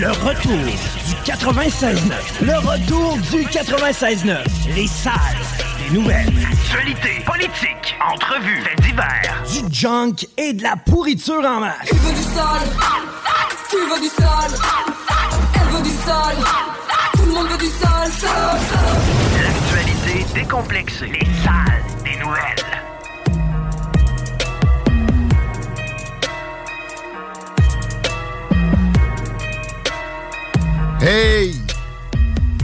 le retour du 96.9. Le retour du 96.9. Les salles des nouvelles. Actualité, politique, entrevues, faits divers. Du junk et de la pourriture en masse. Tu veux du sale Tu veux du sale Elle veut du sale Tout le monde veut du sale, sale, sale. L'actualité décomplexée. Les salles des nouvelles. Hey!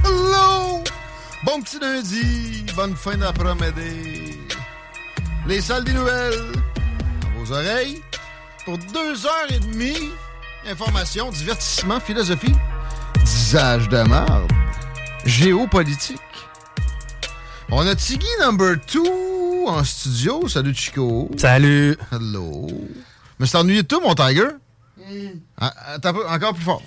Hello! Bon petit lundi, bonne fin d'après-midi. Les salles des nouvelles, à vos oreilles, pour deux heures et demie, information, divertissement, philosophie, disage de marde, géopolitique. On a Tiggy number two en studio. Salut Chico. Salut. Hello. Mais c'est ennuyé de tout, mon Tiger? Ah, peu, encore plus fort.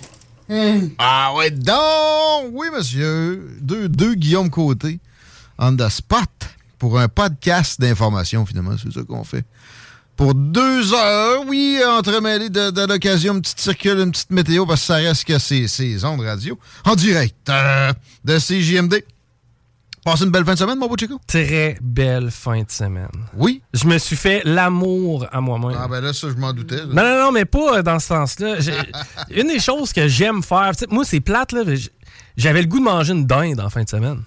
Ah ouais, donc! Oui, monsieur. Deux, deux Guillaume Côté on the spot pour un podcast d'information, finalement. C'est ça qu'on fait. Pour deux heures, oui, entremêlé de, de l'occasion, une petite circule, une petite météo, parce que ça reste que ces ondes radio. En direct euh, de CJMD. Passe une belle fin de semaine, mon beau Chico? Très belle fin de semaine. Oui. Je me suis fait l'amour à moi-même. Ah ben là, ça, je m'en doutais. là. Non, non, non, mais pas euh, dans ce sens-là. Une des choses que j'aime faire, tu sais, moi, c'est plate, là. J'avais le goût de manger une dinde en fin de semaine.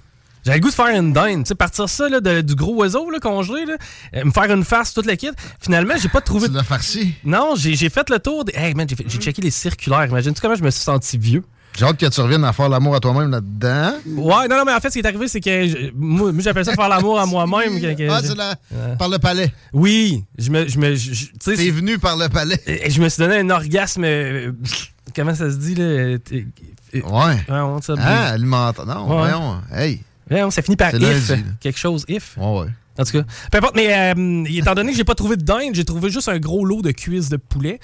J'avais le goût de faire une dinde, tu sais, partir ça là, de- du gros oiseau là, congelé, là, euh, me faire une farce, toute la kit. Finalement, j'ai pas trouvé. Tu l'as farci? Non, j'ai fait le tour. Des... Hey, man, j'ai j'ai checké les circulaires. Imagine-tu comment je me suis senti vieux? J'ai hâte que tu reviennes à faire l'amour à toi-même là-dedans. Ouais, non, non, mais en fait, ce qui est arrivé, c'est que je- moi, j'appelle ça faire l'amour à moi-même. Ah, c'est la- par le palais. Oui, je me, je me, je- je- T'es venu par le palais. Et Je me suis donné un orgasme. euh, comment ça se dit, là? euh, euh, Ouais. on ça, Ah, alimentaire. Non, Ouais. voyons. Hey. Ouais, ça finit par C'est if. lundi, quelque chose, if. Ouais, ouais. En tout cas, peu importe, mais euh, étant donné que j'ai pas trouvé de dinde, j'ai trouvé juste un gros lot de cuisses de poulet.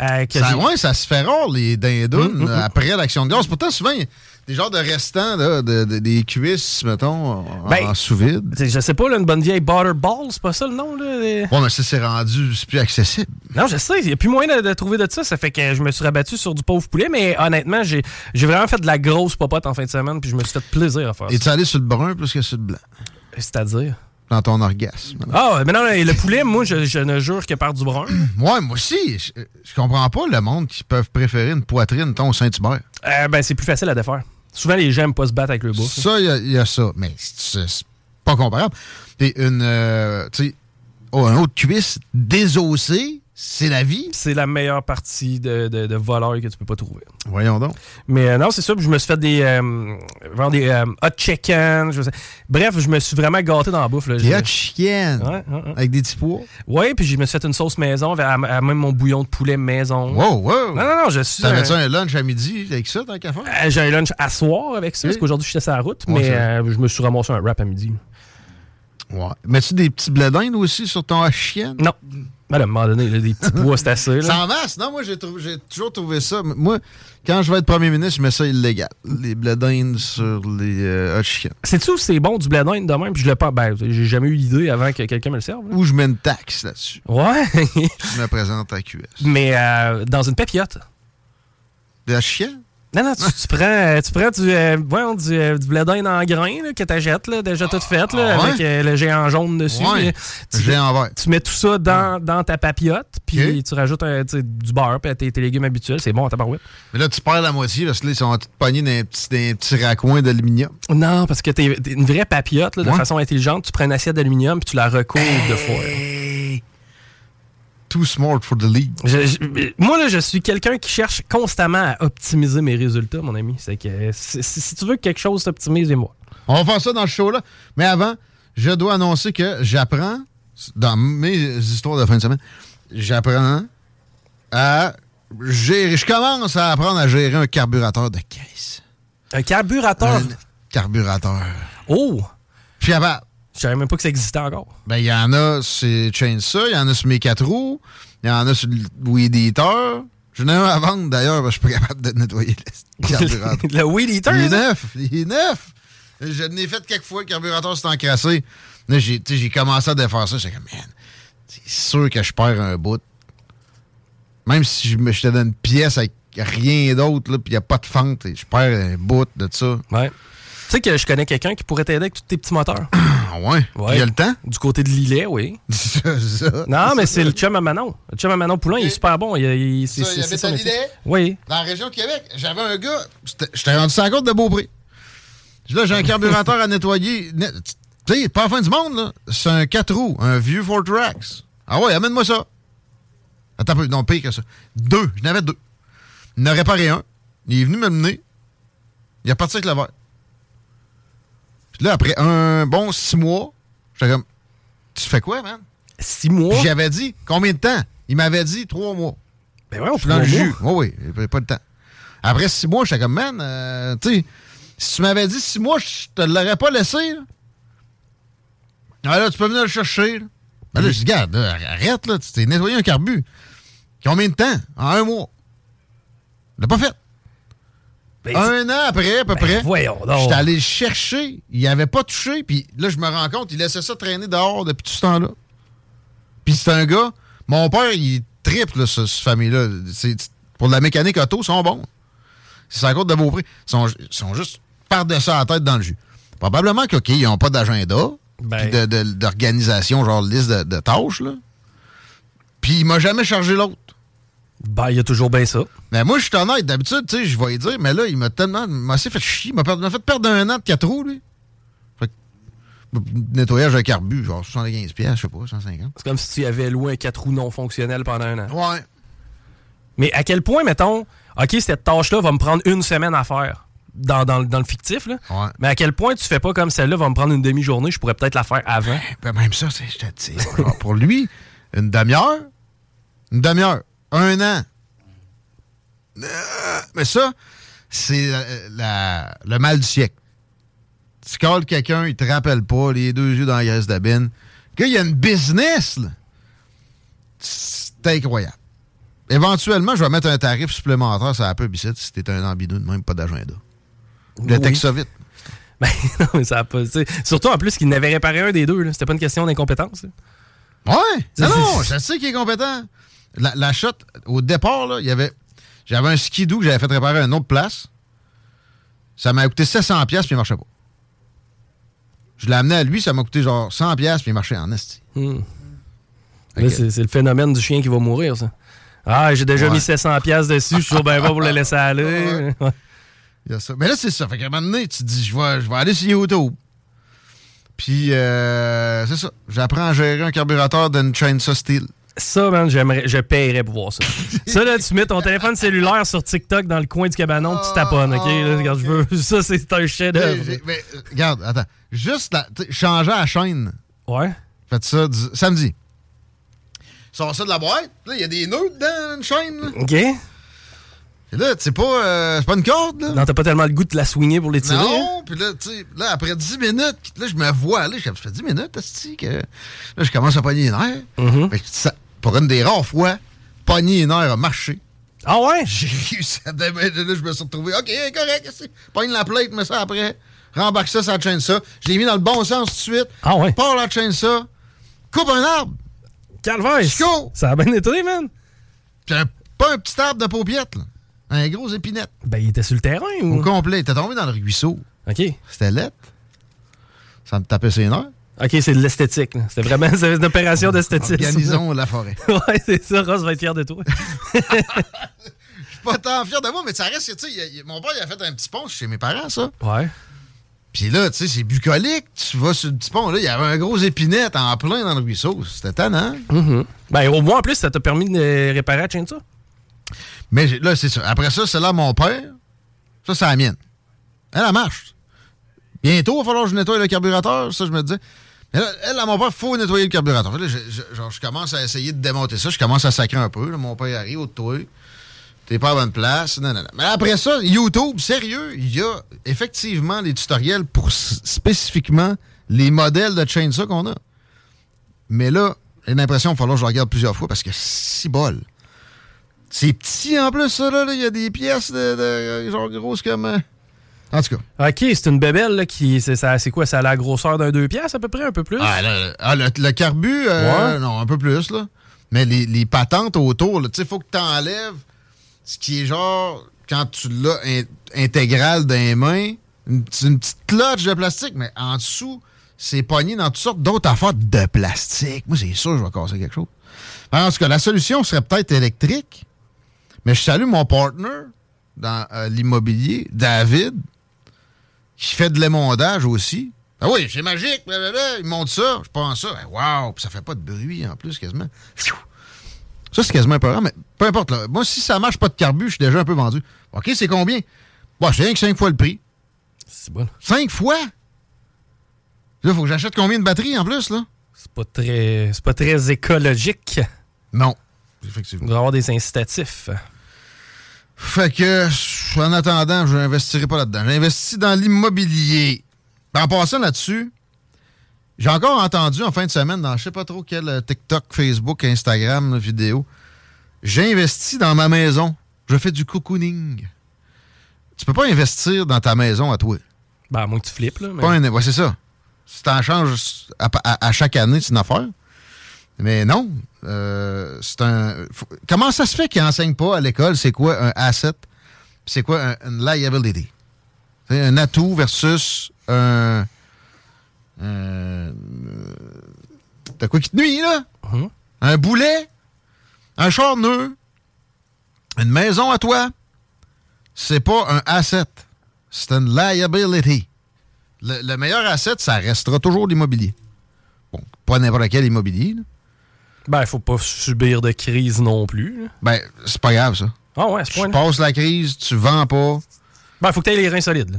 Euh, que Ça, ouais, ça se fait rare, les dindounes, Hum, hum, hum. après l'action de grâce. Pourtant, souvent, il y a des genres de restants, là, de, de- des cuisses, mettons, en, Ben, en sous-vide. Je sais pas, là, une bonne vieille Butterball, c'est pas ça le nom, là? les- Ouais, mais ça, c'est rendu, c'est plus accessible. Non, je sais, il n'y a plus moyen de, de trouver de ça. Ça fait que je me suis rabattu sur du pauvre poulet, mais honnêtement, j'ai vraiment fait de la grosse popote en fin de semaine, puis je me suis fait plaisir à faire Es-tu allé sur le brun plus que sur le blanc? ça. C'est-à-dire? Dans ton orgasme. Ah, mais non, le poulet, moi, je, je ne jure que par du brun. Ouais, moi aussi. Je, je comprends pas le monde qui peuvent préférer une poitrine, ton Saint-Hubert. Euh, ben, c'est plus facile à défaire. Souvent, les gens n'aiment pas se battre avec le bouffe. Ça, il y a- il y, a ça. Mais c'est pas comparable. Puis une, euh, tu sais, oh, un autre cuisse désossé, c'est la vie. C'est la meilleure partie de, de, de voleur que tu peux pas trouver. Voyons donc. Mais euh, non, c'est ça. puis Je me suis fait des, euh, des euh, hot chicken. je Bref, je me suis vraiment gâté dans la bouffe. Là. Des hot chicken. Ouais, ouais, ouais. Avec des petits pois. Ouais, puis je me suis fait une sauce maison, avec- à, à même mon bouillon de poulet maison. Wow, wow. Non, non, non, je suis. T'avais-tu un- un lunch à midi avec ça, tant qu'à faire? J'ai un lunch à soir avec ça, parce qu'aujourd'hui, je suis sur la route, mais je me suis ramassé un wrap à midi. Ouais. Mets-tu des petits blés d'Inde aussi sur ton hot chicken? Non. Ben, à un moment donné, là, des petits pois, c'est assez. Là. en masse. Non, moi, j'ai toujours trouvé ça. Moi, quand je vais être premier ministre, je mets ça illégal. Les blés d'Inde sur les euh, hot chicken. Sais-tu où c'est bon du blé d'Inde de même? Puis je le pas. Ben, j'ai jamais eu l'idée avant que quelqu'un me le serve. là. Ou je mets une taxe là-dessus. Ouais. Je me présente à QS. mais euh, dans une papillote. Des hot? Non, non, tu, tu prends, euh, tu prends du, euh, voyons, du, euh, du d'Inde en grain là, que t'achètes, là, déjà tout fait, là, Ah ouais? avec euh, le géant jaune dessus. Ouais. Tu- Géant vert. Tu mets tout ça dans, dans ta papillote, puis tu rajoutes un, du beurre, puis tes, tes légumes habituels. C'est bon à tabarouette. Mais là, tu perds la moitié parce que là, ils sont tous pognés dans un petit, petit raccoin d'aluminium. Non, parce que t'es t'es une vraie papillote, là, de façon intelligente. Tu prends une assiette d'aluminium, puis tu la recouvres de foil. Too smart for the league. Je- je- moi, là, je suis quelqu'un qui cherche constamment à optimiser mes résultats, mon ami. C'est que si, tu veux que quelque chose s'optimise, moi. On va faire ça dans le show là. Mais avant, je dois annoncer que j'apprends, dans mes histoires de fin de semaine, j'apprends à gérer. Je commence à apprendre à gérer un carburateur de caisse. Un carburateur? Un carburateur. Oh! Puis avant, Je savais même pas que ça existait encore. ben, il y en a sur Chainsaw, il y en a sur mes quatre roues, il y en a sur le Weed Eater. J'en ai un à vendre d'ailleurs, que je suis pas capable de nettoyer le carburateur. le weed eater, Il est ça? neuf, il est neuf. Je l'ai fait quelques fois, le carburateur s'est encrassé. Là, j'ai j'ai commencé à défaire ça. J'étais comme, man, c'est sûr que je perds un bout. Même si je me jetais dans une pièce avec rien d'autre, là, puis il n'y a pas de fente, je perds un bout de ça. Ouais. Tu sais que je connais quelqu'un qui pourrait t'aider avec tous tes petits moteurs. Ah ouais? Ouais. Il y a le temps? Du côté de Lillet, oui. Ça, ça. Non, mais c'est le chum à Manon. Le chum à Manon Poulain, il est super bon. Il, il- c'est- Ça, il habite à. Lillet? Oui. Dans la région de Québec, j'avais un gars, j'étais rendu sur la côte de Beaupré. Là, j'ai un carburateur à nettoyer. Net- Tu sais, pas la fin du monde, là. C'est un 4 roues, un vieux Ford Trax. Ah ouais, amène-moi ça. Attends un peu, non, pire que ça. Deux, j'en avais deux. Il en a réparé un. Il est venu me mener. Il a parti avec le verre. Là, après un bon six mois, j'étais comme, tu fais quoi, man? Six mois? J'avais dit, combien de temps? Il m'avait dit trois mois. Ben ouais, on suis dans le jus. Oui, oui, pas le temps. Après six mois, j'étais comme, man, euh, tu sais, si tu m'avais dit six mois, je te l'aurais pas laissé. Là. Ah là, tu peux venir le chercher. Là. Ben là, je dis, regarde, là, arrête, là, tu t'es nettoyé un carbu. Combien de temps? En un mois. Il l'a pas fait. Ben, un an après, à peu ben, près. voyons donc. J'étais allé le chercher. Il avait pas touché. Puis là, je me rends compte, il laissait ça traîner dehors depuis tout ce temps-là. Puis c'est un gars. Mon père, il triple, ce, cette famille-là. C'est- Pour de la mécanique auto, ils sont bons. C'est sa côte de Beaupré. Ils sont, ils sont juste par-dessus la tête dans le jus. Probablement qu'OK, ils n'ont pas d'agenda. Ben. puis de- de- d'organisation, genre liste de, de tâches, là. Puis il m'a jamais chargé l'autre. Ben, il y a toujours bien ça. Mais moi, je suis honnête. D'habitude, tu sais, je vais y dire, mais là, il m'a tellement. Il m'a assez fait chier. Il m'a fait perdre un an de 4 roues, lui. Fait que, nettoyage de carbu, genre 75$, piastres, je sais pas, 150$. C'est comme si tu avais loué un 4 roues non fonctionnel pendant un an. Ouais. Mais à quel point, mettons, OK, cette tâche-là va me prendre une semaine à faire dans, dans, le- dans le fictif, là. Ouais. Mais à quel point tu fais pas comme celle-là va me prendre une demi-journée, je pourrais peut-être la faire avant. Ben, même ça, c'est, je te dis, pour lui, une demi-heure, une demi-heure, un an. Euh, Mais ça, c'est le mal du siècle. Tu calls quelqu'un, il te rappelle pas, les deux yeux dans la graisse d'abine. Gars, il y a une business, là. C'est incroyable. Éventuellement, je vais mettre un tarif supplémentaire sur la pub ici, si t'es un ambidou de même, pas d'agenda. Le Oui. texte ça vite. Ben non, mais ça a pas. Surtout en plus qu'il n'avait réparé un des deux. C'était pas une question d'incompétence. Ouais! Non, non, je sais qu'il est compétent. La, la shot, au départ, là, il y avait. J'avais un skidoo que j'avais fait réparer à une autre place. Ça m'a coûté 700$ piastres, puis il marchait pas. Je l'ai amené à lui, ça m'a coûté genre 100$ piastres, puis il marchait en esti. Hmm. C'est le phénomène du chien qui va mourir, ça. Ah, j'ai déjà Ouais. mis 700$ piastres dessus, je suis toujours bien bon pour le laisser aller. Ouais. Ouais. Il y a ça. Mais là, c'est ça. Fait qu'à un moment donné, tu te dis, je vais, je vais aller sur YouTube. Puis, euh, c'est ça. J'apprends à gérer un carburateur d'une Chainsaw Steel. Ça, man, j'aimerais, je paierais pour voir ça. ça, là, tu mets ton téléphone cellulaire sur TikTok dans le coin du cabanon, tu taponnes, OK? Là, regarde, je veux. Ça, c'est un chef-d'œuvre. mais, regarde, attends. Juste la, changer la chaîne. Ouais. Faites ça du- samedi. Sors ça de la boîte. Là, il y a des nœuds dedans, une chaîne. Là. OK? Et là, c'est pas, euh, c'est pas une corde. Là. Non, t'as pas tellement le goût de la swinguer pour les tirer. hein? Non, puis là, tu sais, là, après 10 minutes, là, je me vois aller. Je fais, ça fait 10 minutes, que. Là, je commence à pogner les nerfs. Que ça, pour une des rares fois, pogner les nerfs a marché. Ah ouais? J'ai réussi à démêler. Là, je me suis retrouvé. OK, correct. Pogne la plate, mets ça après. Rembarque ça, ça chaîne ça. Je l'ai mis dans le bon sens tout de suite. Ah ouais? Pars la chaîne ça. Coupe un arbre. Calvaire! Chico! Ça a bien été, man. Puis un- pas un petit arbre de paupiette, là. Un gros épinette. Ben, il était sur le terrain ou? Au complet. Il était tombé dans le ruisseau. OK. C'était lettre. Ça me tapait ses nerfs. OK, c'est de l'esthétique. C'est vraiment une opération d'esthétisme. Organisons la forêt. ouais, c'est ça. Ross va être fier de toi. Je suis pas tant fier de moi, mais ça reste, tu sais, mon père, il a fait un petit pont chez mes parents, ça. Ouais. Puis là, tu sais, c'est bucolique. Tu vas sur le petit pont, là, il y avait un gros épinette en plein dans le ruisseau. C'était tannant. Mhm. Ben, au moins, en plus, ça t'a permis de réparer la chaîne ça? Mais là, c'est ça. Après ça, c'est là mon père. Ça, c'est la mienne. Elle, elle marche. Bientôt, il va falloir que je nettoie le carburateur. Ça, je me disais. Là, elle, à mon père, il faut nettoyer le carburateur. Là, je, genre, je commence à essayer de démonter ça. Je commence à sacrer un peu. là. Mon père arrive au toi. T'es pas à bonne place. Mais après ça, YouTube, sérieux, il y a effectivement les tutoriels pour spécifiquement les modèles de chainsaw qu'on a. Mais là, j'ai l'impression qu'il va falloir que je regarde plusieurs fois parce que si bol. C'est petit en plus, ça, là. là. Il y a des pièces de, de- genre grosses comme. En tout cas. OK, c'est une bébelle là, qui. C'est ça- c'est quoi? Ça a la grosseur d'un 2 piastres à peu près, un peu plus? Ah, ah, le, le carbu, euh, Ouais. non, un peu plus, là. Mais les, les patentes autour, là, tu sais, il faut que tu enlèves ce qui est genre, quand tu l'as in- intégral dans les mains, une, petite- une petite cloche de plastique, mais en dessous, c'est pogné dans toutes sortes d'autres affaires de plastique. Moi, c'est sûr que je vais casser quelque chose. En tout cas, la solution serait peut-être électrique, mais je salue mon partner dans euh, l'immobilier, David, qui fait de l'émondage aussi. Ah oui, c'est magique, blablabla, il monte ça, je pense ça. Ben, Wow, puis ça fait pas de bruit en plus, quasiment. Ça, c'est quasiment épeurant, mais peu importe. Là. Moi, si ça marche pas de carbu, je suis déjà un peu vendu. OK, c'est combien? Bon, c'est rien que cinq fois le prix. C'est bon. Cinq fois? Là, faut que j'achète combien de batteries en plus, là? C'est pas très. C'est pas très écologique. Non. Effectivement. Il doit avoir des incitatifs. Fait que, en attendant, je n'investirai pas là-dedans. J'investis dans l'immobilier. En passant là-dessus, j'ai encore entendu en fin de semaine dans je sais pas trop quel euh, TikTok, Facebook, Instagram, vidéo. J'ai investi dans ma maison. Je fais du cocooning. Tu peux pas investir dans ta maison à toi. Ben, à moins que tu flippes, là. mais- ouais, c'est ça. Si t'en changes à, à- à chaque année, c'est une affaire. Mais non. euh, c'est un. faut- comment ça se fait qu'ils n'enseignent pas à l'école? C'est quoi un asset? C'est quoi un, une liability? C'est un atout versus un. un- T'as quoi qui te nuit, là? Mhm. Un boulet? Un char neuf? Une maison à toi? C'est pas un asset. C'est une liability. Le, le meilleur asset, ça restera toujours l'immobilier. Bon, pas n'importe quel immobilier. là. Ben, faut pas subir de crise non plus. là. Ben, c'est pas grave, ça. Ah ouais, à ce Tu passes la crise, tu vends pas. Ben, faut que tu les reins solides. là.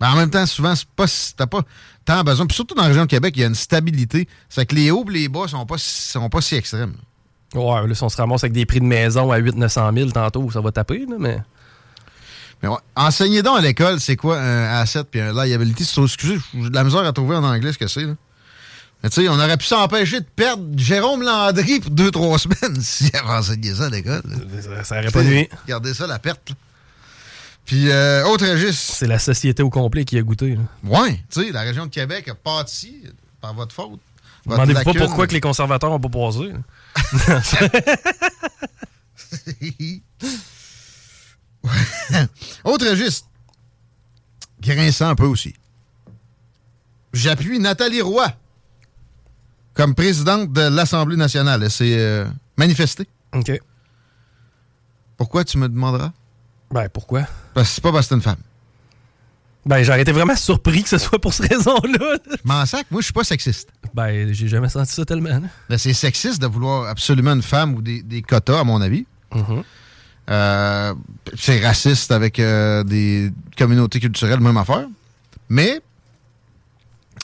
Ben, en même temps, souvent, c'est pas, si- t'as pas tant besoin. Puis surtout dans la région de Québec, il y a une stabilité. C'est que les hauts et les bas sont pas, si- sont pas si extrêmes. Ouais, là, si on se ramasse avec des prix de maison à 800-900 000 tantôt, ça va taper, là, mais. Mais ouais, enseignez donc à l'école, c'est quoi un asset puis un liability? C'est- Excusez, j'ai de la misère à trouver en anglais ce que c'est. là. Mais tu sais, on aurait pu s'empêcher de perdre Jérôme Landry pour deux, trois semaines s'il avait enseigné ça à l'école. Ça, ça aurait pas nuit. Regardez ça, la perte. là. Puis, euh, autre registre. C'est la société au complet qui a goûté. là. Ouais, tu sais, la région de Québec a pâti par votre faute. Votre Demandez-vous pas pourquoi que les conservateurs ont pas passé. Autre registre. Grinçant un peu aussi. J'appuie Nathalie Roy comme présidente de l'Assemblée nationale. Elle s'est euh, manifestée. OK. Pourquoi tu me demanderas? Ben, pourquoi? Parce que c'est pas parce que c'est une femme. Ben, j'aurais été vraiment surpris que ce soit pour cette raison-là. Je m'en sac, moi je suis pas sexiste. Ben, j'ai jamais senti ça tellement. là. Ben, c'est sexiste de vouloir absolument une femme ou des, des quotas, à mon avis. Mhm. Euh, c'est raciste avec euh, des communautés culturelles, même affaire. Mais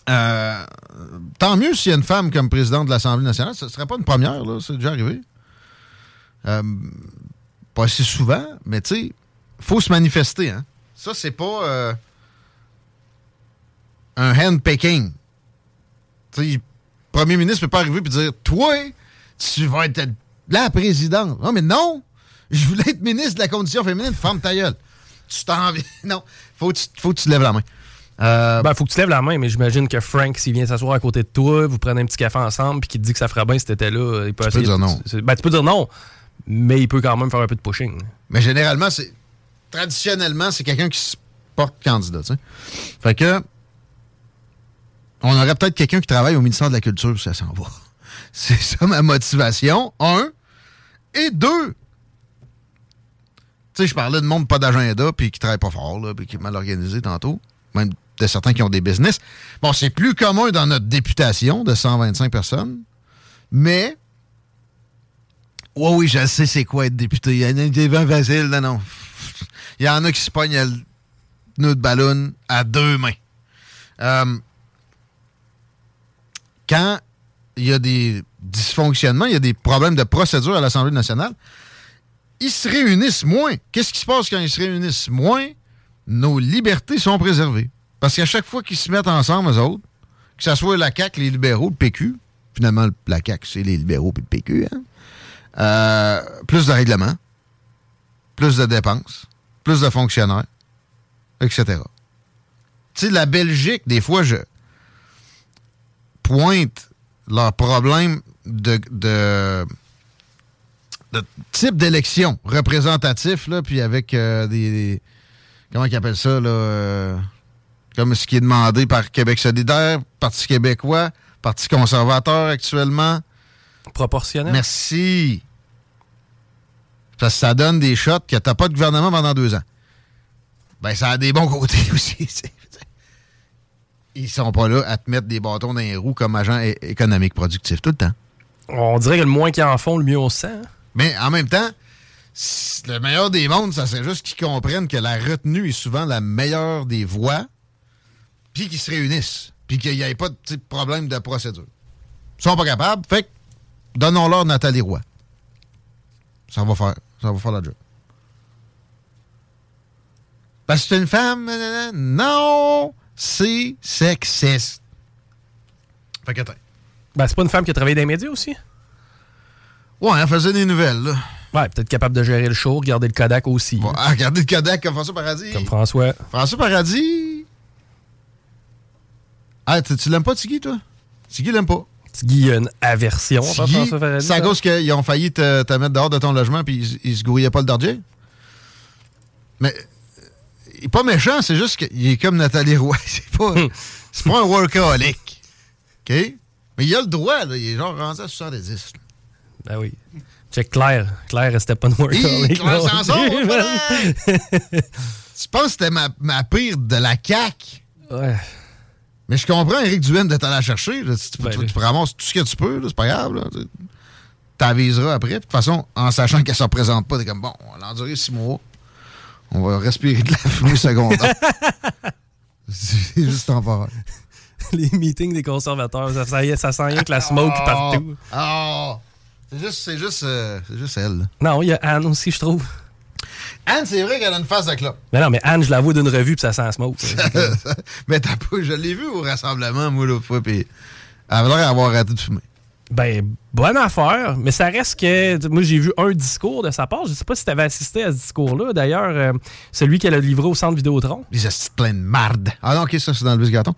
euh, tant mieux s'il y a une femme comme présidente de l'Assemblée nationale. Ce ne serait pas une première, là. C'est déjà arrivé. Euh, pas si souvent, mais tu sais, faut se manifester. Hein. Ça, c'est pas euh, un handpicking. Le premier ministre peut pas arriver et dire Toi, tu vas être la présidente. Non, mais non! Je voulais être ministre de la condition féminine. Ferme ta gueule. Tu t'en viens. Non. Faut faut que tu lèves la main. Euh, Ben, faut que tu lèves la main, mais j'imagine que Frank, s'il vient s'asseoir à côté de toi, vous prenez un petit café ensemble, puis qu'il te dit que ça ferait bien si t'étais là, il peut Tu peux dire non. Ben, tu peux dire non, mais il peut quand même faire un peu de pushing. mais généralement, c'est traditionnellement, c'est quelqu'un qui se porte candidat. tu sais. Fait que, on aurait peut-être quelqu'un qui travaille au ministère de la Culture, si ça s'en va. C'est ça ma motivation. Un. Et deux. Tu sais, je parlais de monde pas d'agenda, puis qui travaille pas fort, là, puis qui est mal organisé tantôt. Même de certains qui ont des business. Bon, c'est plus commun dans notre députation de 125 personnes, mais. Oui, oui, je sais c'est quoi être député. Il y en a des vents faciles, non, non. Il y en a qui se pognent le nœud de ballon à deux mains. Euh, quand il y a des dysfonctionnements, il y a des problèmes de procédure à l'Assemblée nationale, ils se réunissent moins. Qu'est-ce qui se passe quand ils se réunissent moins? Nos libertés sont préservées. Parce qu'à chaque fois qu'ils se mettent ensemble, eux autres, que ce soit la CAQ, les libéraux, le PQ, finalement, la CAQ, c'est les libéraux et le PQ, hein? Euh, plus de règlements, plus de dépenses, plus de fonctionnaires, etc. Tu sais, la Belgique, des fois, je pointe leurs problèmes de, type d'élection représentatif, là, puis avec euh, des, des- Comment ils appellent ça, là? euh, comme ce qui est demandé par Québec solidaire, Parti québécois, Parti conservateur actuellement. Proportionnel. Merci. Parce que ça donne des shots que t'as pas de gouvernement pendant deux ans. Ben, ça a des bons côtés aussi. Ils sont pas là à te mettre des bâtons dans les roues comme agent économique productif tout le temps. On dirait que le moins qu'ils en font, le mieux on se sent. hein. Mais en même temps, le meilleur des mondes, ça serait juste qu'ils comprennent que la retenue est souvent la meilleure des voies, puis qu'ils se réunissent, puis qu'il n'y ait pas de petit problème de procédure. Ils sont pas capables, fait que donnons-leur Nathalie Roy. Ça va faire, ça va faire la job. Parce que c'est une femme, non, c'est sexiste. Fait que attends. Ben, c'est pas une femme qui a travaillé dans les médias aussi? Ouais, elle faisait des nouvelles, là. Ouais, peut-être capable de gérer le show, regarder le Kodak aussi. Bon, ah, regardez le Kodak comme François Paradis. Comme François. François Paradis. Ah, tu, tu l'aimes pas, Tigui, toi? Tigui l'aime pas. Tigui a une aversion c'est à cause qu'ils ont failli te, te mettre dehors de ton logement puis ils, ils se grouillaient pas le dardier? Mais il est pas méchant, c'est juste qu'il est comme Nathalie Roy. C'est pas, c'est pas un workaholic. OK? Mais il a le droit, là. Il est genre rendu à 70. là. Ben oui. Check Claire. Claire restait pas Hi, workaholic. Claire. Sanson! Tu penses que c'était ma, ma pire de la CAQ? Ouais. Mais je comprends, Éric Duhaime, d'être allé la chercher. là. Si tu, Ben, tu- là. tu ramasses tout ce que tu peux, c'est pas grave. t'aviseras après. De toute façon, en sachant qu'elle se représente pas, t'es comme, bon, on va l'endurer six mois. On va respirer de la fumée secondaire. c'est juste temporaire. Les meetings des conservateurs, ça, sent- ça sent rien que la smoke Ah, partout. ah. c'est juste, c'est juste, euh, c'est juste elle. Non, il y a Anne aussi, je trouve. Anne, c'est vrai qu'elle a une face de clope. Mais non, mais Anne, je la vois d'une revue puis ça sent smoke. Mais t'as pas, je l'ai vu au rassemblement, moi, l'autre fois, puis elle avait l'air d'avoir arrêté de fumer. Ben, bonne affaire, mais ça reste que. Moi, j'ai vu un discours de sa part. Je sais pas si tu avais assisté à ce discours-là. D'ailleurs, euh, celui qu'elle a livré au centre Vidéotron. Les astuces plein de marde. Ah non, ok, ça, c'est dans le bus gâton.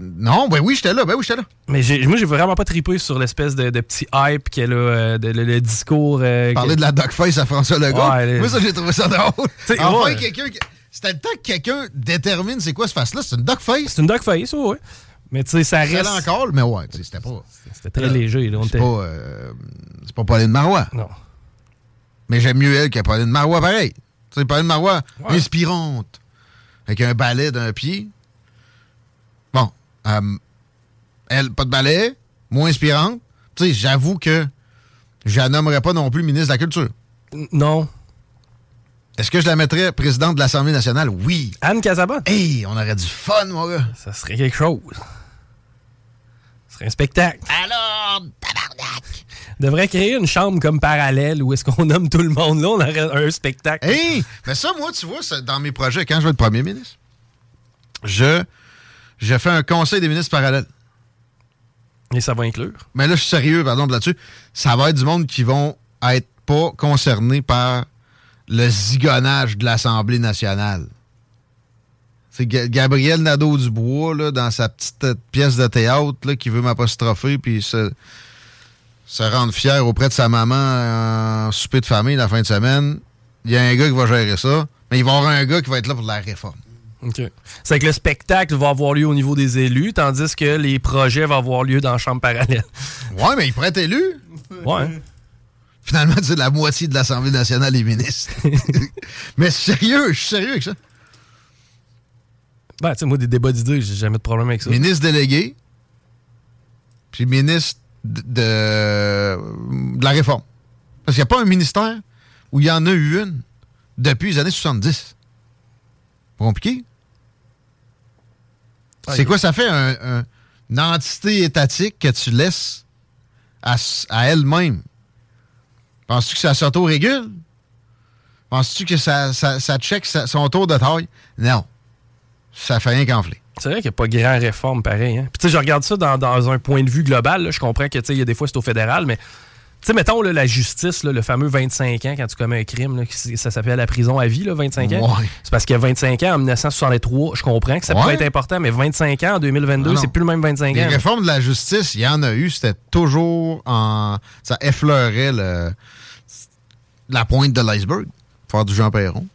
Non, ben oui, j'étais là, ben oui, j'étais là. Mais moi, j'ai vraiment pas tripé sur l'espèce de, de petit hype qu'elle a, euh, de, le, le discours. euh, Parler de la dogface à François Legault. Ouais, Moi, ça, j'ai trouvé ça drôle. Enfin, ouais. quelqu'un. qui- C'était le temps que quelqu'un détermine c'est quoi ce face-là. C'est une dogface. C'est une dogface, ouais, ouais. Mais tu sais, ça reste. encore, mais ouais, c'était pas. C'était très léger. Là, on C'est pas, euh, c'est pas Pauline Marois. Non. Mais j'aime mieux elle que Pauline Marois, pareil. Tu sais, Pauline Marois, Ouais. inspirante. Avec un balai d'un pied. Euh, elle, pas de balai, moins inspirante. Tu sais, j'avoue que je la nommerais pas non plus ministre de la Culture. Non. Est-ce que je la mettrais présidente de l'Assemblée nationale? Oui. Anne Casabonne. Hey, on aurait du fun, mon gars. Ça serait quelque chose. Ce serait un spectacle. Alors, tabarnak! Devrait créer une chambre comme parallèle où est-ce qu'on nomme tout le monde là, on aurait un spectacle. Hey! Mais ça, moi, tu vois, dans mes projets, quand je vais être premier ministre, je, je fais un conseil des ministres parallèle. Et ça va inclure? Mais là, je suis sérieux, pardon, là-dessus. Ça va être du monde qui vont être pas concernés par le zigonnage de l'Assemblée nationale. C'est Ga- Gabriel Nadeau-Dubois, là, dans sa petite euh, pièce de théâtre, là, qui veut m'apostropher puis se, se rendre fier auprès de sa maman en souper de famille la fin de semaine. il y a un gars qui va gérer ça, mais il va y avoir un gars qui va être là pour la réforme. OK. C'est que le spectacle va avoir lieu au niveau des élus, tandis que les projets vont avoir lieu dans la chambre parallèle. Ouais, mais il pourrait être élu. Ouais. Finalement, sais, la moitié de l'Assemblée nationale est ministre. mais sérieux, je suis sérieux avec ça. Ben, tu sais, moi, des débats d'idées, j'ai jamais de problème avec ça. Ministre délégué, puis ministre de, de, de la réforme. Parce qu'il n'y a pas un ministère où il y en a eu une depuis les années 70. Pas compliqué? C'est quoi ça fait un- un- une entité étatique que tu laisses à, elle-même? Penses-tu que ça s'auto-régule? Penses-tu que ça, ça, ça check sa- son tour de taille? Non. Ça fait rien qu'enfler. C'est vrai qu'il n'y a pas grand réforme pareil. Hein? Puis, tu sais, je regarde ça dans, dans un point de vue global. là. Je comprends que, tu sais, il y a des fois, c'est au fédéral, mais, sais, mettons, là, la justice, là, le fameux 25 ans quand tu commets un crime, là, ça s'appelle la prison à vie, là, 25 ans. Ouais. C'est parce qu'il y a 25 ans en 1963, je comprends que ça Ouais. peut être important, mais 25 ans en 2022, Non, non. c'est plus le même 25 Les ans. là. réformes de la justice, il y en a eu, c'était toujours en. Ça effleurait le, la pointe de l'iceberg. Faire du Jean Perron.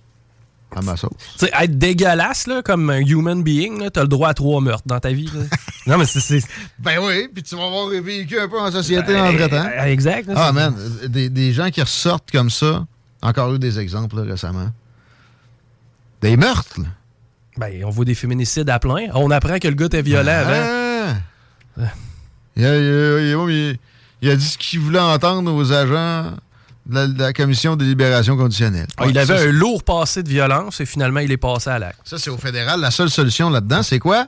À ma sauce. Tu sais, être dégueulasse, là, comme un human being, t'as le droit à trois meurtres dans ta vie. non, mais c'est-. Ben oui, puis tu vas avoir vécu un peu en société Ben, entre-temps. euh, exact, là, Ah, man, des, des gens qui ressortent comme ça, encore eu des exemples là, récemment. Des meurtres, là. Ben, on voit des féminicides à plein. On apprend que le gars était violent avant. Ah! Il, a, il a- il a- il a- il a dit ce qu'il voulait entendre aux agents la, de la commission des libérations conditionnelles. Ah, il avait ça, un lourd passé de violence et finalement, il est passé à l'acte. Ça, c'est au fédéral. La seule solution là-dedans, c'est quoi?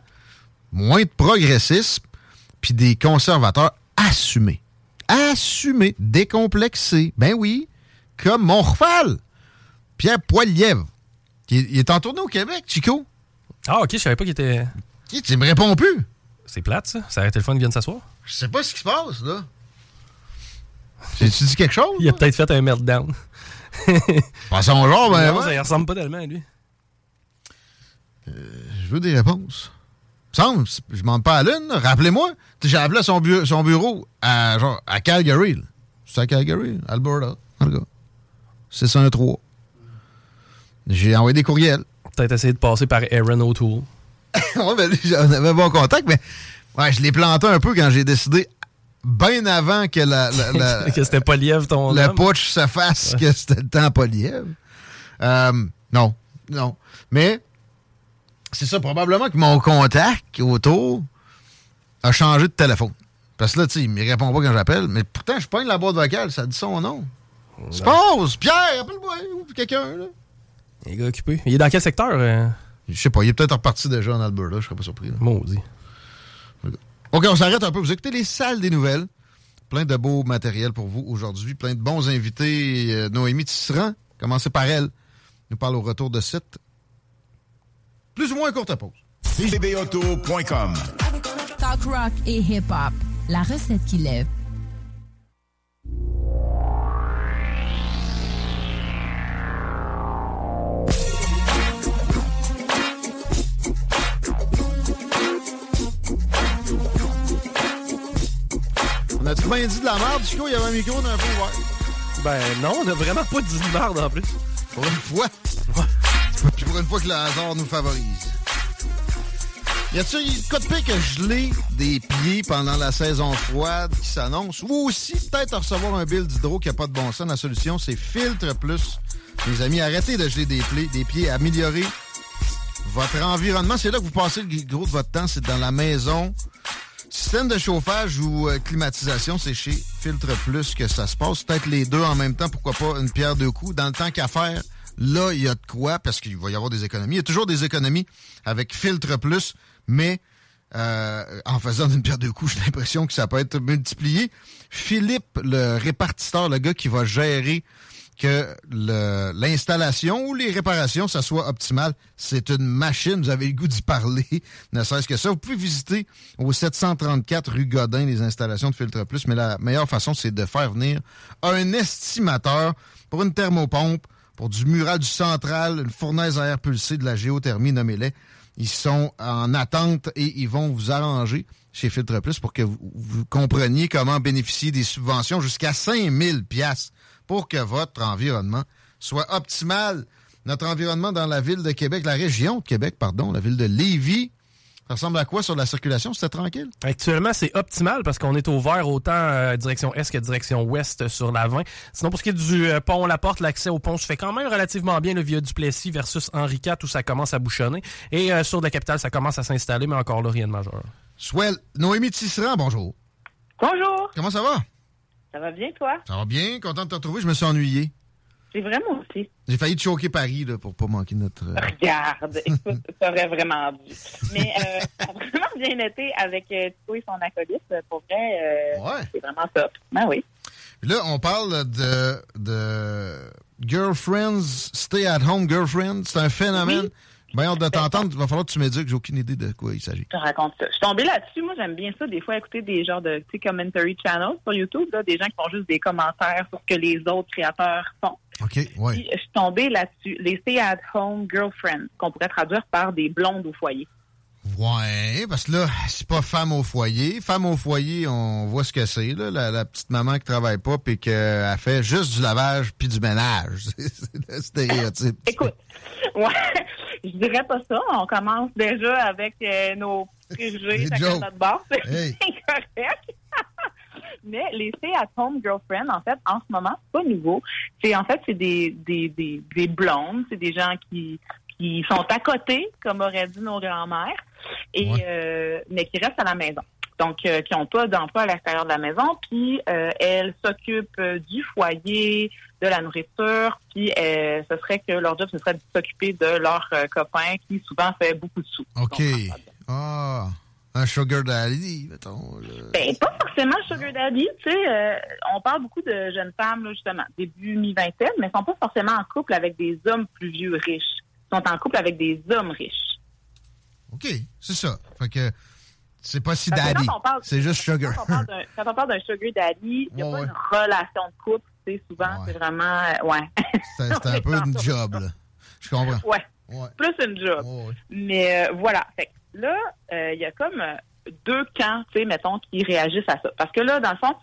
Moins de progressisme, puis des conservateurs assumés. Assumés, décomplexés. Ben oui, comme Montreval. Pierre Poilievre. Il, il est en tournée au Québec, Chico. Ah, ok, je savais pas qu'il était. Qui, tu me réponds plus. C'est plate, ça. Ça aurait été le fun vienne s'asseoir. Je sais pas ce qui se passe, là. J'ai-tu dit quelque chose? Il a peut-être fait un meltdown. Pas son genre, ben Non, ouais. Ça ressemble pas tellement à lui. Je veux des réponses. Il me semble, je demande pas à l'une. Rappelez-moi. J'ai appelé son, bu- son bureau à, genre, à Calgary. C'est à Calgary, Alberta, en tout cas. 613. J'ai envoyé des courriels. Peut-être essayer de passer par Aaron O'Toole. ouais, ben, on avait bon contact, mais ouais, je l'ai planté un peu quand j'ai décidé, bien avant que la, la- la- que c'était ton le homme. putsch se fasse, que c'était le temps Poliev. Euh, non, non. Mais c'est ça, probablement que mon contact autour a changé de téléphone. Parce que là, tu sais, il me répond pas quand j'appelle, mais pourtant, je pogne la boîte vocale, ça dit son nom. Se passe! Pierre, appelle-moi! Ou quelqu'un, là? Il est occupé. Il est dans quel secteur? euh? Je sais pas, il est peut-être reparti déjà en Alberta, je serais pas surpris. là. Maudit. OK, on s'arrête un peu. Vous écoutez les salles des nouvelles. Plein de beaux matériels pour vous aujourd'hui. Plein de bons invités. Euh, Noémie Tisserand, commencez par elle, nous parle au retour de site. Plus ou moins courte pause. Talk rock et hip-hop. La recette qui lève. On a-tu bien dit de la merde, Chico? Il y avait un micro d'un peu ouvert. Ben non, on a vraiment pas dit de merde en plus. Pour une fois. Puis pour une fois que le hasard nous favorise. Y a-t-il cas de pire que geler des pieds pendant la saison froide qui s'annonce? Ou aussi peut-être recevoir un bill d'hydro qui n'a pas de bon sens? La solution, c'est Filtre Plus. Mes amis, arrêtez de geler des, des pieds, améliorez votre environnement. C'est là que vous passez le gros de votre temps, c'est dans la maison. Système de chauffage ou euh, climatisation, c'est chez Filtre Plus que ça se passe. Peut-être les deux en même temps, pourquoi pas une pierre deux coups. Dans le temps qu'à faire, là, il y a de quoi, parce qu'il va y avoir des économies. Il y a toujours des économies avec Filtre Plus, mais euh, en faisant une pierre deux coups, j'ai l'impression que ça peut être multiplié. Philippe, le répartiteur, le gars qui va gérer que l'installation ou les réparations, ça soit optimal. C'est une machine, vous avez le goût d'y parler, ne serait-ce que ça. Vous pouvez visiter au 734 rue Godin les installations de Filtre Plus, mais la meilleure façon, c'est de faire venir un estimateur pour une thermopompe, pour du mural du central, une fournaise à air pulsé, de la géothermie, nommez-les. Ils sont en attente et ils vont vous arranger chez Filtre Plus pour que vous, vous compreniez comment bénéficier des subventions jusqu'à 5000 pièces pour que votre environnement soit optimal. Notre environnement dans la ville de Québec, la région de Québec, pardon, la ville de Lévis. Ça ressemble à quoi sur la circulation? C'était tranquille? Actuellement, c'est optimal parce qu'on est au vert autant euh, direction est que direction ouest sur la 20. Sinon, pour ce qui est du euh, pont La Porte, l'accès au pont se fait quand même relativement bien le via Duplessis versus Henri IV où ça commence à bouchonner. Et euh, sur la capitale, ça commence à s'installer, mais encore là, rien de majeur. Swell. Noémie Tisserand, bonjour. Bonjour. Comment ça va? Ça va bien, toi? Ça va bien, content de te retrouver. Je me suis ennuyé. C'est vraiment aussi. J'ai failli te choquer Paris là, pour pas manquer notre. euh, Regarde, écoute, ça aurait vraiment dû. Mais euh, ça a vraiment bien été avec euh, Tito et son acolyte. Pour vrai, euh, Ouais. c'est vraiment top. Ben oui. Là, on parle de, de girlfriends, stay at home girlfriends. C'est un phénomène. Ben, hâte de t'entendre. Il va falloir que tu m'éduques. J'ai aucune idée de quoi il s'agit. Je te raconte ça. Je suis tombée là-dessus. Moi, j'aime bien ça, des fois, écouter des genres de commentary channels sur YouTube, là, des gens qui font juste des commentaires sur ce que les autres créateurs font. OK, ouais. Puis, je suis tombée là-dessus. Les stay-at-home girlfriends, qu'on pourrait traduire par des blondes au foyer. Ouais, parce que là, c'est pas femme au foyer. Femme au foyer, on voit ce que c'est, là, la, la petite maman qui travaille pas puis qu'elle fait juste du lavage puis du ménage. c'est le stéréotype. Écoute, ouais, je dirais pas ça. On commence déjà avec euh, nos préjugés de notre bord. C'est Hey. incorrect. Mais les stay-at-home girlfriends, en fait, en ce moment, c'est pas nouveau. C'est en fait, c'est des, des, des, des blondes, c'est des gens qui qui sont à côté, comme auraient dit nos grands-mères, et euh, mais qui restent à la maison. Donc, euh, qui n'ont pas d'emploi à l'extérieur de la maison, puis euh, elles s'occupent du foyer, de la nourriture, puis ce serait que leur job, ce serait de s'occuper de leurs euh, copains qui souvent fait beaucoup de sous. OK. Ah, un sugar daddy, mettons. là. Ben, pas forcément sugar daddy, tu sais. euh, on parle beaucoup de jeunes femmes, là, justement, début mi-vingtaine, mais sont pas forcément en couple avec des hommes plus vieux riches. Ils sont en couple avec des hommes riches. OK, c'est ça. Fait que c'est pas si daddy. C'est juste sugar. Quand on parle d'un- sugar daddy, il n'y a Ouais, pas ouais. une relation de couple, tu sais, souvent, c'est vraiment, euh, ouais. C'est un peu une job, là. Je comprends. Ouais. Plus une job. Mais euh, voilà. Fait que là, euh, il y a comme euh, deux camps, tu sais, mettons, qui réagissent à ça. Parce que là, dans le fond,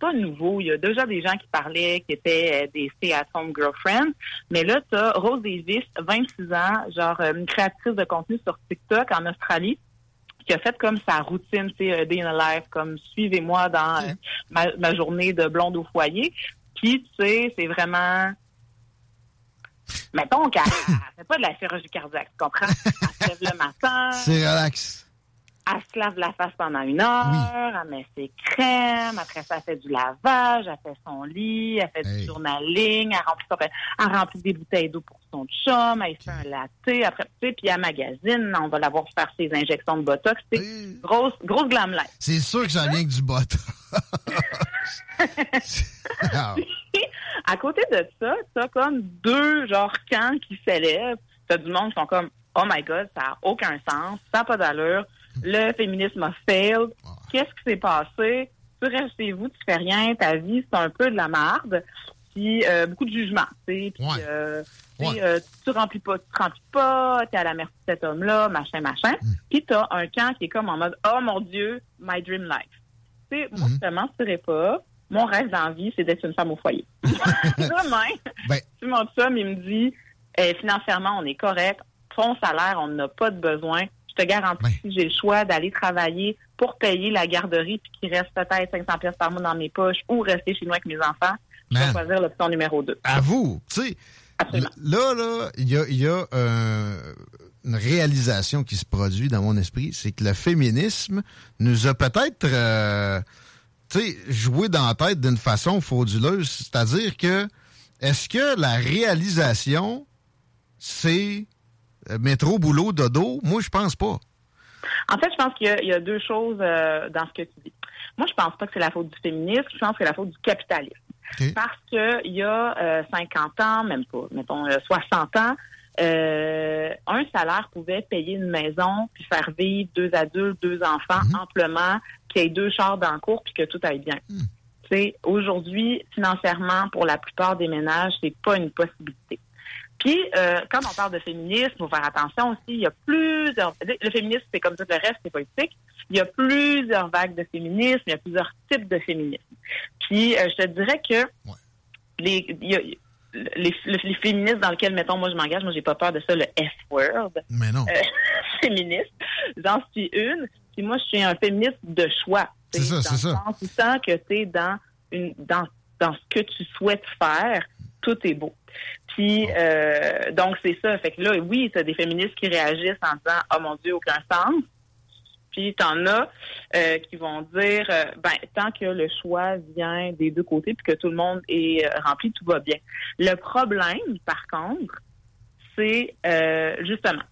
pas nouveau. Il y a déjà des gens qui parlaient, qui étaient euh, des stay-at-home girlfriends. Mais là, tu as Rose Davis, 26 ans, genre euh, une créatrice de contenu sur TikTok en Australie qui a fait comme sa routine, tu sais, euh, Day in a Life, comme suivez-moi dans ma, ma journée de blonde au foyer. Puis, tu sais, c'est vraiment mettons qu'elle elle fait pas de la chirurgie cardiaque, tu comprends? Elle se lève le matin, C'est relax. Elle se lave la face pendant une heure, elle met ses crèmes, après ça, elle fait du lavage, elle fait son lit, elle fait du journaling, elle remplit, son- elle remplit des bouteilles d'eau pour son chum, elle fait un latte, après, tu sais, puis elle magazine, on va la voir faire ses injections de Botox, sais, grosse, grosse glam. C'est sûr que ça vient que du bot. Ah. à côté de ça, t'as comme deux genre camps qui s'élèvent. T'as du monde qui sont comme Oh my god, ça n'a aucun sens, ça n'a pas d'allure. Le féminisme a failed. Qu'est-ce qui s'est passé? Tu restes chez vous, tu fais rien, ta vie, c'est un peu de la marde. Puis euh, beaucoup de jugement, tu sais. Puis euh, tu euh, tu remplis pas, tu te remplis pas, t'es à la merci de cet homme-là, machin, machin. Puis t'as un camp qui est comme en mode Oh mon Dieu, my dream life. Tu sais, moi, je te mentirais pas. Mon rêve dans la vie, c'est d'être une femme au foyer. Demain, Ben. si mon chum, il me dit, eh, financièrement, on est correct, ton salaire, on n'a pas de besoin. Te garantis, si j'ai le choix d'aller travailler pour payer la garderie, puis qu'il reste peut-être 500 pièces par mois dans mes poches, ou rester chez nous avec mes enfants, je vais choisir l'option numéro 2. Avoue, tu sais, là, là, il y a, il y a euh, une réalisation qui se produit dans mon esprit, c'est que le féminisme nous a peut-être, euh, tu sais, joué dans la tête d'une façon frauduleuse. C'est-à-dire que, est-ce que la réalisation, c'est métro, boulot, dodo? Moi, je pense pas. En fait, je pense qu'il y a- il y, a deux choses euh, dans ce que tu dis. Moi, je pense pas que c'est la faute du féminisme, je pense que c'est la faute du capitalisme. Parce que il y a euh, 50 ans, même pas, mettons euh, 60 ans, euh, un salaire pouvait payer une maison puis faire vivre deux adultes, deux enfants amplement, qu'il y ait deux chars dans le cours puis que tout aille bien. Sais, aujourd'hui, financièrement, pour la plupart des ménages, c'est pas une possibilité. Puis, euh, quand on parle de féminisme, faut faire attention aussi, il y a plusieurs... Le féminisme, c'est comme tout le reste, c'est politique. Il y a plusieurs vagues de féminisme, il y a plusieurs types de féminisme. Puis, euh, je te dirais que les, il y a- les, les féministes dans lesquels, mettons, moi, je m'engage, moi, j'ai pas peur de ça, le F-word. Mais non. Euh, féministe. J'en suis une. Puis moi, je suis un féministe de choix. C'est ça, c'est ça. En sens que tu es dans, une, dans, dans ce que tu souhaites faire, tout est beau. Puis, euh, donc, c'est ça. Fait que là, oui, tu as des féministes qui réagissent en disant « Oh mon Dieu, aucun sens ». Puis, t'en as euh, qui vont dire euh, ben tant que le choix vient des deux côtés puis que tout le monde est rempli, tout va bien. Le problème, par contre, c'est justement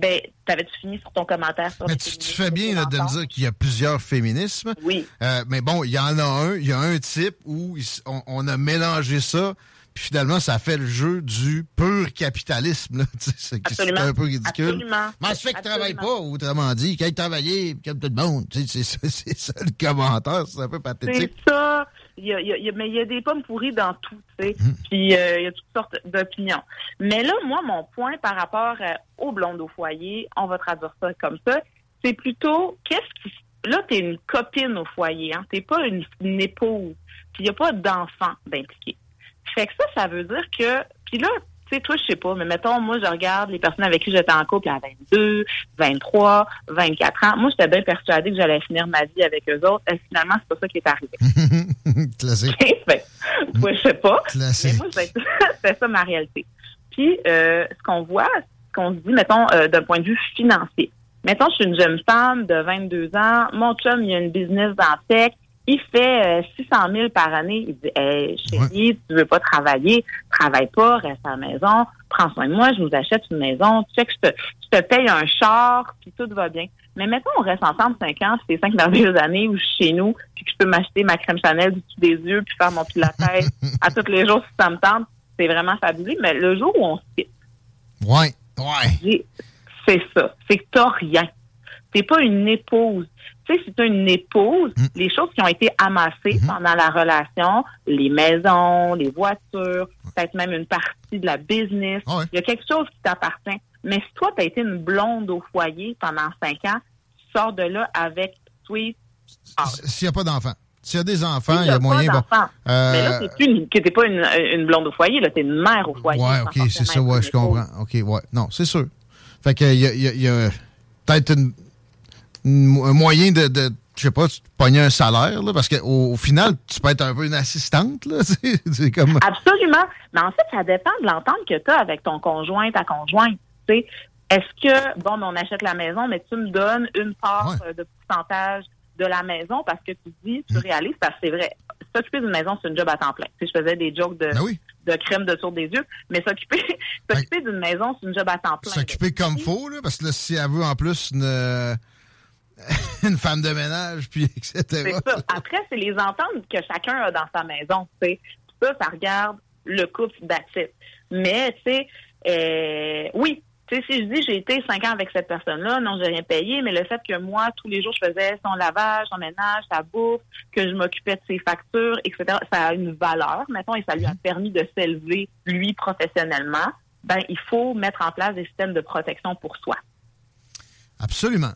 ben, t'avais-tu fini sur ton commentaire sur Mais tu, tu fais bien là, de me dire qu'il y a plusieurs féminismes. Oui. Euh, mais bon, il y en a un, il y a un type où on, on a mélangé ça, finalement, ça fait le jeu du pur capitalisme. Tu C'est c'est un peu ridicule. Absolument. Mais ça fait qu'il travaille Absolument. pas, autrement dit, qu'il aille travailler, comme tout le monde. Tu C'est ça, c'est ça le commentaire, c'est un peu C'est pathétique. ça. Il y a, il y mais il y a des pommes pourries dans tout, tu sais. Hum. Puis euh, il y a toutes sortes d'opinions. Mais là, moi, mon point par rapport euh, aux blondes au foyer, on va traduire ça comme ça, c'est plutôt qu'est-ce qui là, t'es une copine au foyer, hein. T'es pas une, une épouse. Puis il n'y a pas d'enfant d'impliqué. Fait que ça, ça veut dire que. Puis là, tu sais, toi, je sais pas, mais mettons, moi, je regarde les personnes avec qui j'étais en couple à 22, 23, 24 ans. Moi, j'étais bien persuadée que j'allais finir ma vie avec eux autres. Et finalement, c'est pas ça qui est arrivé. Classique. fait, ouais, je sais pas. Classique. Mais moi, c'est c'est ça ma réalité. Puis, euh, ce qu'on voit, ce qu'on se dit, mettons, euh, d'un point de vue financier. Mettons, je suis une jeune femme de 22 ans. Mon chum, il a une business dans le tech. Il fait euh, 600 000 par année. Il dit, hey, chérie, tu veux pas travailler, travaille pas, reste à la maison, prends soin de moi, je nous achète une maison. Tu sais que je te, je te paye un char, puis tout va bien. Mais mettons, on reste ensemble 5 ans, c'est 5 merveilleuses années où je suis chez nous, puis que je peux m'acheter ma crème Chanel du dessus des yeux, puis faire mon pilates à tous les jours si ça me tente. C'est vraiment fabuleux. Mais le jour où on se quitte, Ouais, ouais. c'est ça. C'est que t'as rien. T'es pas une épouse. Tu sais, si t'as une épouse, les choses qui ont été amassées pendant la relation, les maisons, les voitures, peut-être même une partie de la business, il y a quelque chose qui t'appartient. Mais si toi, t'as été une blonde au foyer pendant cinq ans, tu sors de là avec sweet. S'il n'y a pas d'enfants. S'il y a des enfants, il y a moyen. Bon, euh, Mais là, t'es pas une, une blonde au foyer, là, t'es une mère au foyer. Ouais, sans ok, c'est ça, ouais, je comprends. Ok, ouais. Non, c'est sûr. Fait que, il y a, y a- il y a peut-être une- un moyen de, de je sais pas, pogner un salaire, là, parce qu'au au final, tu peux être un peu une assistante, là. C'est comme. Absolument. Mais en fait, ça dépend de l'entente que tu as avec ton conjoint, ta conjointe. Tu sais, est-ce que, bon, on achète la maison, mais tu me donnes une part euh, de pourcentage de la maison parce que tu dis, Mm. tu réalises, parce que c'est vrai, s'occuper d'une maison, c'est une job à temps plein. Tu sais, je faisais des jokes de, Ben de crème de tour des yeux, mais s'occuper s'occuper d'une maison, c'est une job à temps plein. S'occuper comme faut, là, parce que là, si elle veut en plus une, une femme de ménage, puis etc. C'est ça. Après, c'est les ententes que chacun a dans sa maison. tu sais. Ça, ça regarde le couple d'attitude. Mais, tu sais, euh, oui, si je dis j'ai été cinq ans avec cette personne-là, non, j'ai rien payé, mais le fait que moi, tous les jours, je faisais son lavage, son ménage, sa bouffe, que je m'occupais de ses factures, etc., ça a une valeur, mettons, et ça lui a permis de s'élever, lui, professionnellement. Ben, il faut mettre en place des systèmes de protection pour soi. Absolument.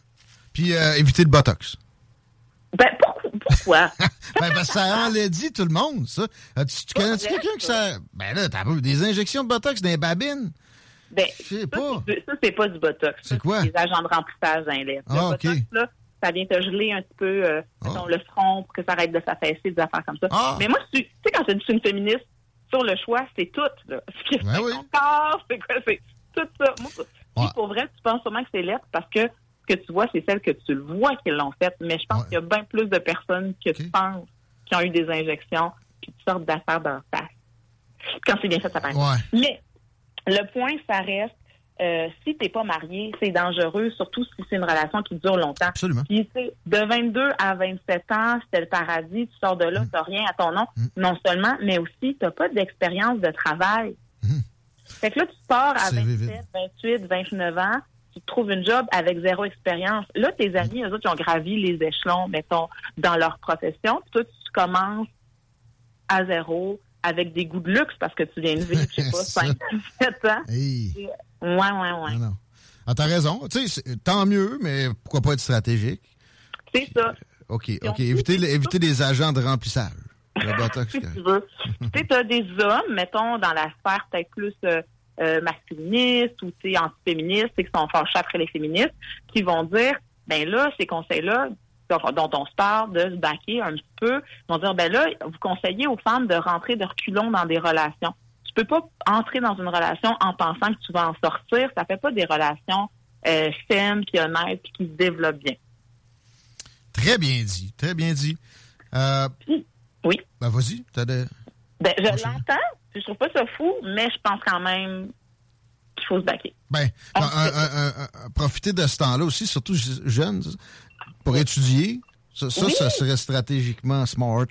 Puis euh, éviter le botox. Ben, pourquoi? pourquoi? ben, parce que ça enlaidit tout le monde, ça. Tu, tu connais-tu quelqu'un que ça. Ben là, t'as des injections de botox dans les babines? Ben, Je sais ça, pas. c'est- ça, c'est pas du botox. C'est quoi? des agents de remplissage dans les lèvres. Le Ah, OK. botox, là, ça vient te geler un petit peu euh, mettons, le front pour que ça arrête de s'affaisser, des affaires comme ça. Ah. Mais moi, tu sais, quand je dis que je suis une féministe, sur le choix, c'est tout. Là. Ce qui Ben oui. corps, c'est quoi? C'est tout ça. Moi, puis pour vrai, tu penses sûrement que c'est lettre parce que que tu vois, c'est celles que tu le vois qui l'ont fait. Mais je pense qu'il y a bien plus de personnes que tu penses qui ont eu des injections puis toutes sortes d'affaires dans la face. Quand c'est bien fait, ça paraît. Ouais. Mais le point, ça reste, euh, si t'es pas marié, c'est dangereux, surtout si c'est une relation qui dure longtemps. Absolument. Puis, de 22 à 27 ans, c'était le paradis, tu sors de là, t'as rien à ton nom, non seulement, mais aussi, t'as pas d'expérience de travail. Fait que là, tu pars à C'est 27, vivide. 28, 29 ans, tu te trouves une job avec zéro expérience. Là, tes amis, eux autres, ils ont gravi les échelons, mettons, dans leur profession. Puis toi, tu commences à zéro avec des goûts de luxe parce que tu viens de vivre, je sais pas, Ça. 5, 7 ans. Hey. Ouais, ouais, ouais. Non, non. Ah, t'as raison. Tu sais, tant mieux, mais pourquoi pas être stratégique? C'est ça. OK, OK. Éviter, éviter les agents de remplissage. Le botox, si tu veux. tu sais, t'as des hommes, mettons, dans la sphère peut-être plus euh, euh, masculiniste ou tu sais, antiféministe, tu sais, qui sont fâchés après les féministes, qui vont dire, ben là, ces conseils-là, dont, on se parle, de se baquer un petit peu, vont dire, ben là, vous conseillez aux femmes de rentrer de reculons dans des relations. Tu peux pas entrer dans une relation en pensant que tu vas en sortir. Ça fait pas des relations euh, saines, puis honnêtes, puis qui se développent bien. Très bien dit, très bien dit. Euh, oui. Ben, vas-y, t'as des... Ben, je l'entends, je trouve pas ça fou, mais je pense quand même qu'il faut se baquer. Ben, un- un- un- un- un- profiter de ce temps-là aussi, surtout je- jeune, pour étudier. Ça, ça, Oui. ça serait stratégiquement smart.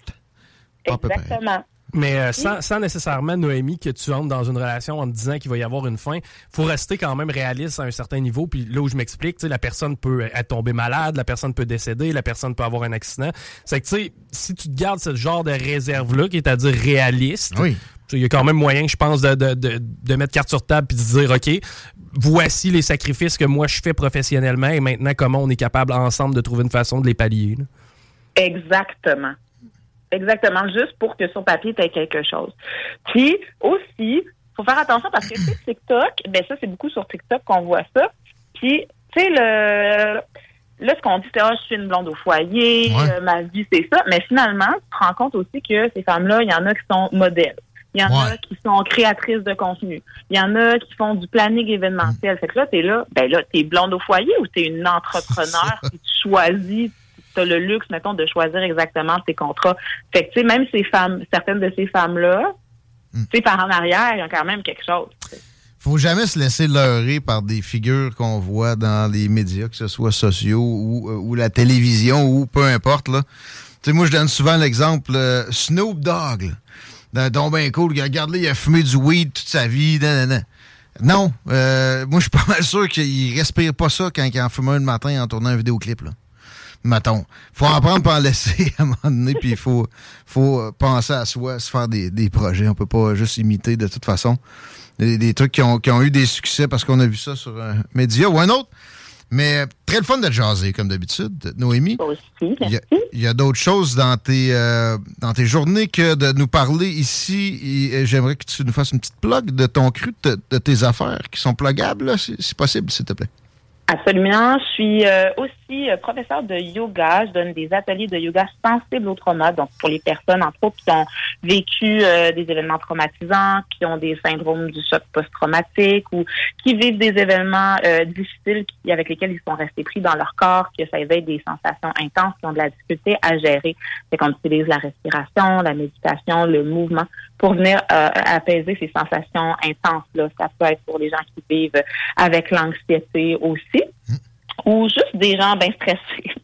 Pas. Exactement. Mais euh, sans, sans nécessairement, Noémie, que tu entres dans une relation en te disant qu'il va y avoir une fin, faut rester quand même réaliste à un certain niveau. Puis là où je m'explique, tu sais, la personne peut être tombée malade, la personne peut décéder, la personne peut avoir un accident. C'est que, tu sais, si tu te gardes ce genre de réserve-là, qui est à dire réaliste, Oui. il y a quand même moyen, je pense, de, de, de, de mettre carte sur table puis de se dire, OK, voici les sacrifices que moi je fais professionnellement et maintenant comment on est capable ensemble de trouver une façon de les pallier. là. Exactement. Exactement, juste pour que sur papier, tu aies quelque chose. Puis aussi, faut faire attention parce que tu sais, TikTok, ben ça, c'est beaucoup sur TikTok qu'on voit ça. Puis, tu sais, le là, ce qu'on dit, c'est ah, je suis une blonde au foyer, Ouais. euh, ma vie, c'est ça. Mais finalement, tu te rends compte aussi que ces femmes-là, il y en a qui sont modèles. Il y en a qui sont créatrices de contenu. Il y en a qui font du planning événementiel. Fait que là, t'es là, ben là, t'es blonde au foyer ou t'es une entrepreneur puis tu t'as le luxe, mettons, de choisir exactement tes contrats. Fait que, tu sais, même ces femmes, certaines de ces femmes-là, tu sais, par en arrière, il y a quand même quelque chose. faut jamais se laisser leurrer par des figures qu'on voit dans les médias, que ce soit sociaux ou, euh, ou la télévision ou peu importe. Là. Tu sais, moi, je donne souvent l'exemple euh, Snoop Dogg. là. Dans Don Ben Cool, regarde-le, il a fumé du weed toute sa vie. nan, nan, nan. Non, euh, moi, je suis pas mal sûr qu'il respire pas ça quand il en fume un le matin en tournant un vidéoclip. Là. Mettons. faut en prendre pour en laisser à un moment donné, puis il faut, faut penser à soi, se faire des, des projets. On peut pas juste imiter de toute façon. Des, des trucs qui ont, qui ont eu des succès parce qu'on a vu ça sur un média ou un autre. Mais très le fun de jaser, comme d'habitude, Noémie. Il y a, il y a d'autres choses dans tes, euh, dans tes journées que de nous parler ici. Et, j'aimerais que tu nous fasses une petite plug de ton cru, de, de tes affaires qui sont plugables, là, si, si possible, s'il te plaît. Absolument. Je suis euh, aussi euh, professeure de yoga. Je donne des ateliers de yoga sensibles au trauma. Donc, pour les personnes, entre autres, qui ont vécu euh, des événements traumatisants, qui ont des syndromes du choc post-traumatique ou qui vivent des événements euh, difficiles avec lesquels ils sont restés pris dans leur corps, que ça éveille des sensations intenses, qui ont de la difficulté à gérer. C'est qu'on utilise la respiration, la méditation, le mouvement pour venir apaiser ces sensations intenses-là. Ça peut être pour les gens qui vivent avec l'anxiété aussi ou juste des gens bien stressés.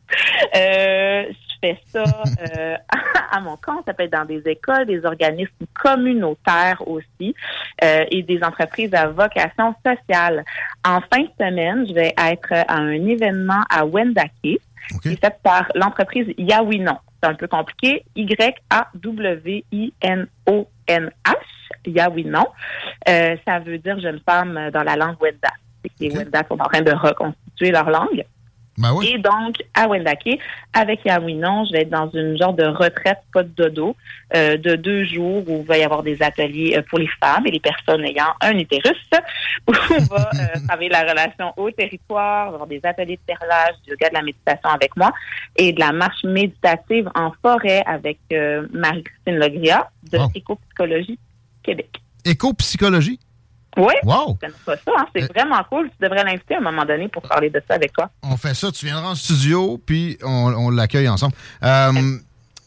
Euh, je fais ça euh, à mon compte. Ça peut être dans des écoles, des organismes communautaires aussi euh, et des entreprises à vocation sociale. En fin de semaine, je vais être à un événement à Wendake qui est fait par l'entreprise Yawinon. C'est un peu compliqué. Y-A-W-I-N-O-N-H. Yawinon. Euh, ça veut dire jeune femme dans la langue Wendat. C'est que les Wendat sont en train de reconstituer leur langue. Et donc, à Wendake, avec Yawinon, je vais être dans une genre de retraite, pas de dodo, euh, de deux jours où il va y avoir des ateliers euh, pour les femmes et les personnes ayant un utérus, où on va euh, travailler la relation au territoire, avoir des ateliers de perlage, du yoga, de la méditation avec moi et de la marche méditative en forêt avec euh, Marie-Christine Legria de Éco-Psychologie Québec. Éco-psychologie? Oui, Wow. je connais pas ça, hein, c'est vraiment cool. Tu devrais l'inviter à un moment donné pour parler de ça avec toi. On fait ça, tu viendras en studio, puis on, on l'accueille ensemble. Euh,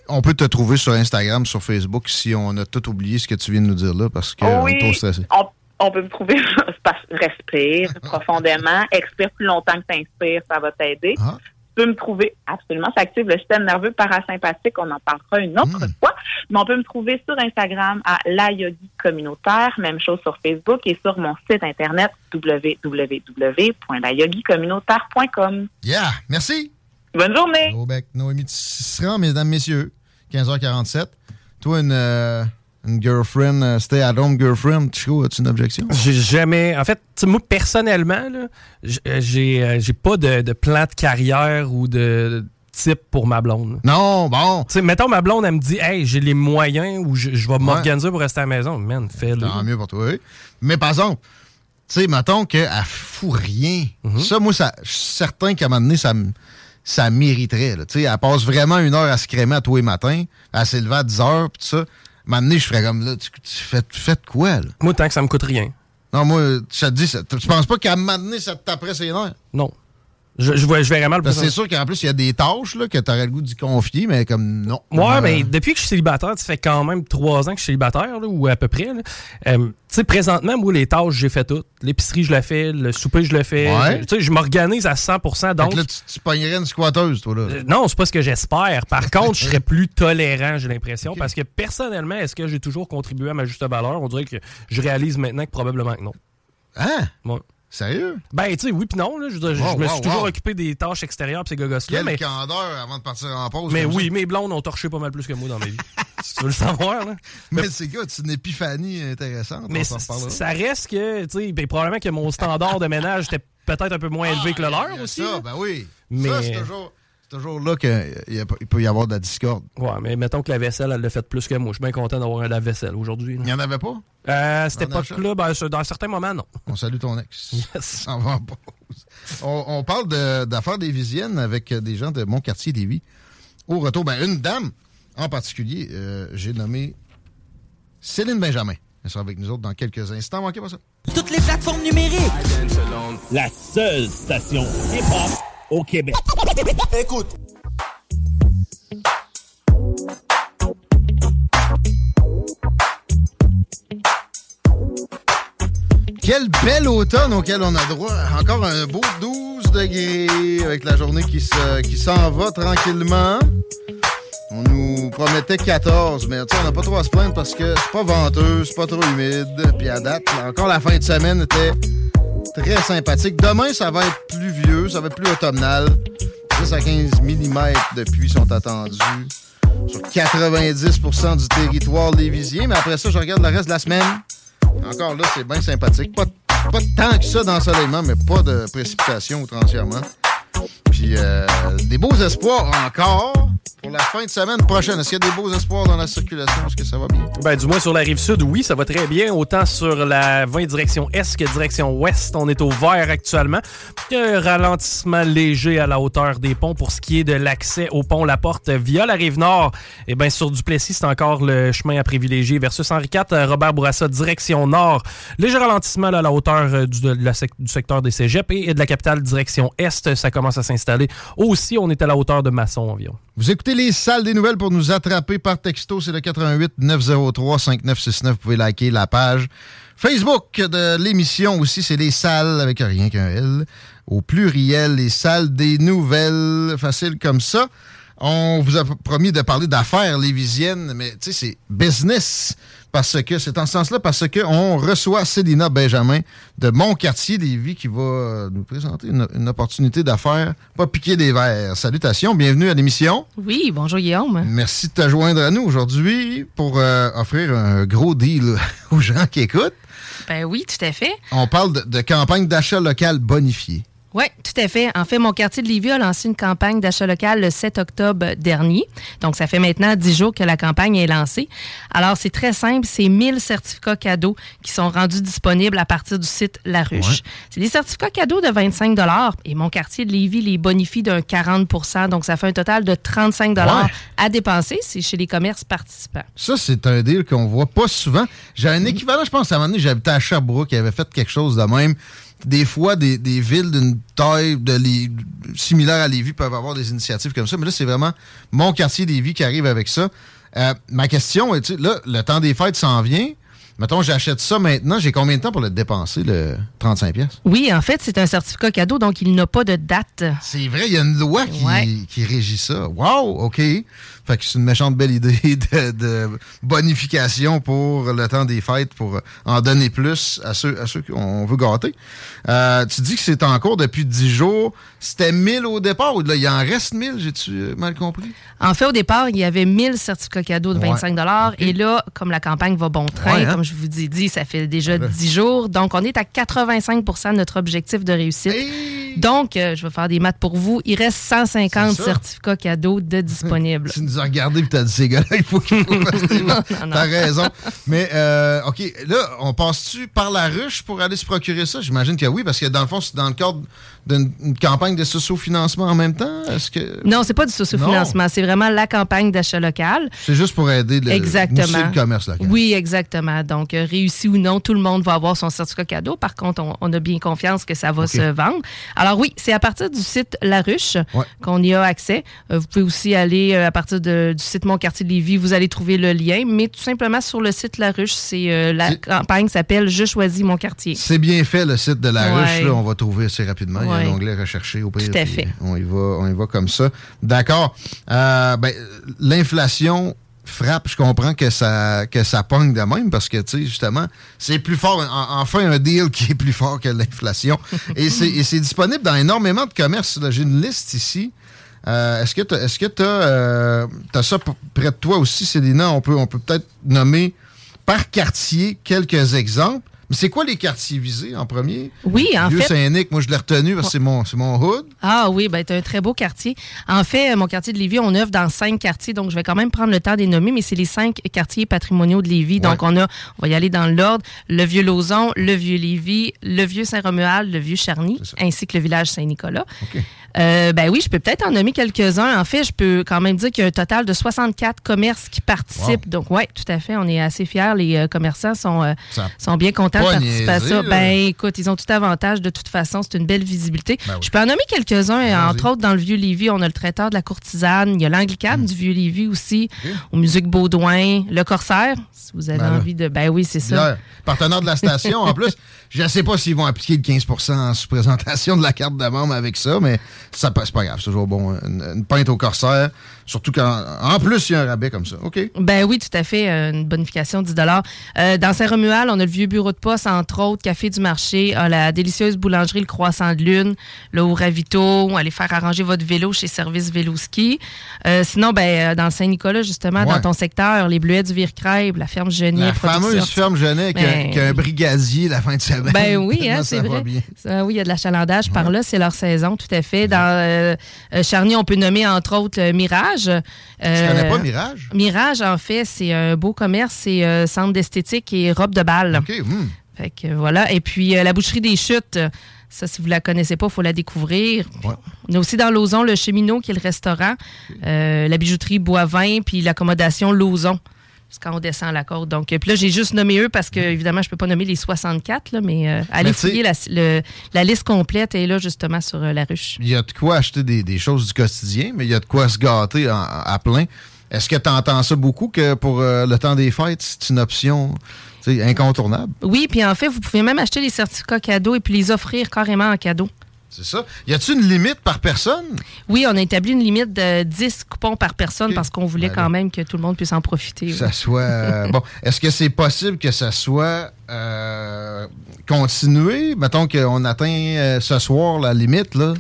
on peut te trouver sur Instagram, sur Facebook, si on a tout oublié ce que tu viens de nous dire là, parce qu'on oui, est trop stressé. on, on peut me trouver, respire profondément, expire plus longtemps que t'inspires, ça va t'aider. Ah. Tu peux me trouver, absolument, ça active le système nerveux parasympathique, on en parlera une autre Hmm. fois, mais on peut me trouver sur Instagram à La Yogi Communautaire, même chose sur Facebook et sur mon site internet www.layogicommunautaire.com. Yeah, merci. Bonne journée. Au bec, Noémie Tisserand, mesdames, messieurs, 15h47. Toi, une, euh, une girlfriend, euh, stay-at-home girlfriend, Chico, as-tu une objection? J'ai jamais. En fait, moi, personnellement, euh, j'ai euh, j'ai pas de, de plan de carrière ou de. type pour ma blonde. Non, bon. Tu sais, mettons, ma blonde, elle me dit, hey, j'ai les moyens ou je, je vais m'organiser pour rester à la maison. Man, fais-le. Tant mieux pour toi. oui. Mais par exemple, tu sais, mettons qu'elle fout rien. Ça, moi, ça, je suis certain qu'à un moment donné, ça me ça mériterait. là. Tu sais, elle passe vraiment une heure à se crémer à tous les matins, à s'élever à 10 heures, pis tout ça. Un moment donné, je ferais comme là, tu, tu fais, tu fais de quoi, là? Moi, tant que ça me coûte rien. Non, moi, je te dis, ça- tu penses pas qu'à un moment donné, ça te taperait ses nerfs? Non. Je, je, vois- je verrais mal. C'est sûr qu'en plus, il y a des tâches là, que tu aurais le goût d'y confier, mais comme non. Ouais, Euh, mais depuis que je suis célibataire, ça fait quand même trois ans que je suis célibataire, là, ou à peu près. Euh, tu sais, présentement, moi, les tâches, j'ai fait toutes. L'épicerie, je la fais. Le souper, je le fais. Ouais. Tu sais, je m'organise à 100 fait donc... là, tu, tu pognerais une squatteuse, toi, là. Euh, Non, c'est pas ce que j'espère. Par contre, je serais plus tolérant, j'ai l'impression. Parce que personnellement, est-ce que j'ai toujours contribué à ma juste valeur? On dirait que je réalise maintenant que probablement que non. Hein? Ouais. Sérieux? Ben, tu sais, oui puis non. Là, je, Wow, me wow, suis toujours wow. occupé des tâches extérieures pis ces gogos-là. Quelle Mais, candeur avant de partir en pause. mais oui, ça. mes blondes ont torché pas mal plus que moi dans ma vie. si tu veux le savoir, là. Mais c'est quoi, c'est une épiphanie intéressante. Mais on ça reste que, tu sais, ben, probablement que mon standard de ménage était peut-être un peu moins élevé que le leur aussi. Ça, là. ben oui. Mais- Ça, c'est toujours, toujours là qu'il peut y avoir de la discorde. Ouais, mais mettons que la vaisselle, elle l'a fait plus que moi. Je suis bien content d'avoir un lave-vaisselle aujourd'hui. Il n'y en avait pas? Euh, à cette époque-là, ben, dans certains moments, non. On salue ton ex. Yes. On va en pause. On, on parle de- d'affaires des visiennes avec des gens de mon quartier Lévis. Au retour, ben, une dame en particulier, euh, j'ai nommé Céline Benjamin. Elle sera avec nous autres dans quelques instants. Manquez pas ça. Toutes les plateformes numériques. La seule station hip-hop au Québec. Écoute. Quel bel automne auquel on a droit. Encore un beau 12 degrés avec la journée qui se- qui s'en va tranquillement. On nous promettait 14, mais tu sais, on n'a pas trop à se plaindre parce que c'est pas venteux, c'est pas trop humide. Puis à date, encore la fin de semaine était très sympathique. Demain, ça va être pluvieux, ça va être plus automnal. 10 à 15 mm de pluie sont attendus sur 90% du territoire lévisien. Mais après ça, je regarde le reste de la semaine. Encore là, c'est bien sympathique. Pas, pas tant que ça d'ensoleillement, mais pas de précipitation outrancièrement. Puis euh, des beaux espoirs encore la fin de semaine prochaine. Est-ce qu'il y a des beaux espoirs dans la circulation? Est-ce que ça va bien? Ben, du moins sur la rive sud, oui, ça va très bien. Autant sur la 20 direction est que direction ouest. On est au vert actuellement. Il y a un ralentissement léger à la hauteur des ponts pour ce qui est de l'accès au pont La Porte via la rive nord. Et bien, sur Duplessis, c'est encore le chemin à privilégier versus Henri IV, Robert Bourassa, direction nord. Léger ralentissement là, à la hauteur euh, du, de la sec- du secteur des cégeps et de la capitale direction est. Ça commence à s'installer. Aussi, on est à la hauteur de Masson environ. Vous écoutez les salles des nouvelles pour nous attraper par texto. C'est le 88 903 5969. Vous pouvez liker la page Facebook de l'émission aussi. C'est les salles avec rien qu'un L. Au pluriel, les salles des nouvelles. Facile comme ça. On vous a promis de parler d'affaires lévisiennes, mais tu sais, c'est business. Parce que c'est en ce sens-là, parce qu'on reçoit Célina Benjamin de Mon Quartier Lévis qui va euh, nous présenter une, une opportunité d'affaires, pas piquer des verres. Salutations, bienvenue à l'émission. Oui, bonjour Guillaume. Merci de te joindre à nous aujourd'hui pour euh, offrir un gros deal aux gens qui écoutent. Ben oui, tout à fait. On parle de, de campagne d'achat local bonifié. Oui, tout à fait. En fait, mon quartier de Lévis a lancé une campagne d'achat local le 7 octobre dernier. Donc, ça fait maintenant 10 jours que la campagne est lancée. Alors, c'est très simple. C'est 1000 certificats cadeaux qui sont rendus disponibles à partir du site La Ruche. Ouais. C'est des certificats cadeaux de 25 et mon quartier de Lévis les bonifie d'un 40% Donc, ça fait un total de 35 Ouais. à dépenser. C'est chez les commerces participants. Ça, c'est un deal qu'on voit pas souvent. J'ai un équivalent, je pense, à un moment donné, j'habitais à Sherbrooke, qui avait fait quelque chose de même. Des fois, des, des villes d'une taille de similaire à Lévis peuvent avoir des initiatives comme ça, mais là, c'est vraiment mon quartier Lévis qui arrive avec ça. Euh, ma question est, là, le temps des fêtes s'en vient. Mettons, j'achète ça maintenant, j'ai combien de temps pour le dépenser, le 35$? pièces Oui, en fait, c'est un certificat cadeau, donc il n'a pas de date. C'est vrai, il y a une loi qui, Ouais. qui régit ça. Wow, OK. Fait que c'est une méchante belle idée de, de bonification pour le temps des fêtes, pour en donner plus à ceux, à ceux qu'on veut gâter. Euh, tu dis que c'est en cours depuis 10 jours. C'était 1000 au départ ou là, il en reste 1000? J'ai-tu euh, mal compris? En fait, au départ, il y avait 1000 certificats cadeaux de Ouais. 25 Et là, comme la campagne va bon train, Ouais, hein? comme je vous ai dit, ça fait déjà 10 jours. Donc, on est à 85% de notre objectif de réussite. Donc, euh, je vais faire des maths pour vous. Il reste 150 C'est ça. certificats cadeaux de disponibles. Nous et t'as dit, ces gars-là, il faut qu'ils non. T'as raison. Mais, euh, OK, là, on passe-tu par la ruche pour aller se procurer ça? J'imagine que oui, parce que dans le fond, c'est dans le cadre d'une une campagne de socio-financement en même temps? Est-ce que. Non, c'est pas du socio-financement. C'est vraiment la campagne d'achat local. C'est juste pour aider le, Exactement. le commerce local. Oui, exactement. Donc, euh, réussi ou non, tout le monde va avoir son certificat cadeau. Par contre, on, on a bien confiance que ça va se vendre. Alors oui, c'est à partir du site La Ruche Ouais. qu'on y a accès. Euh, vous pouvez aussi aller euh, à partir de- du site Mon Quartier de Lévis, vous allez trouver le lien. Mais tout simplement sur le site La Ruche, c'est la campagne s'appelle Je choisis mon quartier. C'est bien fait, le site de la Ouais. ruche. Là, on va trouver assez rapidement. Ouais. un onglet recherché au pire. Tout à puis fait. On y va, on y va comme ça. D'accord. Euh, ben, L'inflation frappe. Je comprends que ça, que ça pogne de même parce que, tu sais, justement, c'est plus fort. en- enfin, un deal qui est plus fort que l'inflation. et c'est et c'est disponible dans énormément de commerces. J'ai une liste ici. Euh, Est-ce que tu as, ça p- près de toi aussi, Célina? On peut, on peut peut-être nommer par quartier quelques exemples. Mais c'est quoi les quartiers visés en premier? Oui, en Vieux fait- Saint-Nic, moi je l'ai retenu parce que c'est mon, c'est mon hood. Ah oui, ben c'est un très beau quartier. En fait, mon quartier de Lévis, on œuvre dans cinq quartiers, donc je vais quand même prendre le temps de les nommer, mais c'est les cinq quartiers patrimoniaux de Lévis. Donc on a, on va y aller dans l'ordre, le Vieux Lauson, le Vieux Lévis, le Vieux Saint-Romuald, le Vieux Charny, ainsi que le village Saint-Nicolas. Euh, ben oui, je peux peut-être en nommer quelques-uns. En fait, je peux quand même dire qu'il y a un total de 64 commerces qui participent. Donc oui, tout à fait, on est assez fiers. Les euh, commerçants sont, euh, sont bien contents de participer à ça. là. Ben écoute, ils ont tout avantage de toute façon. C'est une belle visibilité. Ben oui. Je peux en nommer quelques-uns. Entre autres, dans le Vieux-Lévis, on a le traiteur de la courtisane. Il y a Hmm. l'Anglicane du Vieux-Lévis aussi. Au Musique Baudouin. Le Corsaire, si vous avez Ben envie de... Ben oui, c'est ça. Partenaire de la station. en plus, je ne sais pas s'ils vont appliquer le 15 en sous-présentation de la carte de membre avec ça, mais ça passe pas grave. C'est toujours bon. Une, une pinte au corsaire. Surtout quand, en plus, il y a un rabais comme ça. OK. Ben oui, tout à fait. euh, Une bonification de 10 euh, Dans Saint-Romuald, on a le vieux bureau de poste, entre autres, Café du marché, euh, la délicieuse boulangerie Le Croissant de Lune, là, au Ravito, allez faire arranger votre vélo chez Service Vélo Ski. Euh, sinon, ben, euh, dans le Saint-Nicolas, justement, Ouais. dans ton secteur, les Bleuets du Vire-Crève, la ferme Genier. La fameuse ferme Genet qui, a- Ben- qui a un brigadier la fin de semaine. Ben oui, hein, c'est vrai. Ça, oui, il y a de l'achalandage par là, c'est leur saison, tout à fait. Dans euh, euh, Charny, on peut nommer entre autres euh, Mirage. Je connais pas Mirage? Mirage, en fait, c'est un beau commerce, c'est euh, centre d'esthétique et robe de bal. OK. hmm. Fait que voilà. Et puis euh, la boucherie des chutes, euh, ça, si vous la connaissez pas, il faut la découvrir. Ouais. On a aussi dans Lauson le cheminot qui est le restaurant, euh, la bijouterie Boivin, puis l'accommodation Lauson. Quand on descend la côte. Donc, euh, puis là, j'ai juste nommé eux parce que, évidemment, je peux pas nommer les 64, là, mais euh, allez Mais tu sais- fouiller la, le- la liste complète est là, justement, sur euh, la ruche. Il y a de quoi acheter des, des choses du quotidien, mais il y a de quoi se gâter en- à plein. Est-ce que tu entends ça beaucoup que pour euh, le temps des fêtes, c'est une option incontournable? Oui, puis en fait, vous pouvez même acheter les certificats cadeaux et puis les offrir carrément en cadeau. C'est ça. Y a-t-il une limite par personne? Oui, on a établi une limite de 10 coupons par personne parce qu'on voulait Ben quand même que tout le monde puisse en profiter. Que oui. ça soit. euh, bon, est-ce que c'est possible que ça soit euh, continué? Mettons qu'on atteint euh, ce soir la limite, là.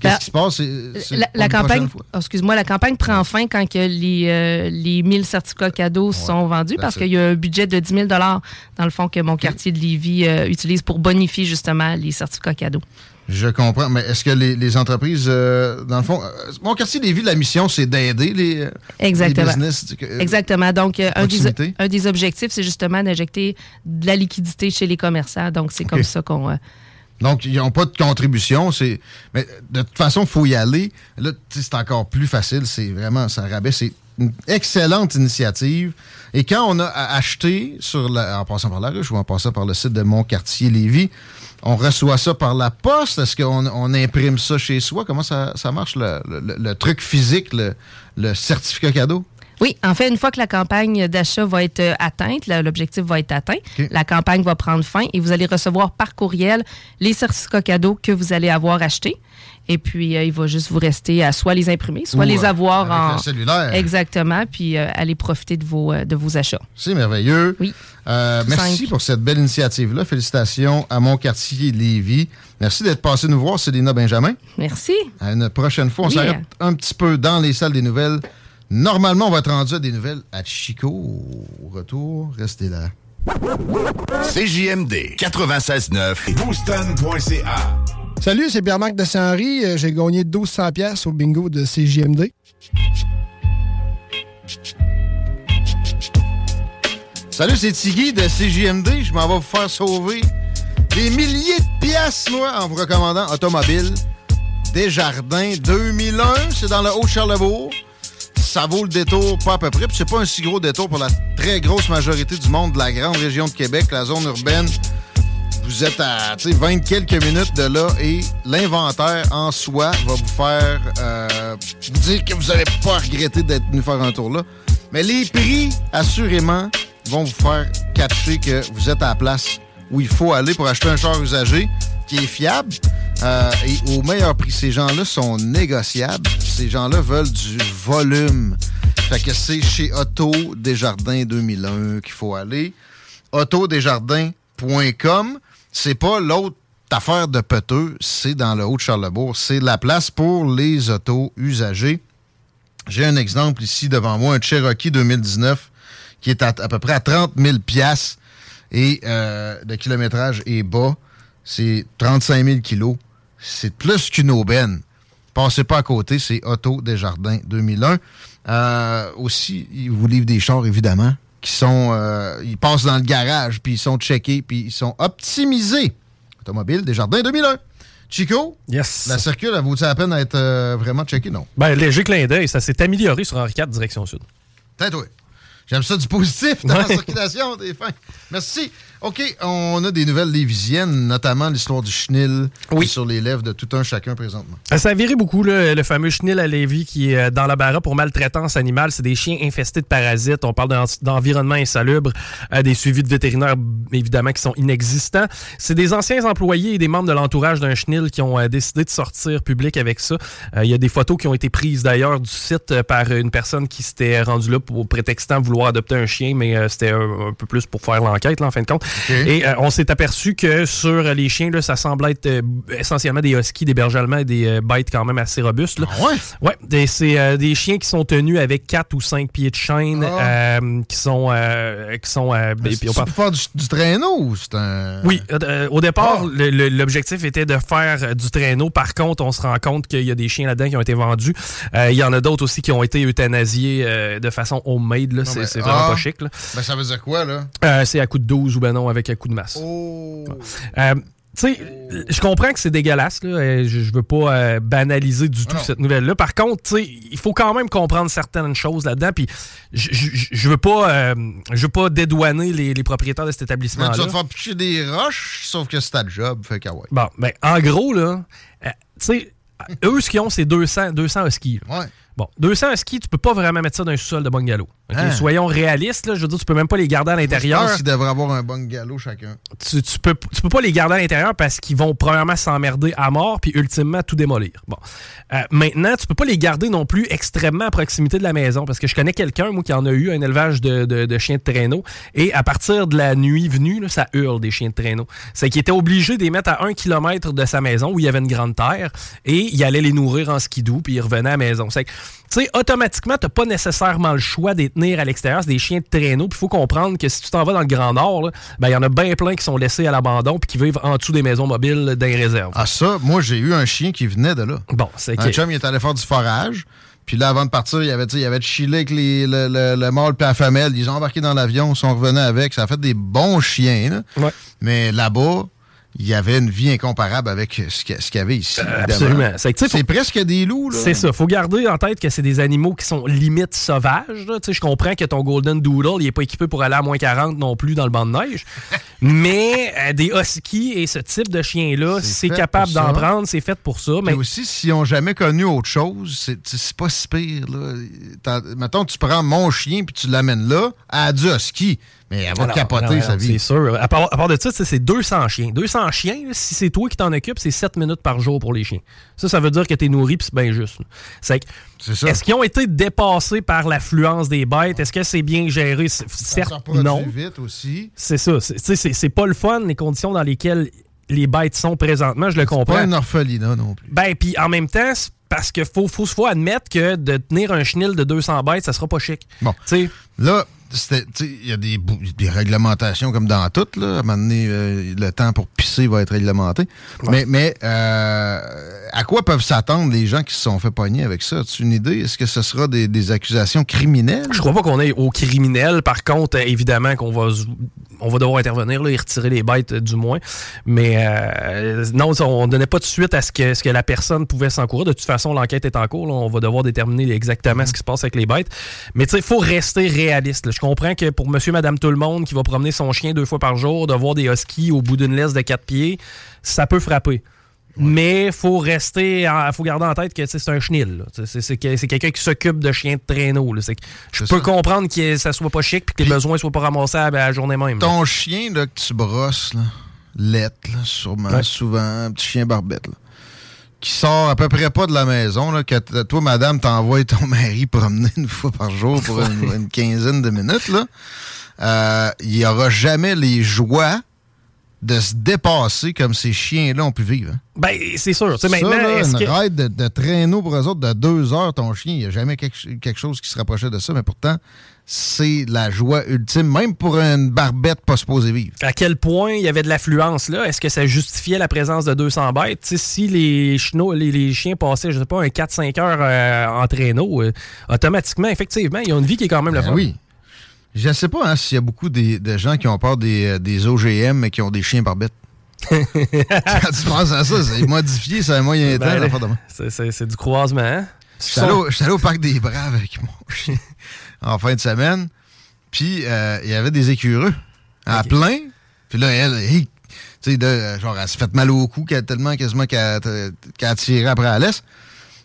Qu'est-ce Ben, qui se passe? La, campagne, oh, excuse-moi, la campagne prend fin quand que les, euh, les 1000 certificats cadeaux sont vendus parce qu'il y a un budget de 10 000 dans le fond que mon quartier de Lévis euh, utilise pour bonifier justement les certificats cadeaux. Je comprends, mais est-ce que les, les entreprises, euh, dans le fond, euh, mon quartier des villes, la mission, c'est d'aider les, euh, Exactement. les business. euh, Exactement. Donc, euh, un, des, un des objectifs, c'est justement d'injecter de la liquidité chez les commerçants. Donc, c'est comme ça qu'on. euh, Donc, ils n'ont pas de contribution. C'est... Mais de toute façon, il faut y aller. Là, c'est encore plus facile. C'est vraiment, ça rabaisse. C'est une excellente initiative. Et quand on a à acheter, sur la- en passant par la ruche ou en passant par le site de Mon Quartier Lévis, on reçoit ça par la poste? Est-ce qu'on on imprime ça chez soi? Comment ça, ça marche, le, le- le truc physique, le, le certificat cadeau? Oui, en fait, une fois que la campagne d'achat va être euh, atteinte, l'objectif va être atteint, la campagne va prendre fin et vous allez recevoir par courriel les certificats cadeaux que vous allez avoir achetés. Et puis, euh, il va juste vous rester à soit les imprimer, soit Ou, les euh, avoir avec en. cellulaire. Exactement, puis euh, aller profiter de vos, de vos achats. C'est merveilleux. Oui. Euh, merci simple. pour cette belle initiative-là. Félicitations à mon quartier Lévis. Merci d'être passé nous voir, Célina Benjamin. Merci. À une prochaine fois, on Oui. s'arrête un petit peu dans les salles des nouvelles. Normalement, on va être rendu à des nouvelles à Chico. Au retour, restez là. CJMD 96.9 Booston.ca Salut, c'est Pierre-Marc de Saint-Henri. Euh, J'ai gagné 1200 pièces au bingo de CJMD. Salut, c'est Tiggy de CJMD. Je m'en vais vous faire sauver des milliers de pièces, moi, en vous recommandant Automobile Desjardins 2001. C'est dans le Haut-Charlebourg. Ça vaut le détour, pas à peu près. Puis c'est pas un si gros détour pour la très grosse majorité du monde de la grande région de Québec, la zone urbaine. Vous êtes à tu sais, 20 quelques minutes de là et l'inventaire en soi va vous faire euh, vous dire que vous n'allez pas regretter d'être venu faire un tour là. Mais les prix, assurément, vont vous faire catcher que vous êtes à la place où il faut aller pour acheter un char usagé qui est fiable euh, et au meilleur prix. Ces gens-là sont négociables. Ces gens-là veulent du volume. Fait que c'est chez Auto Desjardins 2001 qu'il faut aller. Autodesjardins.com. C'est pas l'autre affaire de peteux, c'est dans le Haut-de-Charlebourg. C'est la place pour les autos usagés. J'ai un exemple ici devant moi, un Cherokee 2019 qui est à, peu près à 30 000 piastres et euh, le kilométrage est bas. C'est 35 000 kilos. C'est plus qu'une aubaine. Passez pas à côté, c'est Auto Desjardins 2001. Euh, aussi, ils vous livrent des chars, évidemment, qui sont... euh, ils passent dans le garage, puis ils sont checkés, puis ils sont optimisés. Automobile Desjardins 2001. Chico? Yes. La circule, elle vaut la peine d'être euh, vraiment checkée? Non. Ben, léger clin d'œil, ça s'est amélioré sur Henri IV, direction sud. Peut-être, oui. J'aime ça du positif dans la circulation, t'es fin. Merci. OK, on a des nouvelles lévisiennes, notamment l'histoire du chenil qui est sur les lèvres de tout un chacun présentement. Euh, Ça a viré beaucoup, là, le fameux chenil à Lévis qui est euh, dans la barra pour maltraitance animale. C'est des chiens infestés de parasites. On parle d'en- d'environnement insalubre, euh, des suivis de vétérinaires, évidemment, qui sont inexistants. C'est des anciens employés et des membres de l'entourage d'un chenil qui ont décidé de sortir public avec ça. Il y a des photos qui ont été prises d'ailleurs du site par une personne qui s'était rendue là pour prétextant vouloir adopter un chien, mais c'était un, un peu plus pour faire l'enquête, là, en fin de compte. Et euh, on s'est aperçu que sur les chiens, là, ça semble être euh, essentiellement des huskies, des bergers allemands et des euh, bêtes quand même assez robustes. Là. ouais? Ouais, c'est euh, des chiens qui sont tenus avec 4 ou 5 pieds de chaîne, euh, qui sont... qui sont ben, puis on parle- pour faire du, du traîneau un. oui, au départ, le- l'objectif était de faire du traîneau. Par contre, on se rend compte qu'il y a des chiens là-dedans qui ont été vendus. Il y en a d'autres aussi qui ont été euthanasiés de façon homemade. C'est vraiment ah. pas chic. là. Ben, ça veut dire quoi, là? C'est à coup de 12 ou ben non, avec un coup de masse. Oh. Euh, tu sais, je comprends que c'est dégueulasse. Là. Je, veux pas euh, banaliser du tout cette nouvelle-là. Par contre, tu sais, il faut quand même comprendre certaines choses là-dedans. Puis, je, veux pas, euh, je veux pas dédouaner les, les propriétaires de cet établissement-là. tu vas te faire picher des roches, sauf que c'est ta job. Fait que, ah ouais. Bon, ben, en gros, là, euh, tu sais, eux, ce qu'ils ont, c'est 200, 200 huskies. Ouais. Bon, 200 huskies, tu peux pas vraiment mettre ça dans un sous-sol de bungalow. OK? Hein? Soyons réalistes, là. Je veux dire, tu peux même pas les garder à Je l'intérieur. pense qu'ils devraient avoir un bon galop chacun. tu, tu peux, tu peux pas les garder à l'intérieur parce qu'ils vont premièrement s'emmerder à mort puis ultimement tout démolir. Bon. Euh, maintenant, tu peux pas les garder non plus extrêmement à proximité de la maison parce que je connais quelqu'un, moi, qui en a eu un élevage de, de- de chiens de traîneau et à partir de la nuit venue, là, ça hurle des chiens de traîneau. C'est qu'il était obligé de les mettre à un kilomètre de sa maison où il y avait une grande terre et il allait les nourrir en skidoo puis il revenait à la maison. C'est que, tu sais, automatiquement, t'as pas nécessairement le choix de les tenir à l'extérieur. C'est des chiens de traîneau. Puis il faut comprendre que si tu t'en vas dans le Grand Nord, là, ben, il y en a bien plein qui sont laissés à l'abandon puis qui vivent en dessous des maisons mobiles les réserves. Ah, ça, moi, j'ai eu un chien qui venait de là. Bon, c'est Un que- chum, il est allé faire du forage. Puis là, avant de partir, il avait, il avait chillé avec les- le, le, le mâle puis la femelle. Ils ont embarqué dans l'avion, ils sont revenus avec. Ça a fait des bons chiens, là. Mais là-bas, il y avait une vie incomparable avec ce qu'il y avait ici. évidemment. absolument. C'est faut- presque des loups. C'est ça. Faut garder en tête que c'est des animaux qui sont limite sauvages. Je comprends que ton Golden Doodle, il est pas équipé pour aller à moins 40 non plus dans le banc de neige. mais euh, des huskies et ce type de chien-là, c'est capable d'en prendre, c'est fait pour ça. Mais aussi, s'ils n'ont jamais connu autre chose, c'est pas si pire. Là. Mettons, tu prends mon chien puis tu l'amènes là, à du husky. Mais elle va Alors, capoter non, sa vie. C'est sûr. À part, à part de ça, c'est 200 chiens. 200 chiens, là, si c'est toi qui t'en occupes, c'est 7 minutes par jour pour les chiens. Ça, ça veut dire que t'es nourri puis c'est bien juste. C'est que- ça. Est-ce qu'ils ont été dépassés par l'affluence des bêtes? Est-ce que c'est bien géré? Certes, non. vite aussi. C'est ça. C'est- C'est c'est pas le fun, les conditions dans lesquelles les bêtes sont présentement, je le comprends. Pas un orphelinat non plus. Ben, puis en même temps, c'est parce qu'il faut, faut, faut admettre que de tenir un chenil de 200 bêtes, ça sera pas chic. Bon. Tu sais, Là, il y a des, des réglementations comme dans tout. Là. À un moment donné, euh, le temps pour pisser va être réglementé. Mais, mais euh, à quoi peuvent s'attendre les gens qui se sont fait pogner avec ça? As-tu une idée? Est-ce que ce sera des, des accusations criminelles? Je crois pas qu'on est au criminel. Par contre, évidemment qu'on va on va devoir intervenir là, et retirer les bêtes euh, du moins. Mais euh, non, on donnait pas de suite à ce que, ce que la personne pouvait s'encourir. De toute façon, l'enquête est en cours. là. on va devoir déterminer exactement ce qui se passe avec les bêtes. Mais tu sais, il faut rester réaliste. là. Je comprends que pour monsieur, madame, tout le monde qui va promener son chien deux fois par jour, de voir des huskies au bout d'une laisse de quatre pieds, ça peut frapper. Mais faut rester, en- faut garder en tête que c'est un chenil. C'est c'est que- c'est quelqu'un qui s'occupe de chiens de traîneau. là. Je peux comprendre que ça soit pas chic puis que les besoins soient pas ramassés à la journée même. là. Ton chien là, que tu brosses, là, lettre, sûrement, Ouais. souvent, un petit chien barbette, là, qui sort à peu près pas de la maison, là, que toi, madame, t'envoies ton mari promener une fois par jour pour une, une quinzaine de minutes, là, euh, il n'y aura jamais les joies de se dépasser comme ces chiens-là ont pu vivre. hein? Ben, c'est sûr. Ça, maintenant, là, une que- ride de, de traîneau pour eux autres de deux heures, ton chien, il n'y a jamais quelque, quelque chose qui se rapprochait de ça, mais pourtant, c'est la joie ultime, même pour une barbette pas supposée vivre. à quel point il y avait de l'affluence là? Est-ce que ça justifiait la présence de 200 bêtes? Si les, chenots- les, les chiens passaient, je sais pas, un 4-5 heures euh, en traîneau, euh, automatiquement, effectivement, ils ont une vie qui est quand même le Ben fun. oui. Je sais pas hein, s'il y a beaucoup des- de gens qui ont peur des, euh, des OGM, mais qui ont des chiens barbettes. Quand tu penses à ça, c'est modifié, c'est un moyen temps. Ben, même. c'est- du croisement. hein? Allé, au- j'étais allé au parc des Braves avec mon chien en fin de semaine. Puis, euh, il y avait des écureux à plein. Puis là, elle, hey, tu sais, de- genre, elle s'est fait mal au cou tellement quasiment qu'elle a- qu'elle a tiré après à l'est.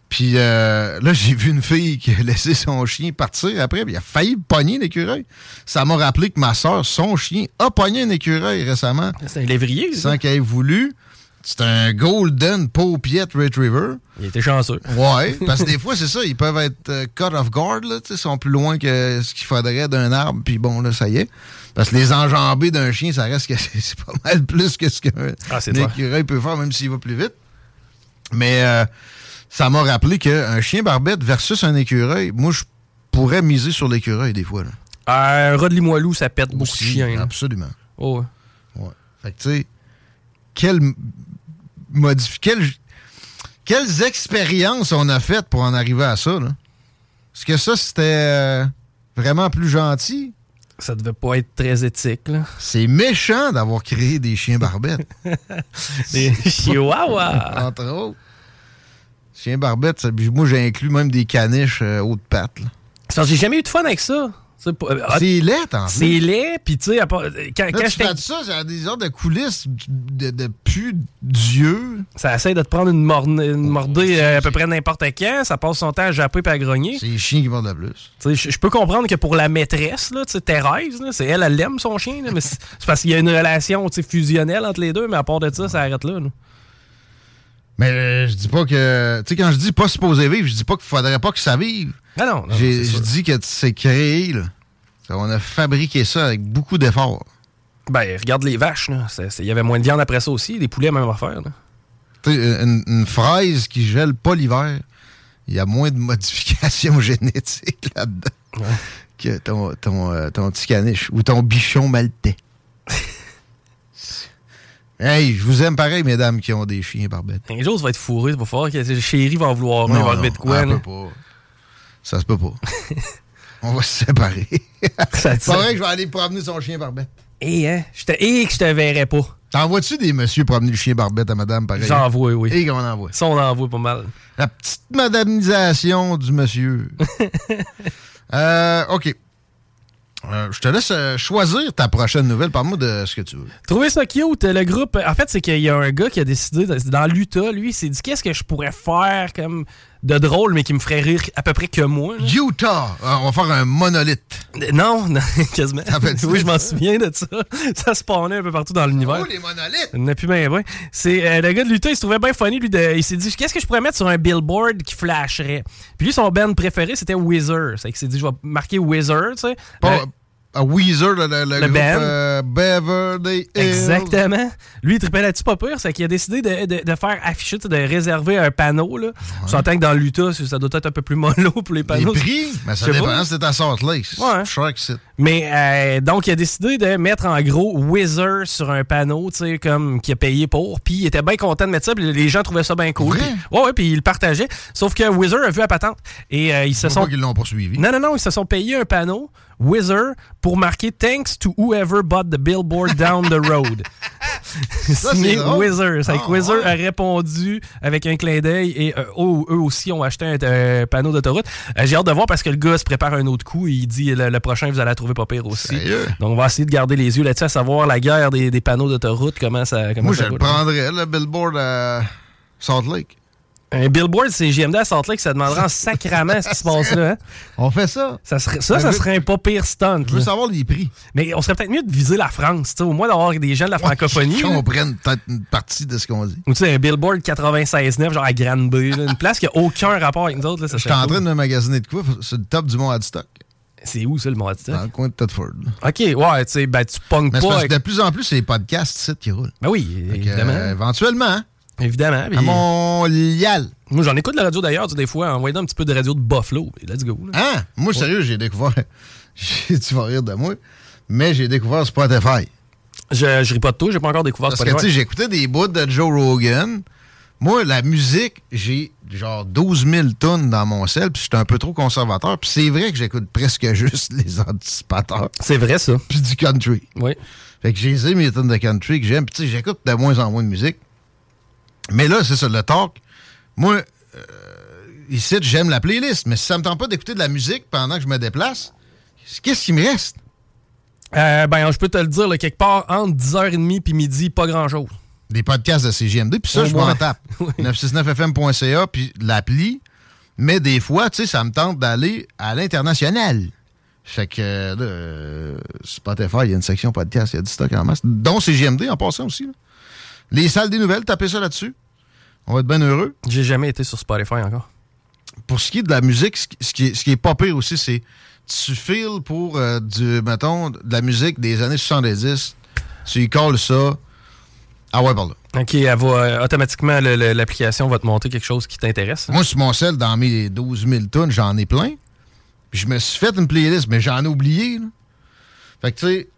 Puis euh, là, j'ai vu une fille qui a laissé son chien partir après, puis il a failli pogner l'écureuil. Ça m'a rappelé que ma soeur, son chien, a pogné un écureuil récemment. C'est un lévrier. Sans qu'elle ait voulu. C'est un Golden Paupiette Retriever. Il était chanceux. Ouais, parce que des fois, c'est ça, ils peuvent être euh, cut off guard, là, ils sont plus loin que ce qu'il faudrait d'un arbre, puis bon, là, ça y est. Parce que les enjambées d'un chien, ça reste que c'est pas mal plus que ce qu'un Ah, écureuil peut faire, même s'il va plus vite. Mais euh, ça m'a rappelé qu'un chien barbette versus un écureuil, moi, je pourrais miser sur l'écureuil des fois. Là. Un rat de limoilou, ça pète beaucoup de chiens. là. Absolument. Oh, ouais. Ouais. Fait que, tu sais, quelle modif- quelle- quelles expériences on a faites pour en arriver à ça, là? Est-ce que ça, c'était euh, vraiment plus gentil? Ça devait pas être très éthique, là. C'est méchant d'avoir créé des chiens barbettes. Des chihuahuas. Entre autres. Chiens barbettes, ça- moi, j'ai inclus même des caniches euh. C'est parce que J'ai jamais eu de fun avec ça. C'est euh, laid, en plus. C'est laid, puis tu sais, à part- quand, quand tu fais de ça, a des sortes de coulisses de, de pu Dieu. ça essaie de te prendre une, une mordée euh, à peu près n'importe quand, ça passe son temps à japper et à grogner. C'est les chiens qui mordent le plus. Je peux comprendre que pour la maîtresse, là, tu sais, Thérèse, là, c'est elle, elle aime son chien, là, mais c'est parce qu'il y a une relation fusionnelle entre les deux, mais à part de ça, ça arrête là. là. Mais euh, je dis pas que. Tu sais, quand je dis pas supposé vivre, je dis pas qu'il faudrait pas que ça vive. Non, non, non, Je dis que c'est créé, là. On a fabriqué ça avec beaucoup d'efforts. Ben, regarde les vaches, là. Il y avait moins de viande après ça aussi, les poulets, même affaire. Là. Tu sais, une, une fraise qui gèle pas l'hiver, il y a moins de modifications génétiques là-dedans que ton, ton, euh, ton petit caniche ou ton bichon maltais. Hey, je vous aime pareil, mesdames qui ont des chiens barbettes. Un jour, ça va être fourré, va falloir que chérie va en vouloir, un, il va arriver de quoi. ça peut pas. Ça se peut pas. On va se séparer. C'est pas vrai que je vais aller promener son chien barbette. Et, hein, je te, et que je te verrais pas. T'envoies-tu des messieurs promener le chien barbette à madame pareil? J'en vois, oui. Et qu'on envoie. Ça, on en voit pas mal. La petite modernisation du monsieur. Euh, OK. Euh, je te laisse euh, choisir ta prochaine nouvelle. Parle-moi de ce que tu veux. Trouver ça cute, le groupe. En fait, c'est qu'il y a un gars qui a décidé, dans- dans l'Utah, lui, il s'est dit qu'est-ce que je pourrais faire comme de drôle, mais qui me ferait rire à peu près que moi. là. Utah! Euh, on va faire un monolithe. Non, non, quasiment. oui, je m'en souviens de ça. Ça se spawnait un peu partout dans l'univers. Oh, les monolithes! A plus bien, bien. C'est euh, le gars de l'Utah, il se trouvait bien funny. Lui, de- il s'est dit qu'est-ce que je pourrais mettre sur un billboard qui flasherait? Puis lui, son band préféré, c'était Wizard. C'est qu'il s'est dit je vais marquer Wizard, tu sais. Pas, Euh, à Weezer, le, le, le Le groupe band. euh, Beverly Hills. Exactement. Lui, il trippait là-dessus pas pire, c'est qu'il a décidé de, de- de faire afficher, de réserver un panneau. Là. On s'entend que dans l'Utah, ça doit être un peu plus mollo pour les Les panneaux. prix, mais ça dépend. pas. C'était à Salt Lake. Ouais. Que c'est. Mais euh, donc, il a décidé de mettre en gros Wizard sur un panneau, tu sais, comme qui a payé pour. Puis il était bien content de mettre ça. Puis les gens trouvaient ça bien cool. Puis- ouais, ouais, puis il le partageait. Sauf que Wizard a vu la patente. Et euh, ils se sont. qu'ils l'ont poursuivi? Non, non, non, ils se sont payés un panneau Wizard pour marquer Thanks to whoever bought the billboard down the road. Ça, Signé. Wizard. C'est que Ah, Wizard ouais. a répondu avec un clin d'œil et euh, eux, eux aussi ont acheté un, panneau d'autoroute. Euh, J'ai hâte de voir parce que le gars se prépare un autre coup et il dit le, le prochain, vous allez la trouver pas pire aussi. Sérieux? Donc on va essayer de garder les yeux là-dessus à savoir la guerre des, des panneaux d'autoroute, comment ça comment Moi, ça je le prendrais, le billboard à Salt Lake. Un billboard, c'est GMD à Salt Lake, ça demanderait en sacrament ce qui se passe là. hein? On fait ça. Ça, serait, ça, serait un pas pire stunt. Je veux là. savoir les prix. Mais on serait peut-être mieux de viser la France, tu sais, au moins d'avoir des gens de la francophonie. Qui comprennent peut-être une partie de ce qu'on dit. Ou tu sais, un billboard 96.9, genre à Granby, là, une place qui a aucun rapport avec nous autres. Là, ça Je suis en train de me magasiner de quoi sur le top du mont Adstock. C'est où ça, le mont Adstock? Dans le coin de Thetford. Ok, ouais, tu sais, ben tu c'est pas. parce que avec- de plus en plus, c'est les podcasts ici qui roulent. Ben oui, évidemment. euh, éventuellement, hein, Évidemment. à Montréal. Moi, j'en écoute de la radio d'ailleurs, tu sais, des fois, envoyez un petit peu de radio de Buffalo. et Let's go. là. Hein? Moi, sérieux, j'ai découvert. tu vas rire de moi. Mais j'ai découvert Spotify. Je, je ris pas de tout, j'ai pas encore découvert Parce que, Spotify. tu sais, j'écoutais des bouts de Joe Rogan. Moi, la musique, j'ai genre 12 000 tonnes dans mon sel, puis j'étais un peu trop conservateur. Puis c'est vrai que j'écoute presque juste les anticipateurs. C'est vrai, ça. Puis du country. Oui. Fait que j'ai mes tonnes de country que j'aime. Puis tu sais, j'écoute de moins en moins de musique. Mais là, c'est ça, le talk. Moi, euh, ici, j'aime la playlist. Mais si ça me tente pas d'écouter de la musique pendant que je me déplace, qu'est-ce qui me reste? Euh, ben, je peux te le dire, là, quelque part, entre 10h30 puis midi, pas grand-chose. Des podcasts de CGMD. Puis ça, Au je m'en tape. 969fm.ca, puis l'appli. Mais des fois, tu sais, ça me tente d'aller à l'international. Fait que là, euh, Spotify, il y a une section podcast, il y a du stock en masse. Dont CGMD en passant aussi. là. Les salles des nouvelles, tapez ça là-dessus. On va être bien heureux. J'ai jamais été sur Spotify encore. Pour ce qui est de la musique, ce qui- ce qui est, pas pire aussi, c'est tu files pour euh, du, mettons, de la musique des années 70, tu y colles ça. Ah ouais, par là. OK, elle va, euh, automatiquement, l'application va te montrer quelque chose qui t'intéresse. Moi, sur mon sel, dans mes 12 000 tonnes, j'en ai plein. Puis je me suis fait une playlist, mais j'en ai oublié. là. Fait que, tu sais,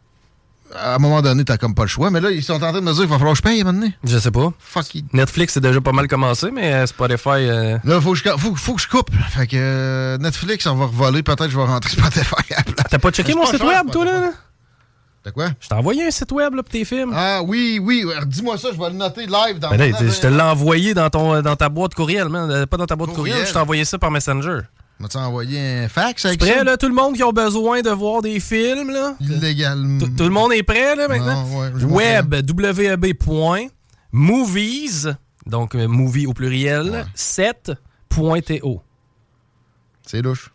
à un moment donné, t'as comme pas le choix. Mais là, ils sont en train de me dire qu'il va falloir que je paye donné. Je sais pas. Fuck it. Netflix, c'est déjà pas mal commencé, mais euh, Spotify... euh, Là, faut que je, faut, faut que je coupe. Fait que euh, Netflix, on va revoler. Peut-être que je vais rentrer Spotify à. T'as pas checké mon pas site cher, web, toi, là? De quoi? Je t'ai envoyé un site web, là, pour tes films. Ah oui, oui. Dis-moi ça, je vais le noter live dans Ben là, je te l'ai envoyé dans, ton, dans ta boîte courriel, man. Euh, Pas dans ta boîte Courriel. courriel, je t'ai envoyé ça par Messenger. M'as-tu envoyé un fax avec prêt, ça? là, tout le monde qui a besoin de voir des films, là? Illégalement. Tout tout le monde est prêt, là, maintenant? Non, ouais, m'en Web, web.movies, donc euh, movie au pluriel, 7.to. C'est louche.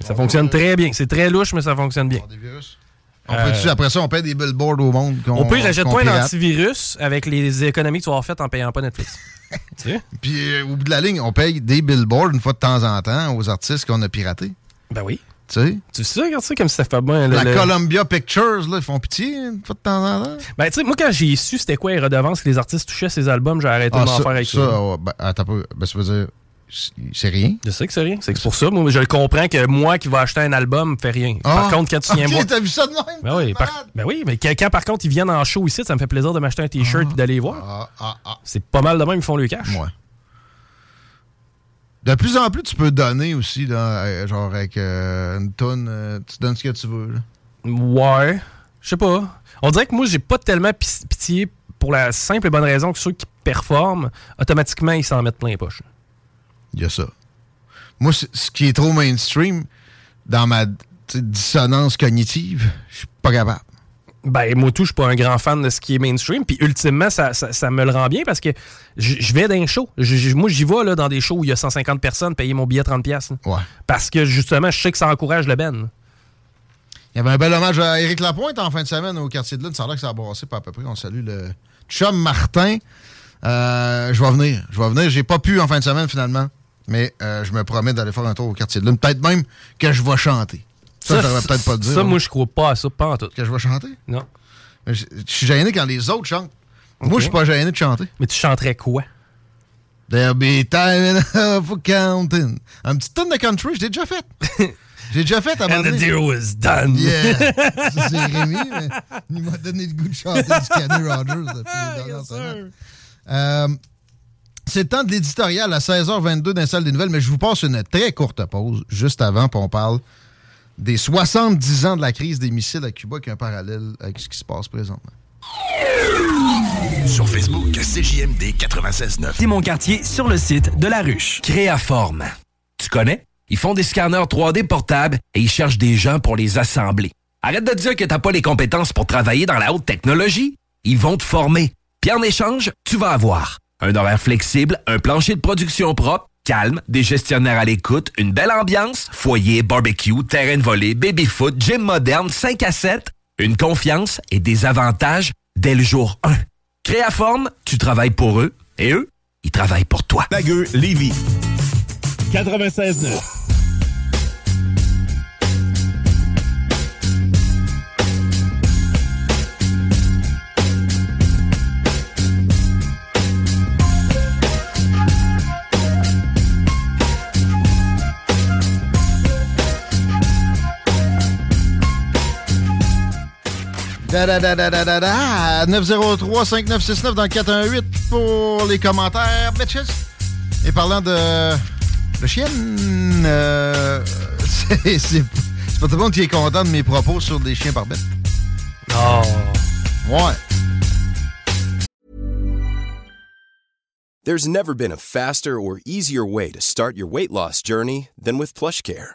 Ça fonctionne très bien. C'est très louche, mais ça fonctionne bien. Des virus. On Euh, peut-tu, après ça, on paye des billboards au monde. Au pire, achète-toi un antivirus avec les économies que tu vas avoir faites en payant pas Netflix. tu sais? Puis euh, au bout de la ligne, on paye des billboards une fois de temps en temps aux artistes qu'on a piratés. Ben oui. Tu sais? Tu sais, regarde ça comme ça fait bien. La le- Columbia Pictures, là, ils font pitié une fois de temps en temps. Ben, tu sais, moi, quand j'ai su c'était quoi les redevances que les artistes touchaient ces albums, j'ai arrêté Ah, de m'en faire avec ça, ouais, ben, attends. Ben, ça veut dire, c'est- rien? Je sais que c'est rien. C'est que c'est pour ça. Moi, je comprends que moi qui vais acheter un album fait rien. Par Ah, contre, quand tu viens ok, me voir. t'as vu ça de même? Ben oui, par- ben oui, mais quand, par contre ils viennent en show ici, ça me fait plaisir de m'acheter un t-shirt et d'aller les voir. Ah, ah, ah. C'est pas mal de même, ils font le cash. Ouais. De plus en plus, tu peux donner aussi, là, euh, genre avec euh, une tonne, euh, tu donnes ce que tu veux. là. Ouais. Je sais pas. On dirait que moi, j'ai pas tellement pi- pitié pour la simple et bonne raison que ceux qui performent, automatiquement, ils s'en mettent plein les poches. Il y a ça. Moi, ce qui est trop mainstream, dans ma dissonance cognitive, je suis pas capable. Ben, moi, tout, je suis pas un grand fan de ce qui est mainstream. Puis, ultimement, ça, ça, ça me le rend bien parce que je vais dans un show. Moi, j'y vais là, dans des shows où il y a 150 personnes, payer mon billet 30$. piastres, là. Ouais. Parce que, justement, je sais que ça encourage le Ben. Il y avait un bel hommage à Éric Lapointe en fin de semaine au quartier de Lune. Ça a l'air que ça a brassé pas à peu près. On salue le chum Martin. Euh, je vais venir. Je vais venir. J'ai pas pu en fin de semaine finalement. Mais euh, je me promets d'aller faire un tour au quartier de Lune. Peut-être même que je vais chanter. Ça, j'aurais peut-être pas dire. Ça, hein. moi, je crois pas à ça, pas en tout. Que je vais chanter? Non. Mais Je je suis gêné quand les autres chantent. Moi, je suis pas gêné de chanter. Mais tu chanterais quoi? There'll be time enough for counting. Un petit tonne de country, je l'ai déjà fait. J'ai déjà fait à un And the deal was done. Yeah. Ça, c'est Rémi, mais il m'a donné le goût de chanter du Kenny Rogers depuis les dernières semaines. C'est le temps de l'éditorial à 16h22 dans la salle des nouvelles, mais je vous passe une très courte pause juste avant, puis on parle des 70 ans de la crise des missiles à Cuba, qui est un parallèle avec ce qui se passe présentement. Sur Facebook, CJMD 96.9. C'est mon quartier sur le site de La Ruche. Créaforme. Tu connais? Ils font des scanners 3D portables et ils cherchent des gens pour les assembler. Arrête de dire que t'as pas les compétences pour travailler dans la haute technologie. Ils vont te former. Puis en échange, tu vas avoir un horaire flexible, un plancher de production propre, calme, des gestionnaires à l'écoute, une belle ambiance, foyer, barbecue, terrain de volée, baby-foot, gym moderne, 5 à 7, une confiance et des avantages dès le jour 1. Créaforme, tu travailles pour eux et eux, ils travaillent pour toi. Bagueux, Lévis. 96.9. Da, da, da, da, da, da, da. 903-5969 dans le 418 pour les commentaires, bitches. Et parlant de, de chienne, euh, c'est pas tout le monde qui est content de mes propos sur des chiens par bête. Oh. Ouais. There's never been a faster or easier way to start your weight loss journey than with PlushCare.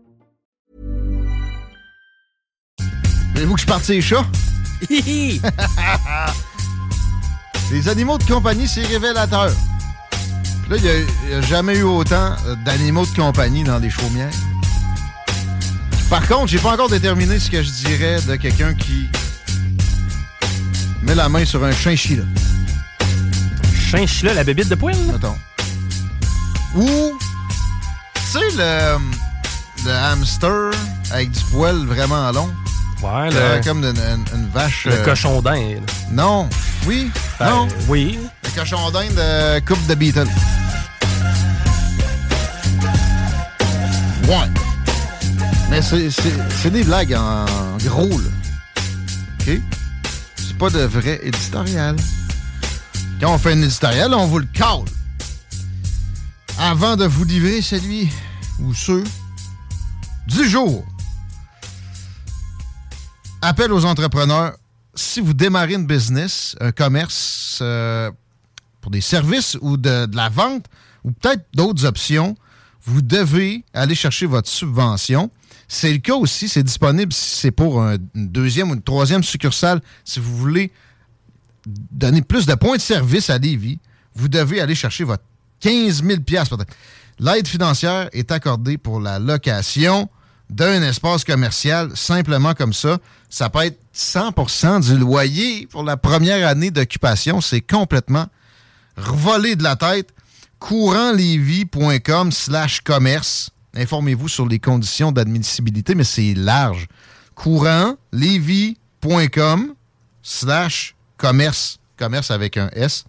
Voulez-vous que je parte ces chats? Les animaux de compagnie, c'est révélateur. Puis Là, il n'y a, jamais eu autant euh, d'animaux de compagnie dans les chaumières. Par contre, j'ai pas encore déterminé ce que je dirais de quelqu'un qui met la main sur un chinchilla. Chinchilla, la bébite de poil? Mettons. Ou, tu sais, le, le hamster avec du poil vraiment long. Ouais, Qui a le- comme une, une- une vache. Le euh, cochon d'Inde. Non. Oui. Ben, non. Oui. Le cochon d'Inde de Coupe de Beatles. Ouais. Mais c'est- des blagues en gros, là. OK? C'est pas de vrai éditorial. Quand on fait un éditorial, on vous le cale. Avant de vous livrer celui ou ceux du jour. Appel aux entrepreneurs. Si vous démarrez une business, un commerce euh, pour des services ou de, de la vente, ou peut-être d'autres options, vous devez aller chercher votre subvention. C'est le cas aussi, c'est disponible si c'est pour un- une deuxième ou une troisième succursale. Si vous voulez donner plus de points de service à Lévis, vous devez aller chercher votre 15 000 peut-être. L'aide financière est accordée pour la location d'un espace commercial, simplement comme ça. Ça peut être 100% du loyer pour la première année d'occupation. C'est complètement revolé de la tête. courantlevy.com slash commerce. Informez-vous sur les conditions d'admissibilité, mais c'est large. courantlevy.com slash commerce. Commerce avec un S.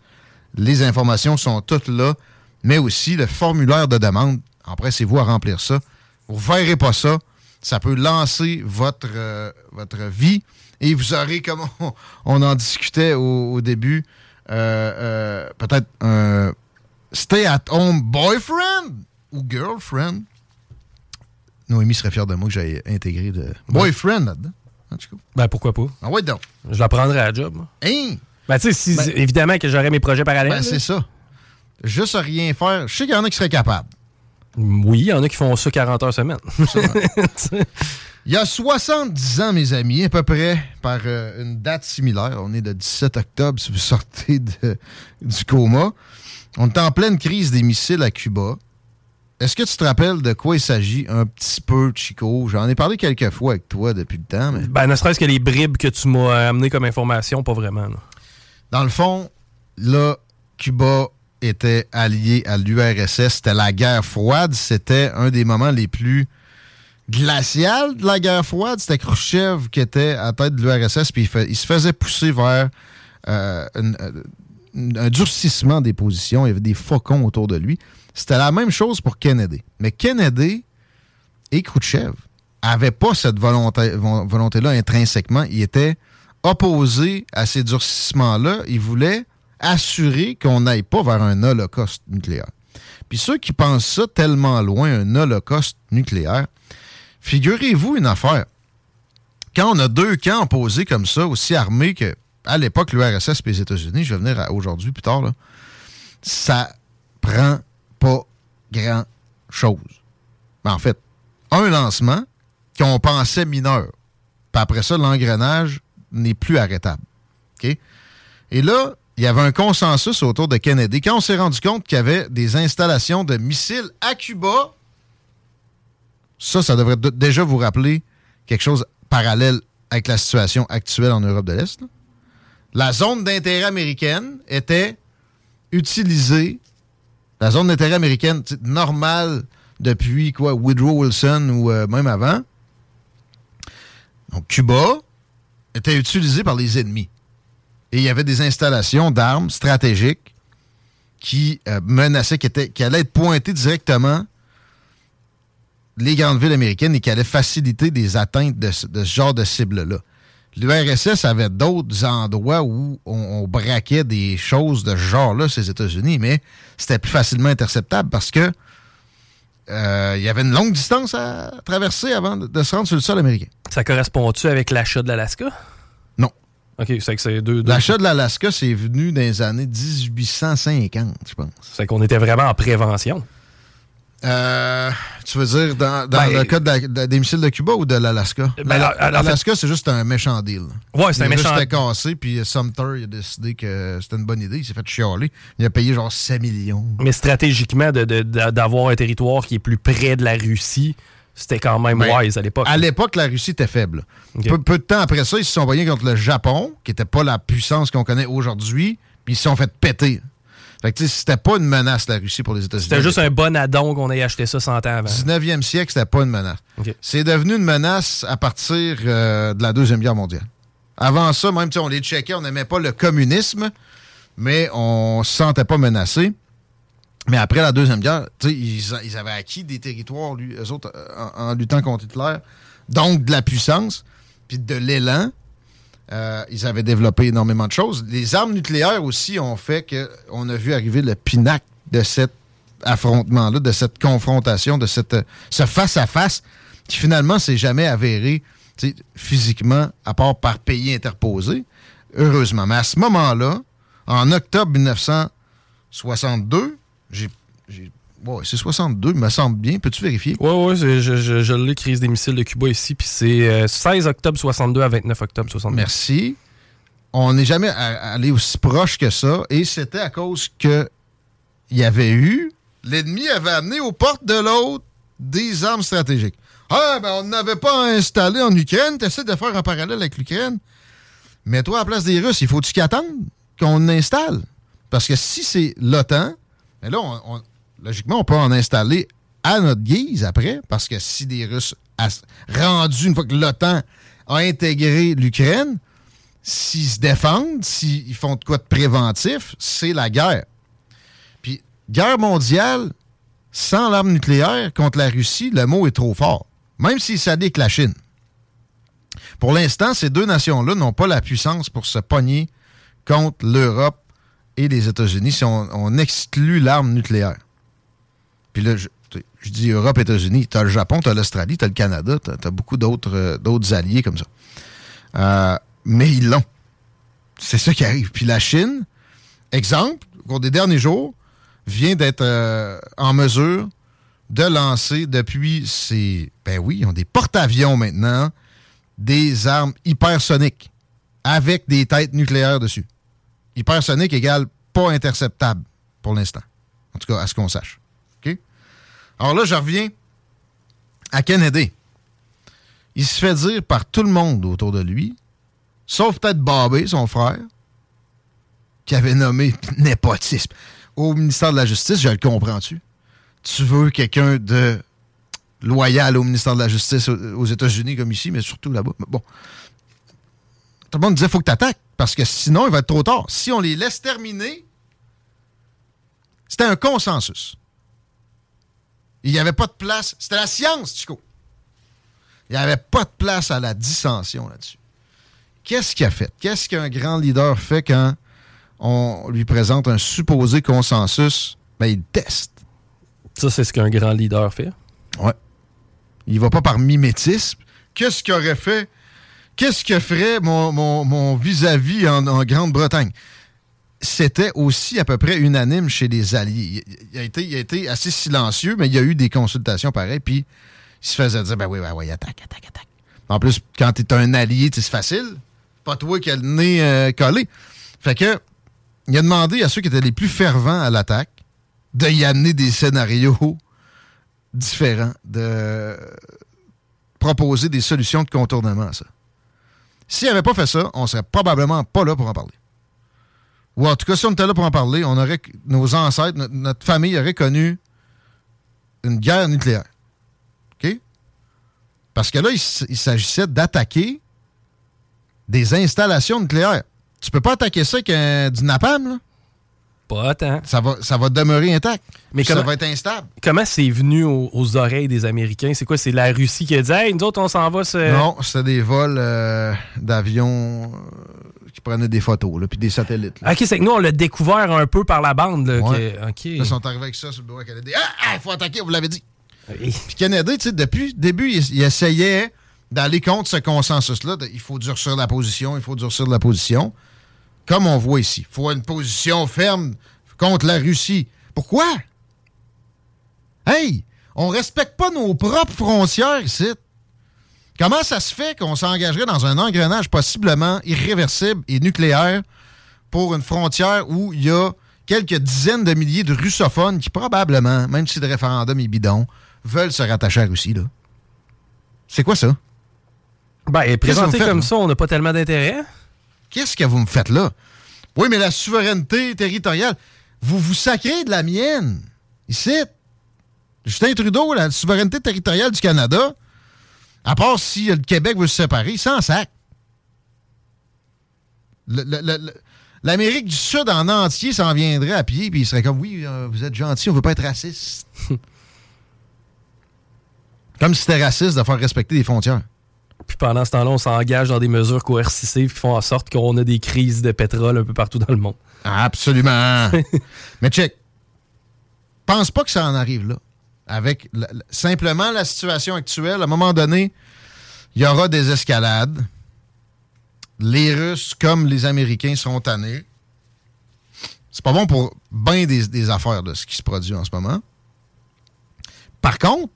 Les informations sont toutes là, mais aussi le formulaire de demande. Après, c'est vous à remplir ça. Vous ne verrez pas ça. Ça peut lancer votre, euh, votre vie Et vous aurez, comme on, on en discutait au, au début, euh, euh, peut-être un stay-at-home boyfriend ou girlfriend. Noémie serait fière de moi que j'ai intégré de boyfriend là-dedans. En tout cas. Ben, pourquoi pas? Ah ouais, donc. Je la prendrais à la job, moi. Hein? Ben, tu sais, si- Ben- évidemment que j'aurais mes projets parallèles. Ben, c'est ça. Juste rien faire. Je sais qu'il y en a qui seraient capables. Oui, il y en a qui font ça 40 heures semaine. Il y a 70 ans, mes amis, à peu près, par euh, une date similaire. On est le 17 octobre, si vous sortez de- du coma. On est en pleine crise des missiles à Cuba. Est-ce que tu te rappelles de quoi il s'agit? Un petit peu, Chico? J'en ai parlé quelques fois avec toi depuis le temps, mais... Ben, ne serait-ce que les bribes que tu m'as amenées comme information, pas vraiment. là. Dans le fond, là, Cuba était allié à l'URSS. C'était la guerre froide. C'était un des moments les plus glacial de la guerre froide. C'était Khrushchev qui était à la tête de l'URSS, puis il, se faisait pousser vers euh, euh, un durcissement des positions. Il y avait des faucons autour de lui. C'était la même chose pour Kennedy. Mais Kennedy et Khrushchev n'avaient pas cette volonté- vo- volonté-là intrinsèquement. Ils étaient opposés à ces durcissements-là. Ils voulaient assurer qu'on n'aille pas vers un holocauste nucléaire. Puis ceux qui pensent ça tellement loin, un holocauste nucléaire, figurez-vous une affaire. Quand on a deux camps opposés comme ça, aussi armés que à l'époque l'URSS et les États-Unis, je vais venir aujourd'hui plus tard, là, ça prend pas grand-chose. Ben, en fait, un lancement qu'on pensait mineur. Puis après ça, l'engrenage n'est plus arrêtable. Et là, il y avait un consensus autour de Kennedy. Quand on s'est rendu compte qu'il y avait des installations de missiles à Cuba, ça, ça devrait déjà vous rappeler quelque chose parallèle avec la situation actuelle en Europe de l'Est. La zone d'intérêt américaine était utilisée, la zone d'intérêt américaine normale depuis quoi, Woodrow Wilson ou euh, même avant. Donc, Cuba était utilisé par les ennemis. Et il y avait des installations d'armes stratégiques qui euh, menaçaient, qui, allaient être pointées directement les grandes villes américaines et qui allaient faciliter des atteintes de, ce- genre de cibles-là. L'URSS avait d'autres endroits où on, on braquait des choses de ce genre-là, ces États-Unis, mais c'était plus facilement interceptable parce que euh, il y avait une longue distance à traverser avant de, de se rendre sur le sol américain. Ça correspond-tu avec l'achat de l'Alaska? Non. OK, c'est que c'est deux... deux- L'achat de l'Alaska, c'est venu dans les années 1850, je pense. C'est qu'on était vraiment en prévention. Euh, tu veux dire dans, dans Ben, le cas de la- de- des missiles de Cuba ou de l'Alaska? Ben, L'Alaska, c'est juste un méchant deal. Ouais, c'est un méchant- étaient cassé, puis Sumter il a décidé que c'était une bonne idée. Il s'est fait chialer. Il a payé genre 7 millions. Mais stratégiquement, de- d'avoir un territoire qui est plus près de la Russie, c'était quand même Ben, wise à l'époque. À l'époque, la Russie était faible. Peu, peu de temps après ça, ils se sont voyés contre le Japon, qui n'était pas la puissance qu'on connaît aujourd'hui, puis ils se sont fait péter. Fait que, c'était pas une menace, la Russie, pour les États-Unis. C'était juste un bon addon qu'on ait acheté ça 100 ans avant. 19e siècle, c'était pas une menace. C'est devenu une menace à partir euh, de la Deuxième Guerre mondiale. Avant ça, même, sais, on les checkait, on n'aimait pas le communisme, mais on se sentait pas menacé. Mais après la Deuxième Guerre, ils, ils avaient acquis des territoires, eux autres, en, luttant contre Hitler. Donc, de la puissance, puis de l'élan. Euh, ils avaient développé énormément de choses. Les armes nucléaires aussi ont fait qu'on a vu arriver le pinacle de cet affrontement-là, de cette confrontation, de cette, ce face-à-face qui finalement s'est jamais avéré physiquement, à part par pays interposé. Heureusement. Mais à ce moment-là, en octobre 1962, j'ai. j'ai- ouais, c'est 62, me semble bien. Peux-tu vérifier? Oui, oui, je, je, je l'ai, crise des missiles de Cuba ici, puis c'est euh, 16 octobre 62 à 29 octobre 62. Merci. On n'est jamais allé aussi proche que ça, et c'était à cause que il y avait eu, l'ennemi avait amené aux portes de l'autre des armes stratégiques. Ah, ben on n'avait pas installé en Ukraine, t'essaies de faire un parallèle avec l'Ukraine. Mais toi, à la place des Russes, il faut-tu qu'ils attendent qu'on installe? Parce que si c'est l'OTAN, mais là, logiquement, on peut en installer à notre guise après, parce que si des Russes, rendus une fois que l'OTAN a intégré l'Ukraine, s'ils se défendent, s'ils font de quoi de préventif, c'est la guerre. Puis, guerre mondiale, sans l'arme nucléaire contre la Russie, le mot est trop fort. Même s'il avec la Chine. Pour l'instant, ces deux nations-là n'ont pas la puissance pour se pogner contre l'Europe et les États-Unis si on, exclut l'arme nucléaire. Puis là, je, dis Europe, États-Unis, tu as le Japon, tu as l'Australie, tu as le Canada, tu as, beaucoup d'autres euh, d'autres alliés comme ça. Euh, mais ils l'ont. C'est ça qui arrive. Puis la Chine, exemple, au cours des derniers jours, vient d'être euh, en mesure de lancer depuis ces... Ben oui, ils ont des porte-avions maintenant, des armes hypersoniques avec des têtes nucléaires dessus. Hypersonique égale pas interceptable pour l'instant. En tout cas, à ce qu'on sache. Alors là, je reviens à Kennedy. Il se fait dire par tout le monde autour de lui, sauf peut-être Bobby, son frère, qui avait nommé népotisme. Au ministère de la Justice, je le comprends-tu? Tu veux quelqu'un de loyal au ministère de la Justice aux États-Unis comme ici, mais surtout là-bas. Bon. Tout le monde disait faut que tu attaques, parce que sinon, il va être trop tard. Si on les laisse terminer, c'était un consensus. Il n'y avait pas de place. C'était la science, Chico. Il n'y avait pas de place à la dissension là-dessus. Qu'est-ce qu'il a fait? Qu'est-ce qu'un grand leader fait quand on lui présente un supposé consensus? Ben, il teste. Ça, c'est ce qu'un grand leader fait. Ouais. Il va pas par mimétisme. Qu'est-ce qu'il aurait fait? Qu'est-ce que ferait mon vis-à-vis en, Grande-Bretagne? C'était aussi à peu près unanime chez les alliés. Il a, été, assez silencieux, mais il y a eu des consultations pareilles, puis il se faisait dire, ben oui, ben oui, attaque, attaque, attaque. En plus, quand tu es un allié, c'est facile. Pas toi qui as le nez euh, collé. Fait que, il a demandé à ceux qui étaient les plus fervents à l'attaque de y amener des scénarios différents, de proposer des solutions de contournement à ça. S'il n'avait pas fait ça, on serait probablement pas là pour en parler. Ou en tout cas, si on était là pour en parler, on aurait nos ancêtres, notre, famille aurait connu une guerre nucléaire. OK? Parce que là, il, s'agissait d'attaquer des installations nucléaires. Tu peux pas attaquer ça avec du napalm, là? Pas tant. Ça va, ça va demeurer intact. Mais ça va être instable. Comment c'est venu aux, aux oreilles des Américains? C'est quoi? C'est la Russie qui a dit Hey, nous autres, on s'en va. Non, c'était des vols euh, d'avions euh, qui prenaient des photos, là, puis des satellites. là. Ok, c'est que nous, on l'a découvert un peu par la bande. Là, Ouais. que- ils sont arrivés avec ça sur le bureau canadien. Ah, il faut attaquer, vous l'avez dit. Puis Kennedy, tu sais, depuis le début, il, il essayait d'aller contre ce consensus-là. Il faut durcir la position, il faut durcir la position. Comme on voit ici. Il faut une position ferme contre la Russie. Pourquoi? Hey, on respecte pas nos propres frontières ici. Comment ça se fait qu'on s'engagerait dans un engrenage possiblement irréversible et nucléaire pour une frontière où il y a quelques dizaines de milliers de russophones qui probablement, même si le référendum est bidon, veulent se rattacher à la Russie, là? C'est quoi ça? Ben, présenté comme là? ça, on n'a pas tellement d'intérêt. Qu'est-ce que vous me faites là? Oui, mais la souveraineté territoriale, vous vous sacrez de la mienne. Ici, Justin Trudeau, la souveraineté territoriale du Canada, à part si le Québec veut se séparer, sans sac. L'Amérique du Sud en entier s'en viendrait à pied, puis il serait comme, oui, euh, vous êtes gentil, on veut pas être raciste. comme si c'était raciste de faire respecter les frontières. Puis pendant ce temps-là, on s'engage dans des mesures coercitives qui font en sorte qu'on a des crises de pétrole un peu partout dans le monde. Absolument. Mais check. Pense pas que ça en arrive là. Avec la- simplement la situation actuelle, à un moment donné, il y aura des escalades. Les Russes, comme les Américains, seront tannés. C'est pas bon pour bien des, des affaires de ce qui se produit en ce moment. Par contre,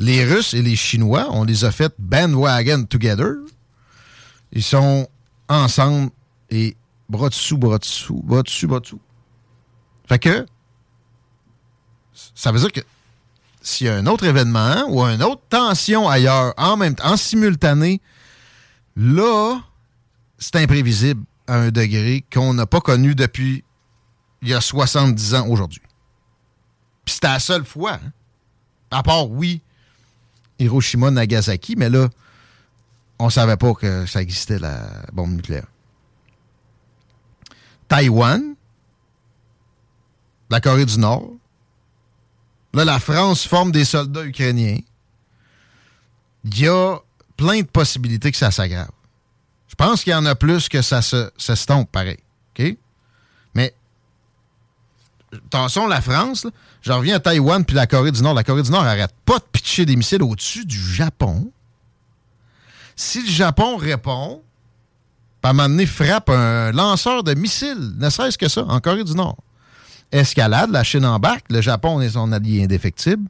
les Russes et les Chinois, on les a fait bandwagon together. Ils sont ensemble et bras dessous, bras dessous, bras dessus, bras dessous. Fait que, ça veut dire que s'il y a un autre événement ou une autre tension ailleurs en même en simultané, là, c'est imprévisible à un degré qu'on n'a pas connu depuis il y a 70 ans aujourd'hui. Puis c'était la seule fois. hein. À part, oui, Hiroshima, Nagasaki, mais là, on savait pas que ça existait, la bombe nucléaire. Taïwan, la Corée du Nord. Là, la France forme des soldats ukrainiens. Il y a plein de possibilités que ça s'aggrave. Je pense qu'il y en a plus que ça se s'estompe, pareil. OK? Attention, la France, je reviens à Taïwan puis la Corée du Nord. La Corée du Nord arrête pas de pitcher des missiles au-dessus du Japon. Si le Japon répond, puis à un moment donné, frappe un lanceur de missiles, ne serait-ce que ça, en Corée du Nord. Escalade, la Chine embarque, le Japon est son allié indéfectible.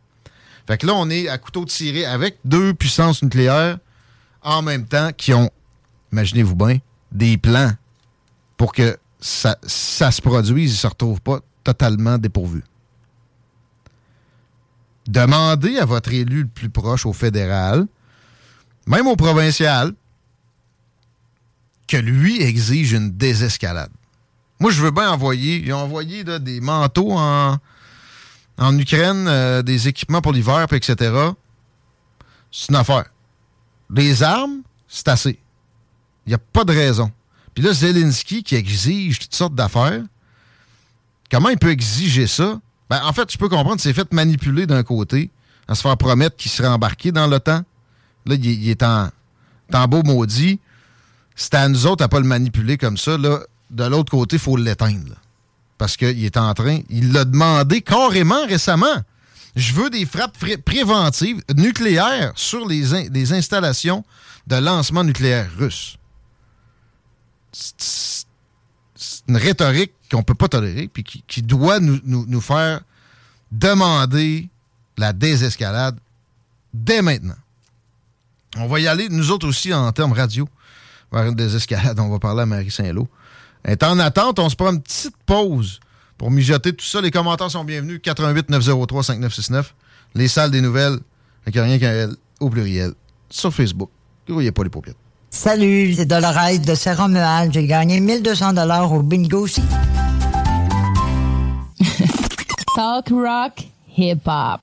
Fait que là, on est à couteau tiré avec deux puissances nucléaires en même temps qui ont, imaginez-vous bien, des plans pour que ça, ça se produise, ils ne se retrouvent pas totalement dépourvus. Demandez à votre élu le plus proche au fédéral, même au provincial, que lui exige une désescalade. Moi, je veux bien envoyer. Ils ont envoyé des manteaux en, en Ukraine, euh, des équipements pour l'hiver, etc. C'est une affaire. Les armes, c'est assez. Il n'y a pas de raison. Puis là, Zelensky qui exige toutes sortes d'affaires, comment il peut exiger ça? Ben, en fait, je peux comprendre, c'est fait manipuler d'un côté, à se faire promettre qu'il serait embarqué dans l'OTAN. Là, il, est en, en beau maudit. C'est à nous autres à pas le manipuler comme ça. Là, de l'autre côté, il faut l'éteindre. Parce qu'il est en train. Il l'a demandé carrément récemment. Je veux des frappes préventives nucléaires sur les, installations de lancement nucléaire russe. Une rhétorique qu'on ne peut pas tolérer, puis qui, doit nous, nous, faire demander la désescalade dès maintenant. On va y aller, nous autres aussi, en termes radio, vers une désescalade. On va parler à Marie Saint-Lô. est en attente, on se prend une petite pause pour mijoter tout ça. Les commentaires sont bienvenus. 88 903 5969. Les salles des nouvelles, avec rien qu'un L au pluriel, sur Facebook. Grouillez pas les paupières. Salut, c'est Dolores de serra J'ai gagné 1200 dollars au bingo aussi. Talk rock, hip hop.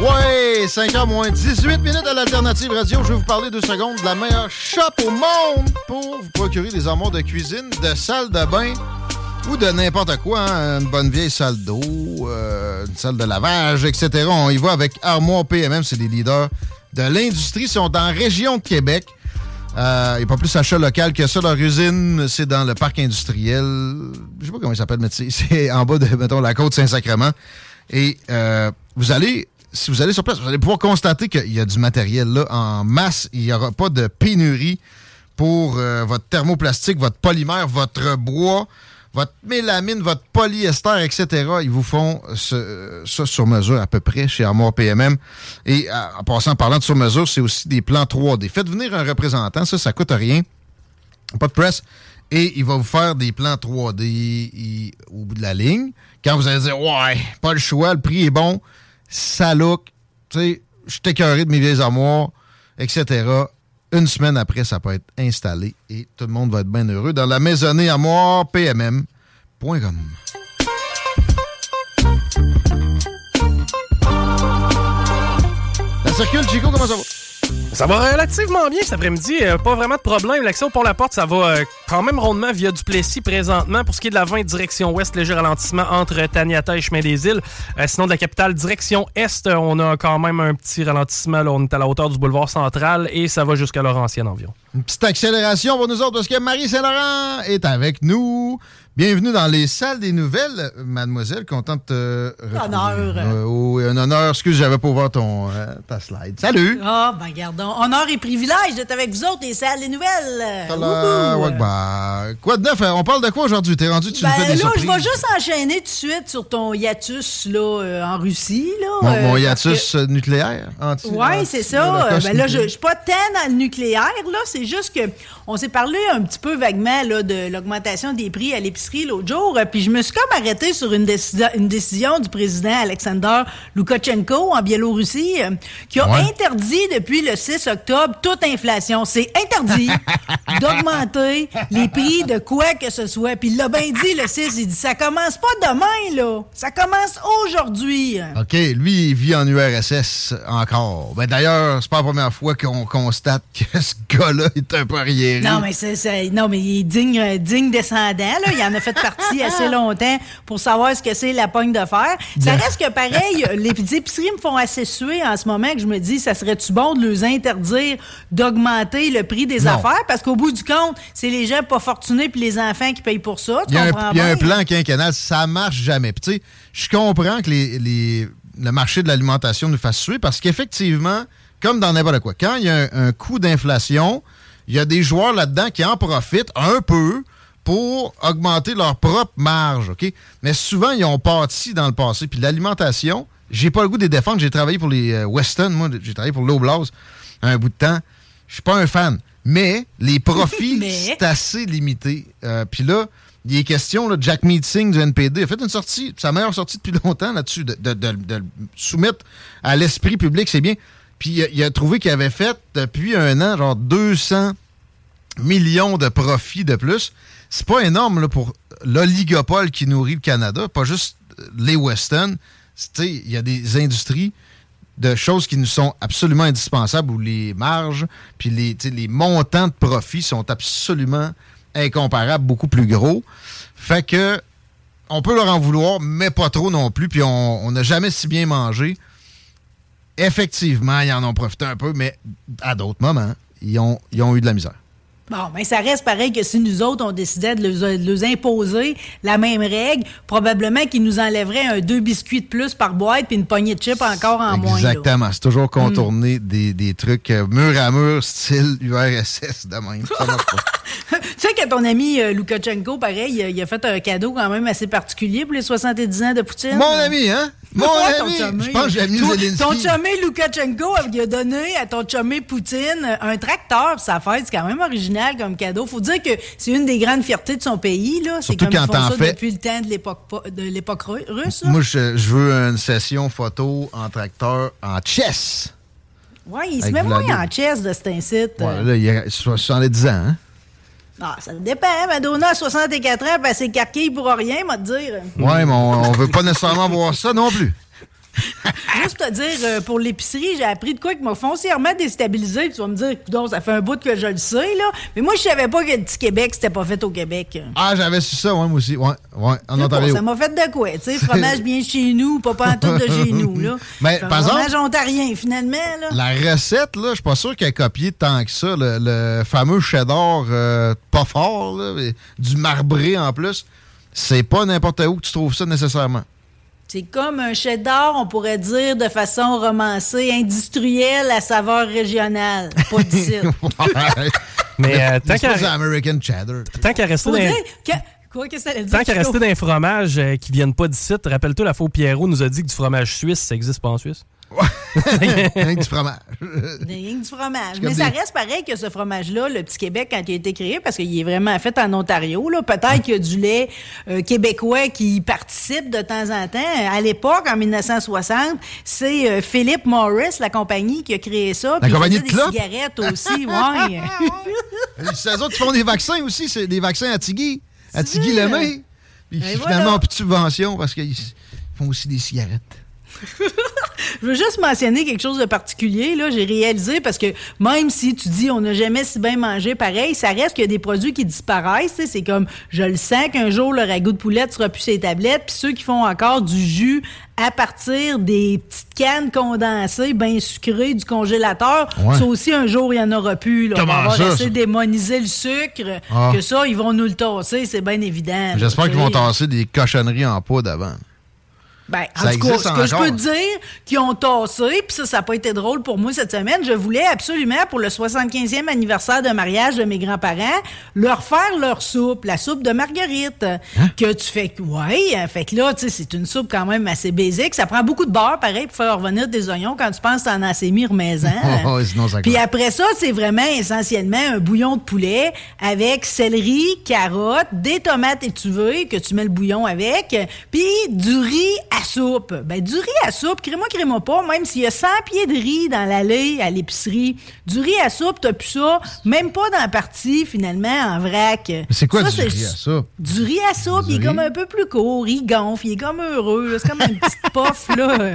Ouais, 5h moins 18 minutes à l'Alternative Radio. Je vais vous parler deux secondes de la meilleure shop au monde pour vous procurer des armoires de cuisine, de salle de bain ou de n'importe quoi. Hein. Une bonne vieille salle d'eau, euh, une salle de lavage, etc. On y va avec Armoire PMM. C'est des leaders de l'industrie. Ils sont dans la région de Québec. Euh, il n'y a pas plus achat local que ça. Leur usine, c'est dans le parc industriel. Je sais pas comment il s'appelle, mais c'est en bas de, mettons, la côte Saint-Sacrement. Et euh, vous allez si vous allez sur place, vous allez pouvoir constater qu'il y a du matériel là en masse. Il n'y aura pas de pénurie pour euh, votre thermoplastique, votre polymère, votre bois, votre mélamine, votre polyester, etc. Ils vous font ça sur mesure à peu près chez Armoire PMM. Et en passant, en parlant de sur mesure, c'est aussi des plans 3D. Faites venir un représentant, ça, ça coûte rien. Pas de presse. Et il va vous faire des plans 3D au bout de la ligne. Quand vous allez dire, ouais, pas le choix, le prix est bon, ça look, tu sais, je suis écœuré de mes vieilles armoires, etc. Une semaine après, ça peut être installé et tout le monde va être bien heureux dans la maisonnée armoire pmm.com. Ça circule, Chico, comment ça va? Ça va relativement bien cet après-midi. Euh, pas vraiment de problème. L'accès au pont-la-porte, ça va euh, quand même rondement via Duplessis présentement. Pour ce qui est de la 20 direction ouest, léger ralentissement entre Taniata et Chemin des Îles. Euh, sinon, de la capitale direction est, on a quand même un petit ralentissement. Là, on est à la hauteur du boulevard central et ça va jusqu'à Laurentienne environ. Une petite accélération pour nous autres parce que Marie Saint-Laurent est avec nous. Bienvenue dans les salles des nouvelles, mademoiselle. Contente de te Honneur. Euh, oui, un honneur. Excuse, j'avais pas ouvert ton, euh, ta slide. Salut! Ah, ben gardons. Honneur et privilège d'être avec vous autres, les salles des nouvelles. Quoi de neuf? On parle de quoi aujourd'hui? T'es rendu, tu ben, fais des là, surprises. je vais juste enchaîner tout de suite sur ton hiatus là, euh, en Russie. Là, mon, hiatus nucléaire? Oui, c'est ça. Ben, là, je, je suis pas tant dans le nucléaire. là. C'est juste que on s'est parlé un petit peu vaguement là, de l'augmentation des prix à l'épicerie l'autre jour, euh, puis je me suis comme arrêté sur une, une décision du président Alexander Loukachenko en Biélorussie, euh, qui a interdit depuis le 6 octobre toute inflation. C'est interdit d'augmenter les prix de quoi que ce soit. Puis il l'a bien dit, le 6, il dit ça commence pas demain, là. Ça commence aujourd'hui. OK, lui, il vit en URSS encore. Ben, D'ailleurs, c'est pas la première fois qu'on constate que ce gars-là est un peu Non, mais c'est, c'est- non, mais il est digne, euh, digne descendant. Là. Il en a fait partie assez longtemps pour savoir ce que c'est la pogne de fer. Ça reste que pareil, les épiceries me font assez suer en ce moment que je me dis, ça serait-tu bon de leur interdire d'augmenter le prix des Non. affaires? Parce qu'au bout du compte, c'est les gens pas fortunés puis les enfants qui payent pour ça. Tu Il y a, un, y a un plan quinquennal, ça marche jamais. Puis tu sais, je comprends que les, les- le marché de l'alimentation nous fasse suer parce qu'effectivement, comme dans n'importe quoi, quand il y a un, un coût d'inflation, il y a des joueurs là-dedans qui en profitent un peu pour augmenter leur propre marge, OK? Mais souvent, ils ont parti dans le passé. Puis l'alimentation, j'ai pas le goût de les défendre. J'ai travaillé pour les euh, Weston, moi, j'ai travaillé pour l'Oblast un bout de temps. Je suis pas un fan. Mais les profits, Mais- c'est assez limité. Euh, Puis là, il est question, là, Jack Meeting du NPD a fait une sortie, sa meilleure sortie depuis longtemps là-dessus, de, de- de- de le soumettre à l'esprit public, c'est bien. Puis il a, trouvé qu'il avait fait depuis un an, genre 200 millions de profits de plus. C'est pas énorme pour l'oligopole qui nourrit le Canada, pas juste euh, les Weston. Il y a des industries de choses qui nous sont absolument indispensables où les marges puis les, montants de profit sont absolument incomparables, beaucoup plus gros. Fait que on peut leur en vouloir, mais pas trop non plus. Puis on n'a jamais si bien mangé. Effectivement, ils en ont profité un peu, mais à d'autres moments, ils ont, ils ont eu de la misère. Bon, mais ça reste pareil que si nous autres, on décidait de leur, de leur imposer la même règle, probablement qu'ils nous enlèveraient un deux biscuits de plus par boîte puis une poignée de chips encore en moins. là. Exactement. C'est toujours contourner des, des trucs euh, mur à mur, style URSS de même. Ça marche pas. tu sais que ton ami euh, Lukashenko, pareil, il a, il a fait un cadeau quand même assez particulier pour les 70 ans de Poutine. Mon ami, hein? Mon ton ami! chumé. Je pense que Toi, Zelensky. Ton chumé Lukashenko, il a donné à ton chumé Poutine un tracteur sa fête. C'est quand même original comme cadeau. Faut dire que c'est une des grandes fiertés de son pays. là. C'est Surtout comme ils quand font ça fais- depuis le temps de l'époque russe. là. Moi, je, je veux une session photo en tracteur en chess. Ouais, il se met moins en chess de cet incite. Ouais, là, il a 70 ans, hein? Ah, ça dépend. Madonna a 64 ans, elle s'est carquille pour rien, m'a te dire. Ouais, mais on, on veut pas nécessairement voir ça non plus. Juste te dire, euh, pour l'épicerie, j'ai appris de quoi qui m'a foncièrement déstabilisé. Tu vas me dire, donc ça fait un bout que je le sais, là. Mais moi, je savais pas que le petit Québec, c'était pas fait au Québec. Ah, j'avais su ça, ouais, moi aussi. Ouais, ouais, en Ontario. ça m'a fait de quoi, tu sais, fromage bien chez nous, pas pantoute de chez nous, là. Mais, par exemple- fromage ontarien, finalement, là. La recette, là, je suis pas sûr qu'elle a copié tant que ça. Le, le fameux cheddar euh, pas fort, là, du marbré en plus. C'est pas n'importe où que tu trouves ça nécessairement. C'est comme un cheddar, on pourrait dire de façon romancée, industrielle à saveur régionale. Pas d'ici. Mais euh, tant C'est pas qu'à du American cheddar. tant qu'à rester dans... que... Quoi, que ça veut dire? Tant qu'à rester dans les fromages euh, qui viennent pas d'ici, rappelle-toi, la faux Pierrot nous a dit que du fromage suisse, ça existe pas en Suisse. Rien que du fromage. Rien que du fromage. Mais ça des- reste pareil que ce fromage-là, le Petit Québec, quand il a été créé, parce qu'il est vraiment fait en Ontario. là. Peut-être qu'il y a du lait euh, québécois qui y participe de temps en temps. À l'époque, en 1960, c'est euh, Philip Morris, la compagnie, qui a créé ça. La compagnie de des clopes? cigarettes aussi, ouais. Eux autres qui font des vaccins aussi. C'est des vaccins à Tigui. À Tigui? Lemay. Puis Et finalement, voilà. de subvention parce qu'ils font aussi des cigarettes. Je veux juste mentionner quelque chose de particulier. Là, j'ai réalisé parce que même si tu dis on n'a jamais si bien mangé pareil, ça reste qu'il y a des produits qui disparaissent. C'est comme je le sens qu'un jour le ragoût de poulette sera plus ses tablettes. Puis ceux qui font encore du jus à partir des petites cannes condensées, bien sucrées du congélateur, Ouais. ça aussi un jour il y en aura plus. Là. Comment on va ça, essayer de démoniser le sucre, Ah. que ça ils vont nous le tasser, c'est bien évident. J'espère qu'ils vont tasser des cochonneries en poudre avant. Ben, en tout cas, ce que je peux te dire, qu'ils ont tassé, puis ça, ça n'a pas été drôle pour moi cette semaine. Je voulais absolument, pour le 75e anniversaire de mariage de mes grands-parents, leur faire leur soupe, la soupe de marguerite. Hein? Que tu fais, ouais, euh, fait que là, tu sais, c'est une soupe quand même assez basique. Ça prend beaucoup de beurre, pareil, pour faire revenir des oignons quand tu penses en assez mis maison. Oh, oh, sinon, ça Puis après ça, c'est vraiment essentiellement un bouillon de poulet avec céleri, carottes, des tomates étuvées que tu mets le bouillon avec, puis du riz à soupe. Ben, du riz à soupe, crée-moi, crée-moi pas, même s'il y a 100 pieds de riz dans l'allée à l'épicerie, du riz à soupe, t'as plus ça, même pas dans la partie, finalement, en vrac. C'est quoi Ça, du riz à soupe? Du riz à soupe, Du il est comme un peu plus court, il gonfle, il est comme heureux, c'est comme une petite puff, là,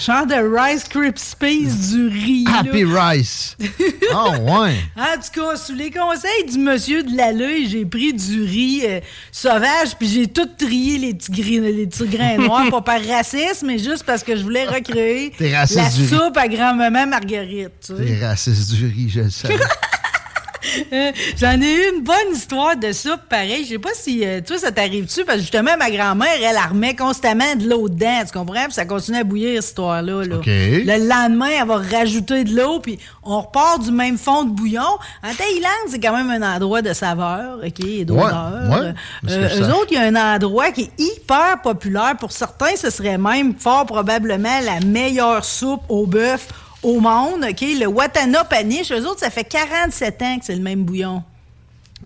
genre de Rice Krispies du riz, là. Happy Rice. Ah, ouais. En tout cas, sous les conseils du monsieur de l'allée, j'ai pris du riz euh, sauvage, puis j'ai tout trié les petits, gris- les petits grains noirs, pas par racisme, mais juste parce que je voulais recréer la riz. soupe à grand-maman Marguerite. tu sais. T'es raciste du riz, je le savais. Euh, J'en ai eu une bonne histoire de soupe, pareil. Je sais pas si euh, toi, ça t'arrive-tu, parce que justement, ma grand-mère, elle armait constamment de l'eau dedans, tu comprends? Puis ça continue à bouillir, cette histoire-là. là. Le lendemain, elle va rajouter de l'eau, puis on repart du même fond de bouillon. En Thaïlande, c'est quand même un endroit de saveur, OK, et d'odeur. Ouais, Euh, ça- eux autres, il y a un endroit qui est hyper populaire. Pour certains, ce serait même fort probablement la meilleure soupe au bœuf au monde, OK? Le Watana Paniche, eux autres, ça fait 47 ans que c'est le même bouillon.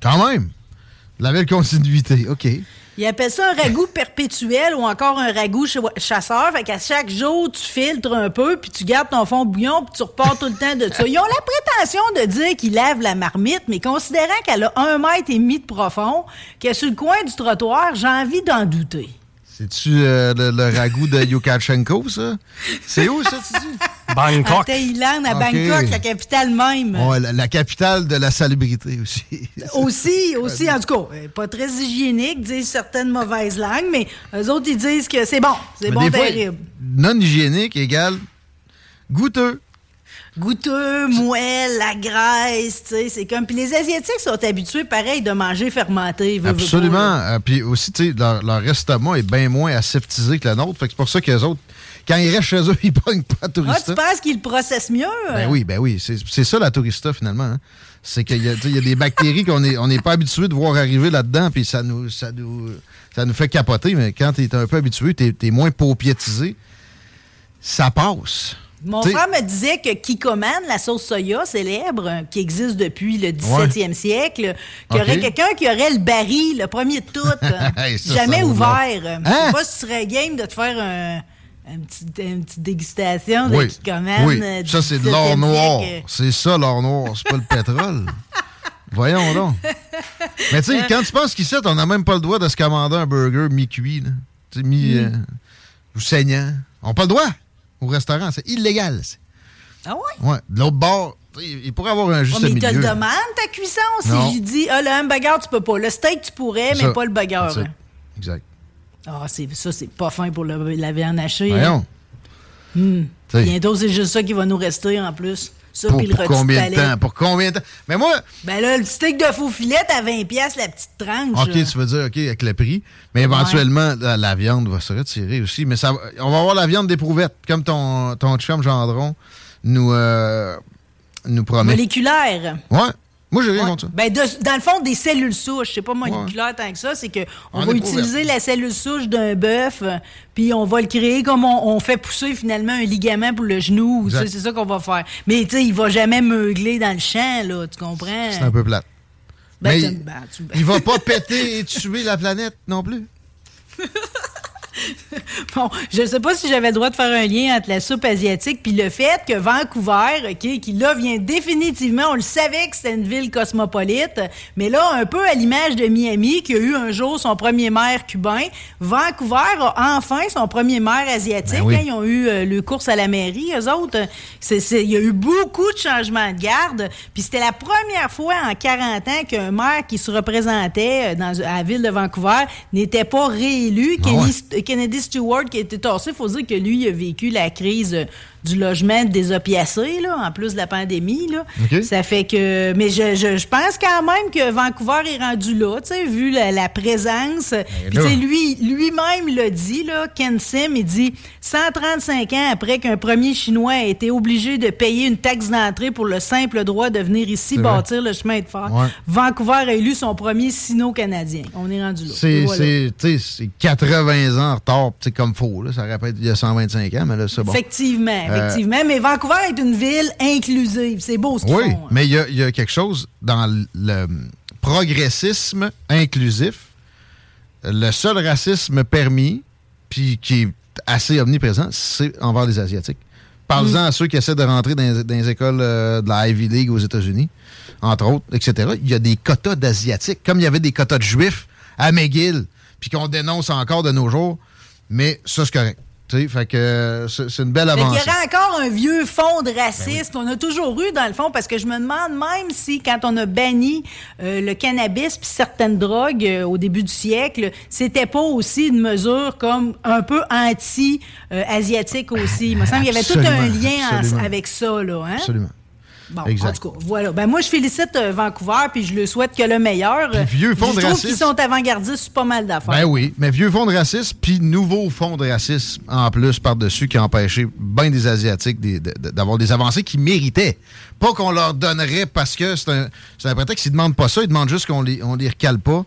Quand même. La belle continuité. OK. Ils appellent ça un ragoût perpétuel ou encore un ragoût ch- chasseur. Fait qu'à chaque jour, tu filtres un peu, puis tu gardes ton fond de bouillon, puis tu repars tout le temps de ça. Ils ont la prétention de dire qu'ils lavent la marmite, mais considérant qu'elle a un mètre et demi de profond, qu'elle est sur le coin du trottoir, j'ai envie d'en douter. C'est-tu euh, le, le ragoût de Yukachenko, ça? C'est où, ça, tu dis? En Thaïlande, à OK. Bangkok, la capitale même. Ouais, la, la capitale de la salubrité aussi. Aussi, aussi, en tout cas, euh, pas très hygiénique, disent certaines mauvaises langues, mais eux autres, ils disent que c'est bon, c'est bon, terrible. non hygiénique égale goûteux. Goûteux, moelle, la graisse, tu sais, c'est comme... Puis les Asiatiques sont habitués, pareil, de manger fermenté. veux, veux pas, Absolument. Euh, Puis aussi, tu sais, leur, leur estomac est bien moins aseptisé que le nôtre. Fait que c'est pour ça que les autres, quand ils restent chez eux, ils pognent pas Ah, tourista. tu penses qu'ils le processent mieux? Ben oui, ben oui. C'est ça la tourista, finalement. hein. C'est qu'il y, y a des bactéries qu'on n'est on n'est pas habitué de voir arriver là-dedans, puis ça nous, ça, nous, ça nous fait capoter. Mais quand tu es un peu habitué, tu es, moins paupiétisé, ça passe. Mon frère me disait que Kikoman, la sauce soya célèbre, euh, qui existe depuis le 17e siècle, qu'il y aurait quelqu'un qui aurait le baril, le premier de tout, euh, Hey, ça, jamais ça ouvert. Euh, Je Hein? sais pas si tu serais game de te faire un, un petit- une petite dégustation de Kikoman. oui. euh, ça, c'est de 17e l'or noir. C'est ça, l'or noir. C'est pas le pétrole. Voyons donc. Mais tu sais, quand tu penses qu'ici, on n'a même pas le droit de se commander un burger mi-cuit, là. Tu sais, mi- Mm. euh, ou saignant. On n'a pas le droit au restaurant. C'est illégal. Ah ouais? Ouais. De l'autre bord, il pourrait avoir un juste Oh, mais te milieu. le demande, ta cuisson, si je dis, ah, le hamburger, tu peux pas. Le steak, tu pourrais, mais Ça. pas le burger. Ça. Exact. Ah, c'est ça, c'est pas fin pour le- la viande hachée. Voyons. hein. Hmm. T'sais. Bientôt, c'est juste ça qui va nous rester en plus. Ça, Pour, puis le pour rôti de combien de temps? Pour combien de temps? Mais moi, Ben là, le steak de faux filet à 20$, piastres, la petite tranche. OK, tu veux dire, OK, avec le prix. Mais éventuellement, la, la viande va se retirer aussi. Mais ça, on va avoir la viande d'éprouvette, comme ton, ton chum Gendron nous, euh, nous promet. Moléculaire. Ouais. Moi, j'ai rien contre ça. Ben, de- dans le fond, des cellules souches. C'est pas moléculaire tant que ça. C'est qu'on En va utiliser la cellule souche d'un bœuf, euh, puis on va le créer comme on, on fait pousser finalement un ligament pour le genou. C'est ça qu'on va faire. Mais tu sais, il va jamais meugler dans le champ, là. Tu comprends? C'est un peu plate. Ben, Mais il, ben, tu- il va pas péter et tuer la planète non plus. Bon, je sais pas si j'avais le droit de faire un lien entre la soupe asiatique puis le fait que Vancouver, OK, qui là vient définitivement, on le savait que c'était une ville cosmopolite, mais là, un peu à l'image de Miami, qui a eu un jour son premier maire cubain, Vancouver a enfin son premier maire asiatique. Ben oui. hein, ils ont eu euh, le course à la mairie, eux autres. Il y a eu beaucoup de changements de garde, puis c'était la première fois en 40 ans qu'un maire qui se représentait euh, dans, à la ville de Vancouver n'était pas réélu. Ouais. Kennedy Stewart qui a été il faut dire que lui, il a vécu la crise euh, du logement des opiacés, là, en plus de la pandémie. Là. Ça fait que. Mais je, je, je pense quand même que Vancouver est rendu là, vu la, la présence. Puis, sais, lui, lui-même l'a dit, là, Ken Sim, il dit 135 ans après qu'un premier Chinois a été obligé de payer une taxe d'entrée pour le simple droit de venir ici vrai. bâtir le chemin de fer, Ouais. Vancouver a élu son premier sino-canadien. On est rendu là. C'est voilà. c'est- tu sais, c'est 80 ans en retard, comme faux. Là. Ça être il y a 125 ans, mais là, c'est bon. Effectivement, Euh, effectivement. Mais Vancouver est une ville inclusive. C'est beau ce qu'ils Oui, font. hein. mais il y a, il y a quelque chose dans le- progressisme inclusif. Le seul racisme permis, puis qui est assez omniprésent, c'est envers les Asiatiques. Parle-en Mm. à ceux qui essaient de rentrer dans, les- dans les écoles euh, de la Ivy League aux États-Unis, entre autres, etc. Il y a des quotas d'Asiatiques, comme il y avait des quotas de Juifs à McGill, puis qu'on dénonce encore de nos jours. Mais ça, c'est correct. Fait que euh, c'est une belle Fait avancée. y aurait encore un vieux fond Ben de racisme qu'on a toujours eu dans le fond, parce que je me demande même si quand on a banni euh, le cannabis puis certaines drogues euh, au début du siècle, c'était pas aussi une mesure comme un peu anti-asiatique aussi. Il me semble qu'il y avait tout un lien en- avec ça, là. Hein? Absolument. Bon, Exact. en tout cas, voilà. Ben, moi, je félicite euh, Vancouver, puis je le souhaite que le meilleur. Puis vieux fond je de trouve racisme. qu'ils sont avant-gardistes sur pas mal d'affaires. Ben oui, mais vieux fond de racisme, puis nouveau fond de racisme en plus par-dessus qui a empêché bien des Asiatiques d'avoir des avancées qu'ils méritaient. Pas qu'on leur donnerait parce que c'est un, c'est un prétexte. Ils demandent pas ça, ils demandent juste qu'on les, on les recale pas.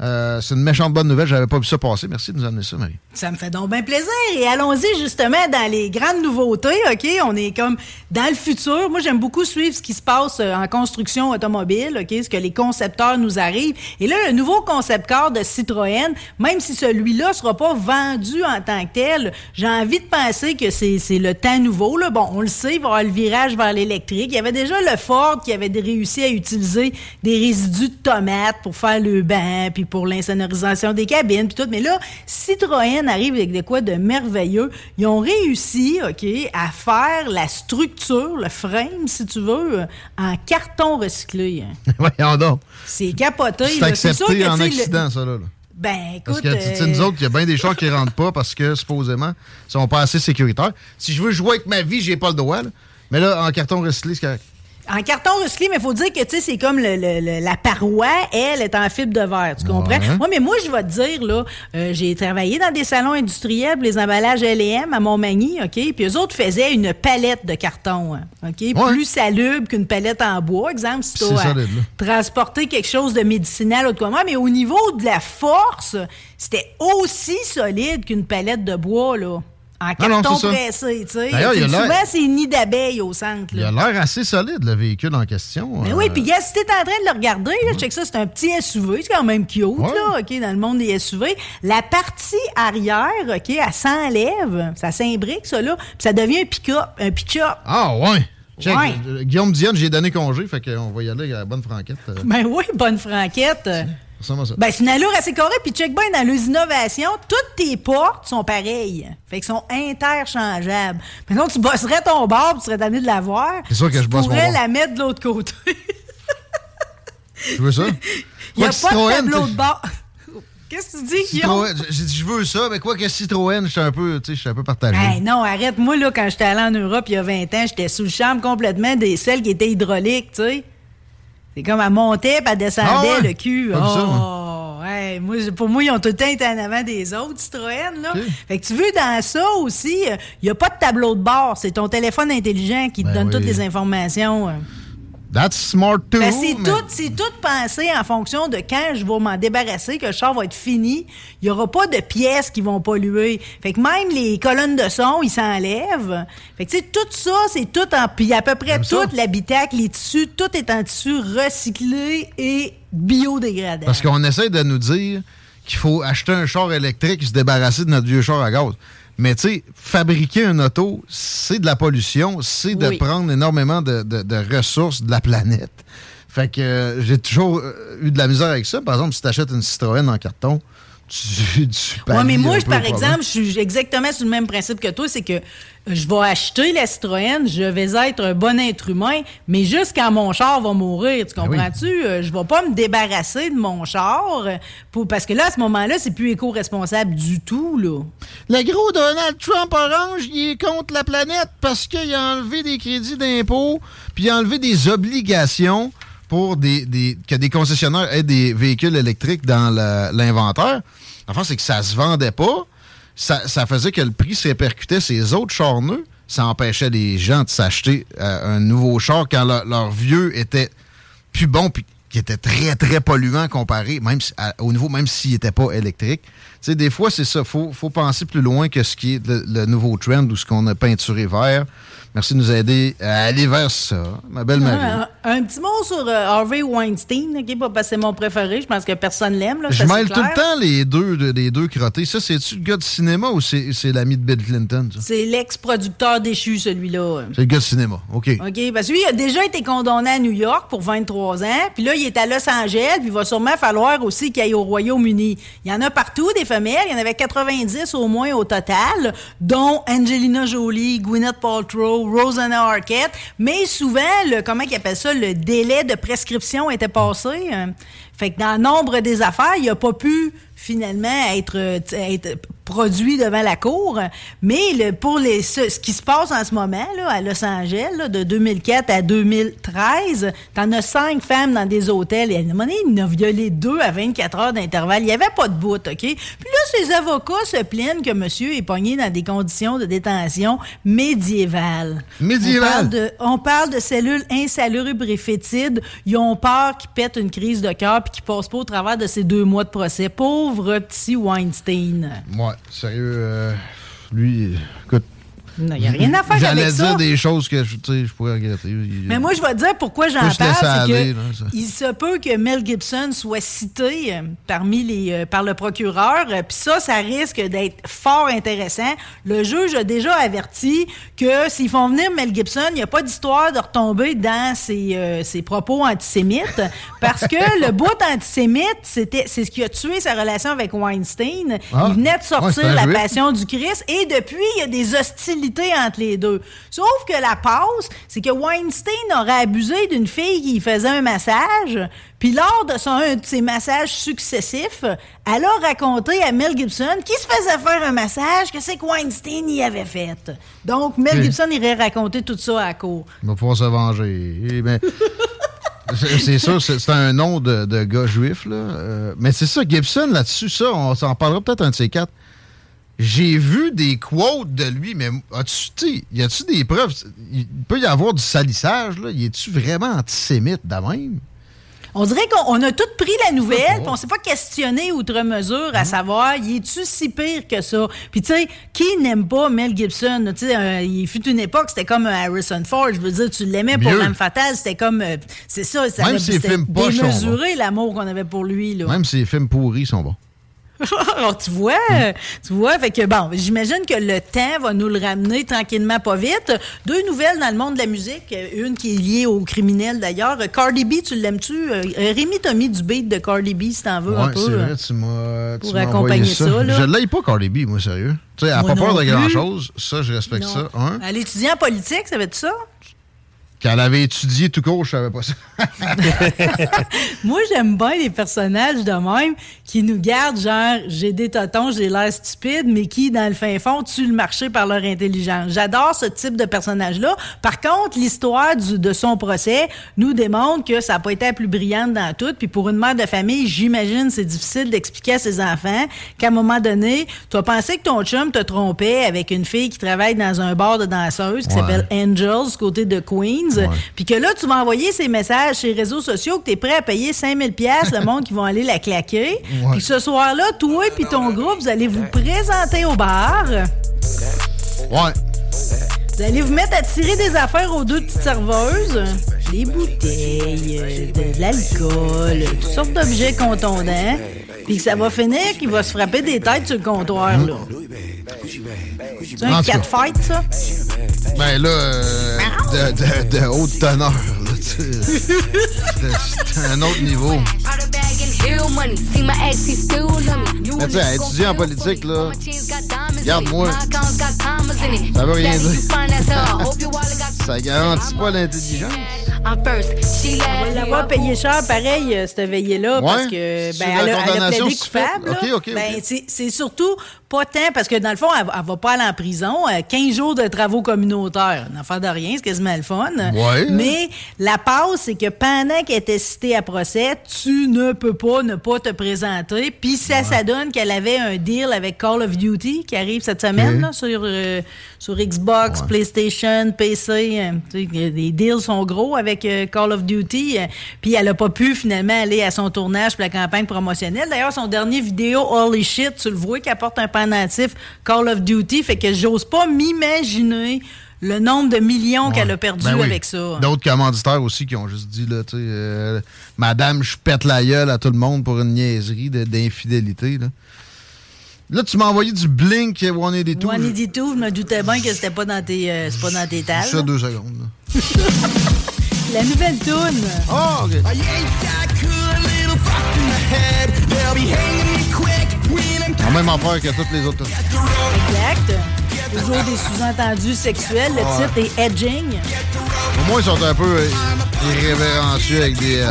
Euh, c'est une méchante bonne nouvelle, j'avais pas vu ça passer. Merci de nous amener ça, Marie. Ça me fait donc bien plaisir. Et allons-y justement dans les grandes nouveautés, OK? On est comme dans le futur. Moi, j'aime beaucoup suivre ce qui se passe euh, en construction automobile, OK? Ce que les concepteurs nous arrivent. Et là, le nouveau concept car de Citroën, même si celui-là sera pas vendu en tant que tel, j'ai envie de penser que c'est le temps nouveau. Bon, on le sait, il va y avoir le virage vers l'électrique. Il y avait déjà le Ford qui avait réussi à utiliser des résidus de tomates pour faire le banc, puis pour l'insonorisation des cabines, puis tout. Mais là, Citroën arrive avec de quoi de merveilleux. Ils ont réussi, OK, à faire la structure, le frame, si tu veux, en carton recyclé. hein. Voyons donc. C'est capoté. C'est accepté en le- accident, ça, là. Ben, Parce écoute... que, tu sais, nous euh, autres, il y a bien des chars qui rentrent pas parce que, supposément, ils sont pas assez sécuritaires. Si je veux jouer avec ma vie, j'ai pas le droit, là. Mais là, en carton recyclé, c'est correct. En carton recyclé, mais il faut dire que, tu sais, c'est comme le- le- le- la paroi, elle, est en fibre de verre, tu comprends? Ouais. Moi, mais moi, je vais te dire, là, euh, j'ai travaillé dans des salons industriels pour les emballages L&M à Montmagny, OK? Puis eux autres faisaient une palette de carton, hein, OK? Plus salubre qu'une palette en bois, exemple, si tu C'est solide, là. transporter quelque chose de médicinal ou de quoi. Mais au niveau de la force, c'était aussi solide qu'une palette de bois, là. En non, carton ça. pressé, Souvent, c'est une nid d'abeilles au centre, Il a l'air assez solide, le véhicule en question. Mais Euh, oui, puis gars, si t'es en train de le regarder, là, check ça, c'est un petit SUV, c'est quand même cute, là, OK, dans le monde des SUV. La partie arrière, OK, elle s'enlève, ça s'imbrique, ça, là, puis ça devient un pick-up, un pitch-up. Ah, ouais. Check, Ouais. Guillaume Diane, j'ai donné congé, fait qu'on va y aller à la bonne franquette. euh, Ben oui, bonne franquette. Ben, c'est une allure assez correcte, puis check bien, dans les innovations, toutes tes portes sont pareilles. Fait qu'elles sont interchangeables. Maintenant, tu bosserais ton bar, puis tu serais tanné de la voir. C'est sûr que je bosse Tu mon pourrais bar. la mettre de l'autre côté. Tu veux ça? Il n'y a pas de Citroën, tableau de bord. Qu'est-ce que tu dis, Guillaume? J'ai dit, je veux ça, mais quoi que Citroën, je suis un peu, tu sais, je suis un peu partagé. Hey, non, arrête. Moi, là, quand j'étais allé en Europe il y a 20 ans, j'étais sous le charme complètement des celles qui étaient hydrauliques, tu sais. C'est comme elle montait puis elle descendait Ah ouais? le cul. Ça, oh, ouais, moi, j'ai- pour moi, ils ont tout le temps été en avant des autres Citroën, là. Fait que tu veux, dans ça aussi, il n'y a pas de tableau de bord. C'est ton téléphone intelligent qui te Ben donne oui. toutes les informations. That's smart too. Ben, c'est mais- tout, c'est tout pensé en fonction de quand je vais m'en débarrasser, que le char va être fini. Il n'y aura pas de pièces qui vont polluer. Fait que même les colonnes de son, ils s'enlèvent. Fait que, tu sais, tout ça, c'est tout en... Puis à peu près tout l'habitacle, les tissus, tout est en tissu recyclé et biodégradable. Parce qu'on essaie de nous dire qu'il faut acheter un char électrique et se débarrasser de notre vieux char à gaz. Mais tu sais, fabriquer un auto, c'est de la pollution, c'est de Oui. prendre énormément de, de- de ressources de la planète. Fait que euh, j'ai toujours euh, eu de la misère avec ça. Par exemple, si tu achètes une Citroën en carton, mais moi, je- par exemple, je suis exactement sur le même principe que toi, c'est que je vais acheter la Citroën, je vais être un bon être humain, mais juste quand mon char va mourir, tu comprends-tu? Euh, Je vais pas me débarrasser de mon char, euh, pour, parce que là, à ce moment-là, c'est plus éco-responsable du tout, là. Le gros Donald Trump orange, il est contre la planète parce qu'il a enlevé des crédits d'impôt, puis il a enlevé des obligations pour des, des- que des concessionnaires aient des véhicules électriques dans l'inventaire. Enfin, c'est que ça se vendait pas. Ça, faisait que le prix se répercutait sur les autres chars neufs. Ça empêchait les gens de s'acheter euh, un nouveau char quand leur, vieux était plus bon puis qui était très, très polluant comparé, même au niveau, même s'il n'était pas électrique. Tu des fois, c'est ça. faut, faut penser plus loin que ce qui est le nouveau trend ou ce qu'on a peinturé vert. Merci de nous aider à aller vers ça, ma belle Marie. Un, un petit mot sur euh, Harvey Weinstein, OK, pas parce que c'est mon préféré. Je pense que personne l'aime. Je mêle tout le temps les deux, de- les deux crottés. Ça, c'est-tu le gars de cinéma ou c'est l'ami de Bill Clinton? C'est l'ex-producteur déchu, celui-là. C'est le gars de cinéma. OK. OK, parce que lui, il a déjà été condamné à New York pour 23 ans, puis là, il est à Los Angeles, puis il va sûrement falloir aussi qu'il aille au Royaume-Uni. Il y en a partout, des femelles, il y en avait 90 au moins au total, dont Angelina Jolie, Gwyneth Paltrow, Rosanna Arquette, mais souvent, le, comment ils appellent ça, le délai de prescription était passé. euh, fait que dans le nombre des affaires, il n'a pas pu finalement être, euh, produit devant la cour. Mais le- pour les, ce, ce qui se passe en ce moment là, à Los Angeles, là, de 2004 à 2013, t'en as cinq femmes dans des hôtels. Et à un moment donné, il en a violé deux à 24 heures d'intervalle. Il n'y avait pas de bout, OK? Puis là, ses avocats se plaignent que monsieur est pogné dans des conditions de détention médiévales. Médiévales? On parle de, on parle de cellules insalubres et fétides. Ils ont peur qu'ils pètent une crise de cœur puis qu'ils passent pas au travers de ces deux mois de procès. Pauvre petit Weinstein. Ouais, sérieux. euh, lui, écoute. Il n'y a rien à faire J'allais avec dire ça. des choses que je, je pourrais regretter. Mais moi, je vais te dire pourquoi j'en parle. C'est aller, que là, ça. il se peut que Mel Gibson soit cité euh, parmi les, euh, par le procureur. euh, Puis ça, ça risque d'être fort intéressant. Le juge a déjà averti que s'ils font venir Mel Gibson, il n'y a pas d'histoire de retomber dans ses, euh, ses propos antisémites. Parce que le bout antisémite, c'était, c'est ce qui a tué sa relation avec Weinstein. Ah. Il venait de sortir La. Passion du Christ et depuis, il y a des hostilités entre les deux. Sauf que la passe, c'est que Weinstein aurait abusé d'une fille qui faisait un massage, puis lors de son, un de ses massages successifs, elle a raconté à Mel Gibson qui se faisait faire un massage que c'est que Weinstein y avait fait. Donc, Mel. Gibson irait raconter tout ça à la cour. Il va pouvoir se venger. Eh ben, c'est sûr, c'est c'est un nom de, de gars juif, là. Euh, mais c'est ça, Gibson, là-dessus, ça, on s'en parlera peut-être un de ces quatre. J'ai vu des quotes de lui, mais as-tu, y a-tu des preuves? Il peut y avoir du salissage, là. Y est-tu vraiment antisémite de même? On dirait qu'on on a tout pris la nouvelle, puis on s'est pas questionné outre mesure à savoir, y est-tu si pire que ça? Puis tu sais, qui n'aime pas Mel Gibson? Tu sais, euh, il fut une époque, c'était comme un Harrison Ford. Je veux dire, tu l'aimais pour l'âme fatale, c'était comme, euh, c'est ça, ça Même avait- si les films démesuré l'amour qu'on avait pour lui là. Même si les films pourris sont bons. Alors, tu vois, tu vois, fait que bon, j'imagine que le temps va nous le ramener tranquillement, pas vite. Deux nouvelles dans le monde de la musique, une qui est liée aux criminels d'ailleurs. Cardi B, tu l'aimes-tu? Euh, Rémi t'a mis du beat de Cardi B, si t'en veux un peu. c'est euh. vrai, tu m'as. pour tu accompagner ça, là. Je l'aille pas, Cardi B, moi, sérieux. Tu sais, elle n'a pas peur de grand-chose. Ça, je respecte Non. ça. Elle étudie en politique, ça veut dire ça? Qu'elle avait étudié tout court, je savais pas ça. Moi, j'aime bien les personnages de même qui nous gardent, genre, j'ai des totons, j'ai l'air stupide, mais qui, dans le fin fond, tuent le marché par leur intelligence. J'adore ce type de personnage-là. Par contre, l'histoire de son procès nous démontre que ça n'a pas été la plus brillante dans tout. Puis pour une mère de famille, j'imagine, c'est difficile d'expliquer à ses enfants qu'à un moment donné, tu as pensé que ton chum te trompait avec une fille qui travaille dans un bar de danseuses qui Ouais. s'appelle Angels, du côté de Queens. Puis que là, tu vas envoyer ces messages sur les réseaux sociaux que tu es prêt à payer 5000 pièces le monde qui vont aller la claquer. Puis ce soir-là, toi et ton groupe, vous allez vous présenter au bar. Ouais. Vous allez vous mettre à tirer des affaires aux deux petites serveuses. Des bouteilles, de, de l'alcool, toutes sortes d'objets contondants. Puis que ça va finir qu'il va se frapper des têtes sur le comptoir, là. C'est un cat fight, ça? Ben là, euh, de, de, de haute teneur, là, tu sais. C'est- un autre niveau. Mais tu sais, étudier en politique, là, regarde-moi, ça veut rien dire. Ça garantit pas l'intelligence. On va l'avoir payé cher, pareil, euh, cette veillée-là, Ouais. parce que C'est ben, la elle, a, elle a condamnation plaidé coupable. là. OK, OK, OK. Ben, c'est- c'est surtout pas tant, parce que dans le fond, elle, elle va pas aller en prison. euh, 15 jours de travaux communautaires, une affaire de rien, c'est quasiment le fun. Ouais. Mais la passe, c'est que pendant qu'elle était citée à procès, tu ne peux pas ne pas te présenter. Puis ça, ça donne qu'elle avait un deal avec Call of Duty qui arrive cette semaine là, sur, euh, sur Xbox, PlayStation, PC. euh, les deals sont gros avec euh, Call of Duty. euh, puis elle a pas pu finalement aller à son tournage pour la campagne promotionnelle. D'ailleurs, son dernier vidéo, Holy Shit, tu le vois, qui apporte un Call of Duty. Fait que j'ose pas m'imaginer le nombre de millions qu'elle a perdu Ben oui. avec ça. D'autres commanditaires aussi qui ont juste dit, là, tu sais, euh, Madame, je pète la gueule à tout le monde pour une niaiserie d'infidélité. Là. là, tu m'as envoyé du Blink 182. One Edit Two, je me doutais bien que c'était pas dans tes, euh, c'est pas dans tes tables. Ça, deux secondes. là. La nouvelle tune. Oh, OK. En même affaire que toutes les autres. Exact. Toujours des sous-entendus sexuels. Le Ouais. titre est Edging. Au moins, ils sont un peu euh, irrévérencieux avec des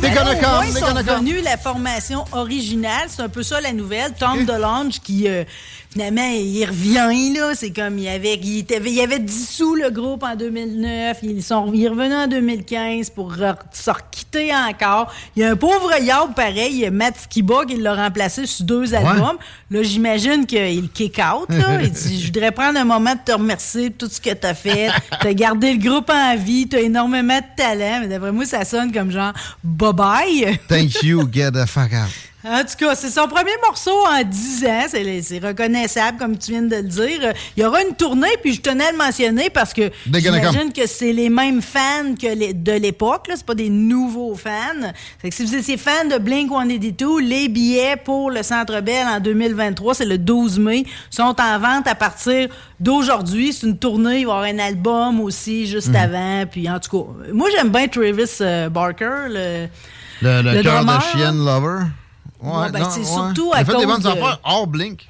Ben gonna là, au come, moins, ils sont gonna come. la formation originale. C'est un peu ça la nouvelle. Tom DeLonge qui, euh, finalement, il revient, là. C'est comme, il avait, il, était- il avait dissous le groupe en 2009. Ils sont il est revenu en 2015 pour se requitter encore. Il y a un pauvre yard pareil, il y a Matt Skiba qui l'a remplacé sur deux albums. Là, j'imagine qu'il kick out, là. Il dit, je voudrais prendre un moment de te remercier pour tout ce que t'as fait. T'as gardé le groupe en vie, t'as énormément de talent. Mais d'après moi, ça sonne comme genre, bye-bye. Thank you, get the fuck out. En tout cas, c'est son premier morceau en 10 ans. C'est reconnaissable, comme tu viens de le dire. Il y aura une tournée, puis je tenais à le mentionner parce que j'imagine que c'est les mêmes fans que les- de l'époque. C'est pas des nouveaux fans. Fait que si vous étiez fan de Blink-182, les billets pour le Centre Bell en 2023, c'est le 12 mai, sont en vente à partir d'aujourd'hui. C'est une tournée. Il va y avoir un album aussi juste Mhm. avant. Puis en tout cas, moi, j'aime bien Travis euh, Barker, le... Le, le Le cœur de chienne lover. Ouais, ben, c'est surtout à fait des cause bonnes de- affaires hors Blink.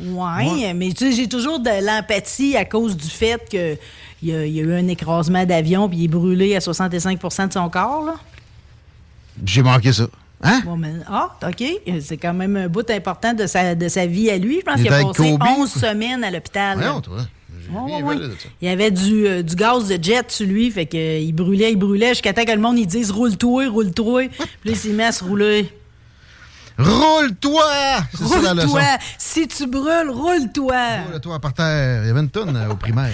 Ouais, mais tu sais, j'ai toujours de l'empathie à cause du fait que il y, a, y a eu un écrasement d'avion puis il est brûlé à 65% de son corps, là. J'ai manqué ça. Hein? Bon, mais- ah, OK. C'est quand même un bout important de sa, de sa vie à lui. Je pense Il qu'il a passé Kobe? 11 semaines à l'hôpital. Toi. Ouais, ouais. Il y avait du, euh, du gaz de jet sur lui, fait que euh, il brûlait, il brûlait, jusqu'à temps que le monde dise roule-toi, roule-toi. Puis là, il s'est mis à se rouler. Roule-toi! Roule-toi! Si tu brûles, roule-toi! Roule-toi par terre. Il y avait une tonne euh, au primaire.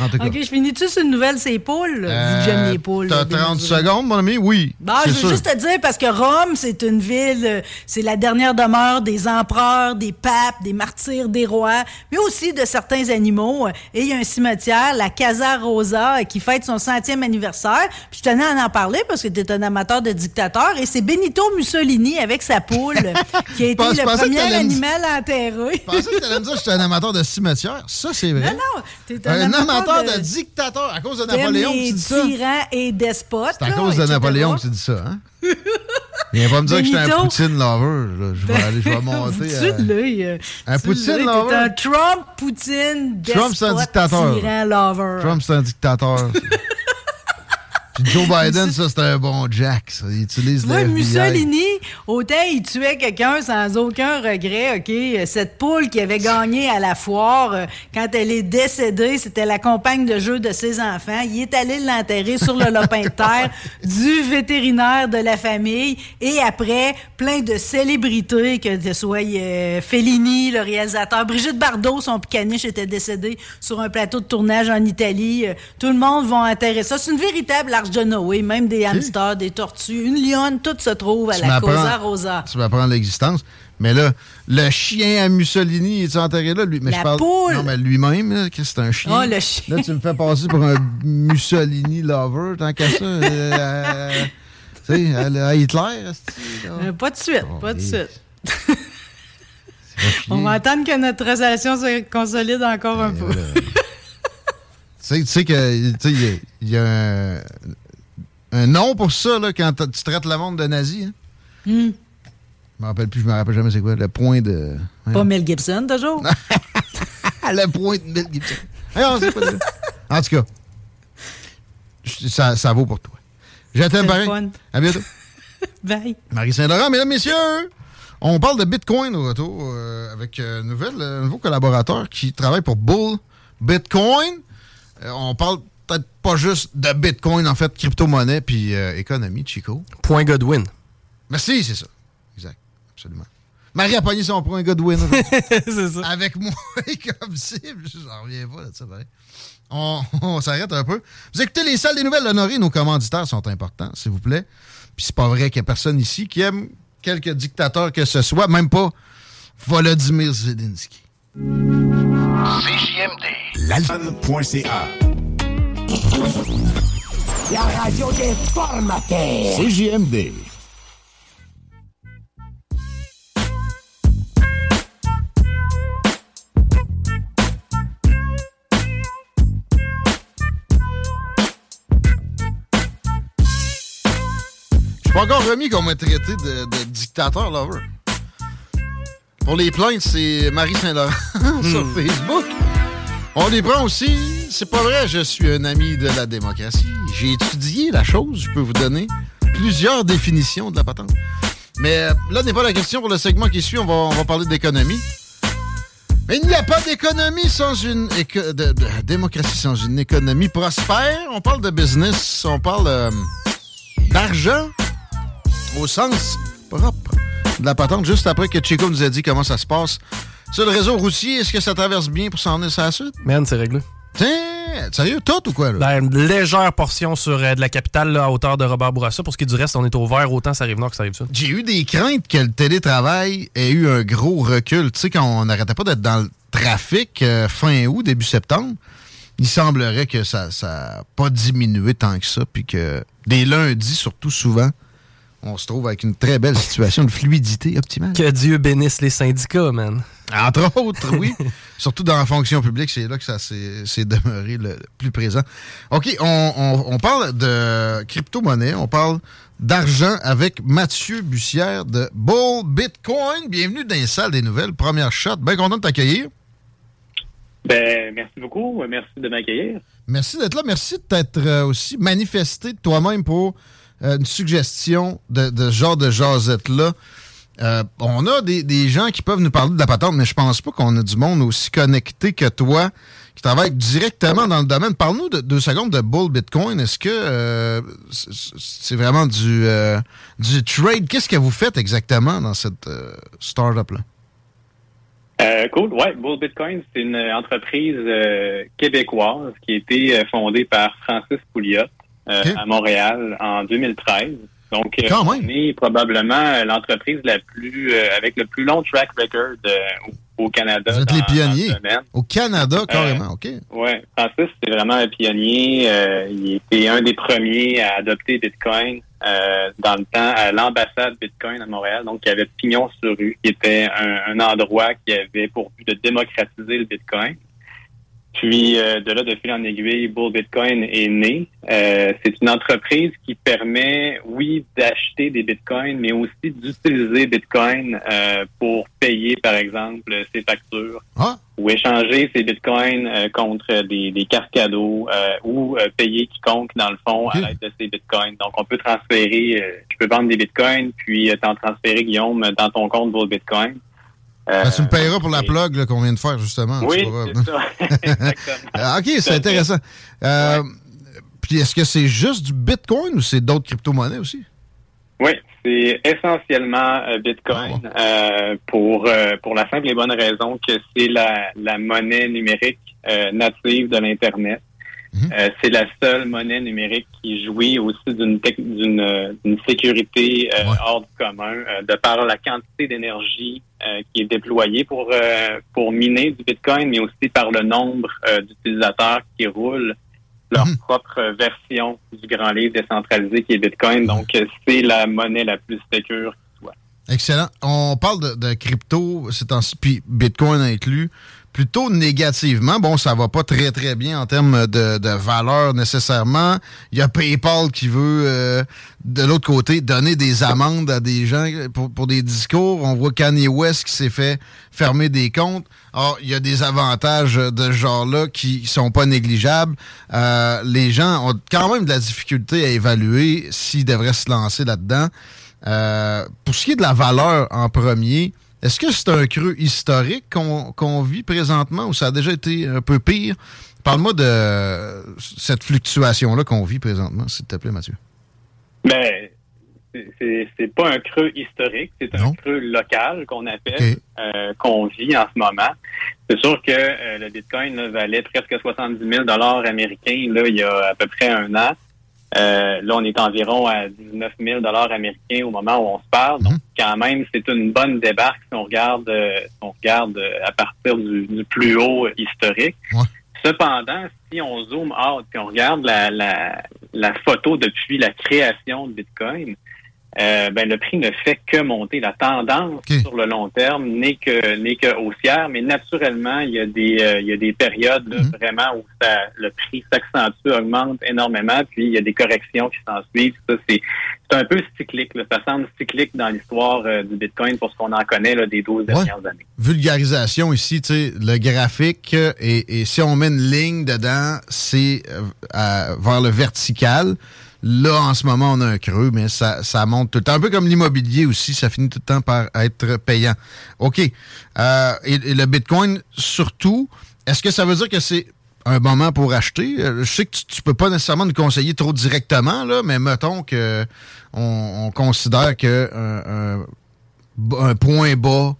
En tout cas. OK, je finis-tu sur une nouvelle, c'est poules? Vu que j'aime les poules. Euh, T'as bien 30 sûr. secondes, mon ami? Oui. Bon, je veux sûr. juste te dire, parce que Rome, c'est une ville, euh, c'est la dernière demeure des empereurs, des papes, des martyrs, des rois, mais aussi de certains animaux. Et il y a un cimetière, la Casa Rosa, euh, qui fête son centième anniversaire. Puis je tenais à en parler parce que tu es un amateur de dictateur. Et c'est Benito Mussolini avec sa poule, qui a été pense- je le premier animal enterré. Je pensais que t'allais me dire que j'étais un amateur de cimetière. Ça, c'est vrai. Non, non, t'es un, un amateur de, de... dictateur. À cause de Napoléon, tu dis ça? tyrans et despotes. C'est à cause de. Napoléon que tu dis ça, hein? Viens pas me dire que j'étais un. Poutine lover. Je vais aller, je vais monter. Tu à- euh, Un tu Poutine lover. T'es un Trump, Poutine, Trump, c'est un despote, dictateur. tyran lover. Trump, c'est un dictateur. Puis Joe Biden, ça, c'est un bon Jack. Ça. Il utilise Moi, le. Mussolini, autant il tuait quelqu'un sans aucun regret, OK? Cette poule qui avait gagné à la foire, euh, quand elle est décédée, c'était la compagne de jeu de ses enfants. Il est allé l'enterrer sur le lopin de terre du vétérinaire de la famille. Et après, plein de célébrités, que ce soit euh, Fellini, le réalisateur, Brigitte Bardot, son picaniche était décédé sur un plateau de tournage en Italie. Euh, Tout le monde va enterrer ça. C'est une véritable de Noé, même des hamsters, des tortues, une lionne, tout se trouve à Tu la Cosa Rosa. Tu m'apprends l'existence. Mais là, le chien à Mussolini, il est enterré là? Lui? Mais La je parle... poule! Non, mais lui-même, c'est un chien. Ah, le chien. Là, tu me fais passer pour un Mussolini lover, tant qu'à ça. euh, tu sais, à, Hitler. Euh, pas de suite, Oh, pas de suite. On va attendre que notre relation se consolide encore un peu. Tu sais, tu sais que il y a- un, un nom pour ça là, quand tu traites le monde de nazi. Hein? Hmm. Je me rappelle plus, je me rappelle jamais c'est quoi. Le point de. Pas Mel Gibson, toujours? le point de Mel Gibson. Pas. En tout cas, ça, ça vaut pour toi. Je t'aime pareil. fun. À bientôt. Bye. Marie Saint-Laurent, mesdames, messieurs, on parle de Bitcoin au retour euh, avec euh, euh, un nouveau collaborateur qui travaille pour Bull Bitcoin. Euh, on parle peut-être pas juste de Bitcoin, en fait, crypto-monnaie puis euh, économie, Chico. Point Godwin. Merci, c'est ça. Exact, absolument. Marie a pogné son point Godwin. c'est ça. Avec moi, comme cible. J'en reviens pas de ça, pareil. On, on s'arrête un peu. Vous écoutez les salles des nouvelles honorées. Nos commanditaires sont importants, s'il vous plaît. Puis c'est pas vrai qu'il y a personne ici qui aime quelque dictateur que ce soit, même pas Volodymyr Zelensky. CJMD. L'alpha.ca. La radio des formateurs. CJMD. Je suis pas encore remis qu'on m'a traité de, de dictateur lover. Pour les plaintes, c'est Marie Saint-Laurent sur Facebook. On les prend aussi. C'est pas vrai, je suis un ami de la démocratie. J'ai étudié la chose. Je peux vous donner plusieurs définitions de la patente. Mais là n'est pas la question pour le segment qui suit. On va, on va parler d'économie. Mais il n'y a pas d'économie sans une éco- de, de- démocratie sans une économie prospère. On parle de business, on parle euh, d'argent au sens propre de la patente. Juste après que Chico nous a dit comment ça se passe sur le réseau routier, est-ce que ça traverse bien pour s'en venir sur la suite? Man, c'est réglé. Tiens, sérieux, tout ou quoi? Là? Ben, une légère portion sur euh, de la capitale là, à hauteur de Robert Bourassa. Pour ce qui est du reste, on est au vert, autant ça arrive nord que ça arrive sud. J'ai eu des craintes que le télétravail ait eu un gros recul. Tu sais, quand on n'arrêtait pas d'être dans le trafic euh, fin août, début septembre, il semblerait que ça n'a pas diminué tant que ça, puis que des lundis, surtout souvent, on se trouve avec une très belle situation de fluidité optimale. Que Dieu bénisse les syndicats, man. Entre autres, oui. Surtout dans la fonction publique, c'est là que ça s'est demeuré le plus présent. OK, on, on- on parle de crypto-monnaie, on parle d'argent avec Mathieu Bussière de Bull Bitcoin. Bienvenue dans les salles des nouvelles. Première shot. Bien content de t'accueillir. Ben, merci beaucoup. Merci de m'accueillir. Merci d'être là. Merci de t'être euh, aussi manifesté de toi-même pour euh, une suggestion de, ce genre de jasette-là. Euh, on a des, gens qui peuvent nous parler de la patente, mais je pense pas qu'on a du monde aussi connecté que toi qui travaille directement dans le domaine. Parle-nous de deux secondes de Bull Bitcoin. Est-ce que euh, c'est vraiment du, du trade? Qu'est-ce que vous faites exactement dans cette startup-là? Cool. Ouais, Bull Bitcoin, c'est une entreprise québécoise qui a été fondée par Francis Pouliot euh, à Montréal en 2013. Donc, euh, on est probablement euh, l'entreprise la plus euh, avec le plus long track record euh, au, au Canada. Vous êtes dans- les pionniers. Au Canada, carrément, OK. Ouais, Francis, c'est vraiment un pionnier. Euh, il était un des premiers à adopter Bitcoin euh, dans le temps à l'ambassade Bitcoin à Montréal. Donc, il y avait Pignon sur rue, qui était un, un endroit qui avait pour but de démocratiser le Bitcoin. Puis, euh, de là, de fil en aiguille, Bull Bitcoin est né. Euh, c'est une entreprise qui permet, oui, d'acheter des Bitcoins, mais aussi d'utiliser Bitcoin euh, pour payer, par exemple, ses factures ou échanger ses bitcoins euh, contre des, des cartes cadeaux euh, ou euh, payer quiconque, dans le fond, à l'aide de ces bitcoins. Donc, on peut transférer, euh, tu peux vendre des bitcoins, puis euh, t'en transférer, Guillaume, dans ton compte le bitcoin. Euh, Ben, tu me payeras pour la plug qu'on vient de faire, justement. oui, c'est ça. Exactement. Ah, OK, c'est intéressant. Euh, Puis est-ce que c'est juste du Bitcoin ou c'est d'autres crypto-monnaies aussi? Oui, c'est essentiellement euh, Bitcoin euh, pour euh, pour la simple et bonne raison que c'est la, la monnaie numérique euh, native de l'Internet. Euh, c'est la seule monnaie numérique qui jouit aussi d'une sécurité hors du commun de par la quantité d'énergie euh, qui est déployée pour euh, pour miner du Bitcoin, mais aussi par le nombre euh, d'utilisateurs qui roulent leur propre version du grand livre décentralisé qui est Bitcoin. Donc, c'est la monnaie la plus sécure. Excellent. On parle de, crypto ces temps-ci, puis Bitcoin inclus, plutôt négativement. Bon, ça va pas très, très bien en termes de, valeur nécessairement. Il y a PayPal qui veut, euh, de l'autre côté, donner des amendes à des gens pour, pour des discours. On voit Kanye West qui s'est fait fermer des comptes. Or, il y a des avantages de ce genre-là qui sont pas négligeables. Euh, les gens ont quand même de la difficulté à évaluer s'ils devraient se lancer là-dedans. Euh, pour ce qui est de la valeur en premier, est-ce que c'est un creux historique qu'on vit présentement ou ça a déjà été un peu pire? Parle-moi de cette fluctuation-là qu'on vit présentement, s'il te plaît, Mathieu. Mais c'est- c'est pas un creux historique, c'est un creux local qu'on appelle, euh, qu'on vit en ce moment. C'est sûr que euh, le Bitcoin là, valait presque 70 000 dollars américains là, il y a à peu près un an. Euh, là, on est environ à 19 000 dollars américains au moment où on se parle. Donc, quand même, c'est une bonne débarque si on regarde, euh, si on regarde euh, à partir du, du plus haut historique. Cependant, si on zoome out et on regarde la, la, la photo depuis la création de Bitcoin, euh, ben le prix ne fait que monter. La tendance sur le long terme n'est que n'est que haussière, mais naturellement il y a des euh, il y a des périodes là, vraiment où ça, le prix s'accentue, augmente énormément, puis il y a des corrections qui s'en suivent. Ça c'est c'est un peu cyclique. Là. Ça semble cyclique dans l'histoire euh, du Bitcoin pour ce qu'on en connaît là, des 12 dernières années. Vulgarisation ici, tu sais, le graphique et, et si on met une ligne dedans, c'est à- vers le vertical. Là, en ce moment, on a un creux, mais ça, ça monte tout le temps. Un peu comme l'immobilier aussi, ça finit tout le temps par être payant. OK. Euh, et, le Bitcoin, surtout, est-ce que ça veut dire que c'est un moment pour acheter? Euh, Je sais que tu, tu peux pas nécessairement nous conseiller trop directement, là, mais mettons que on, on considère que un, un- un point bas,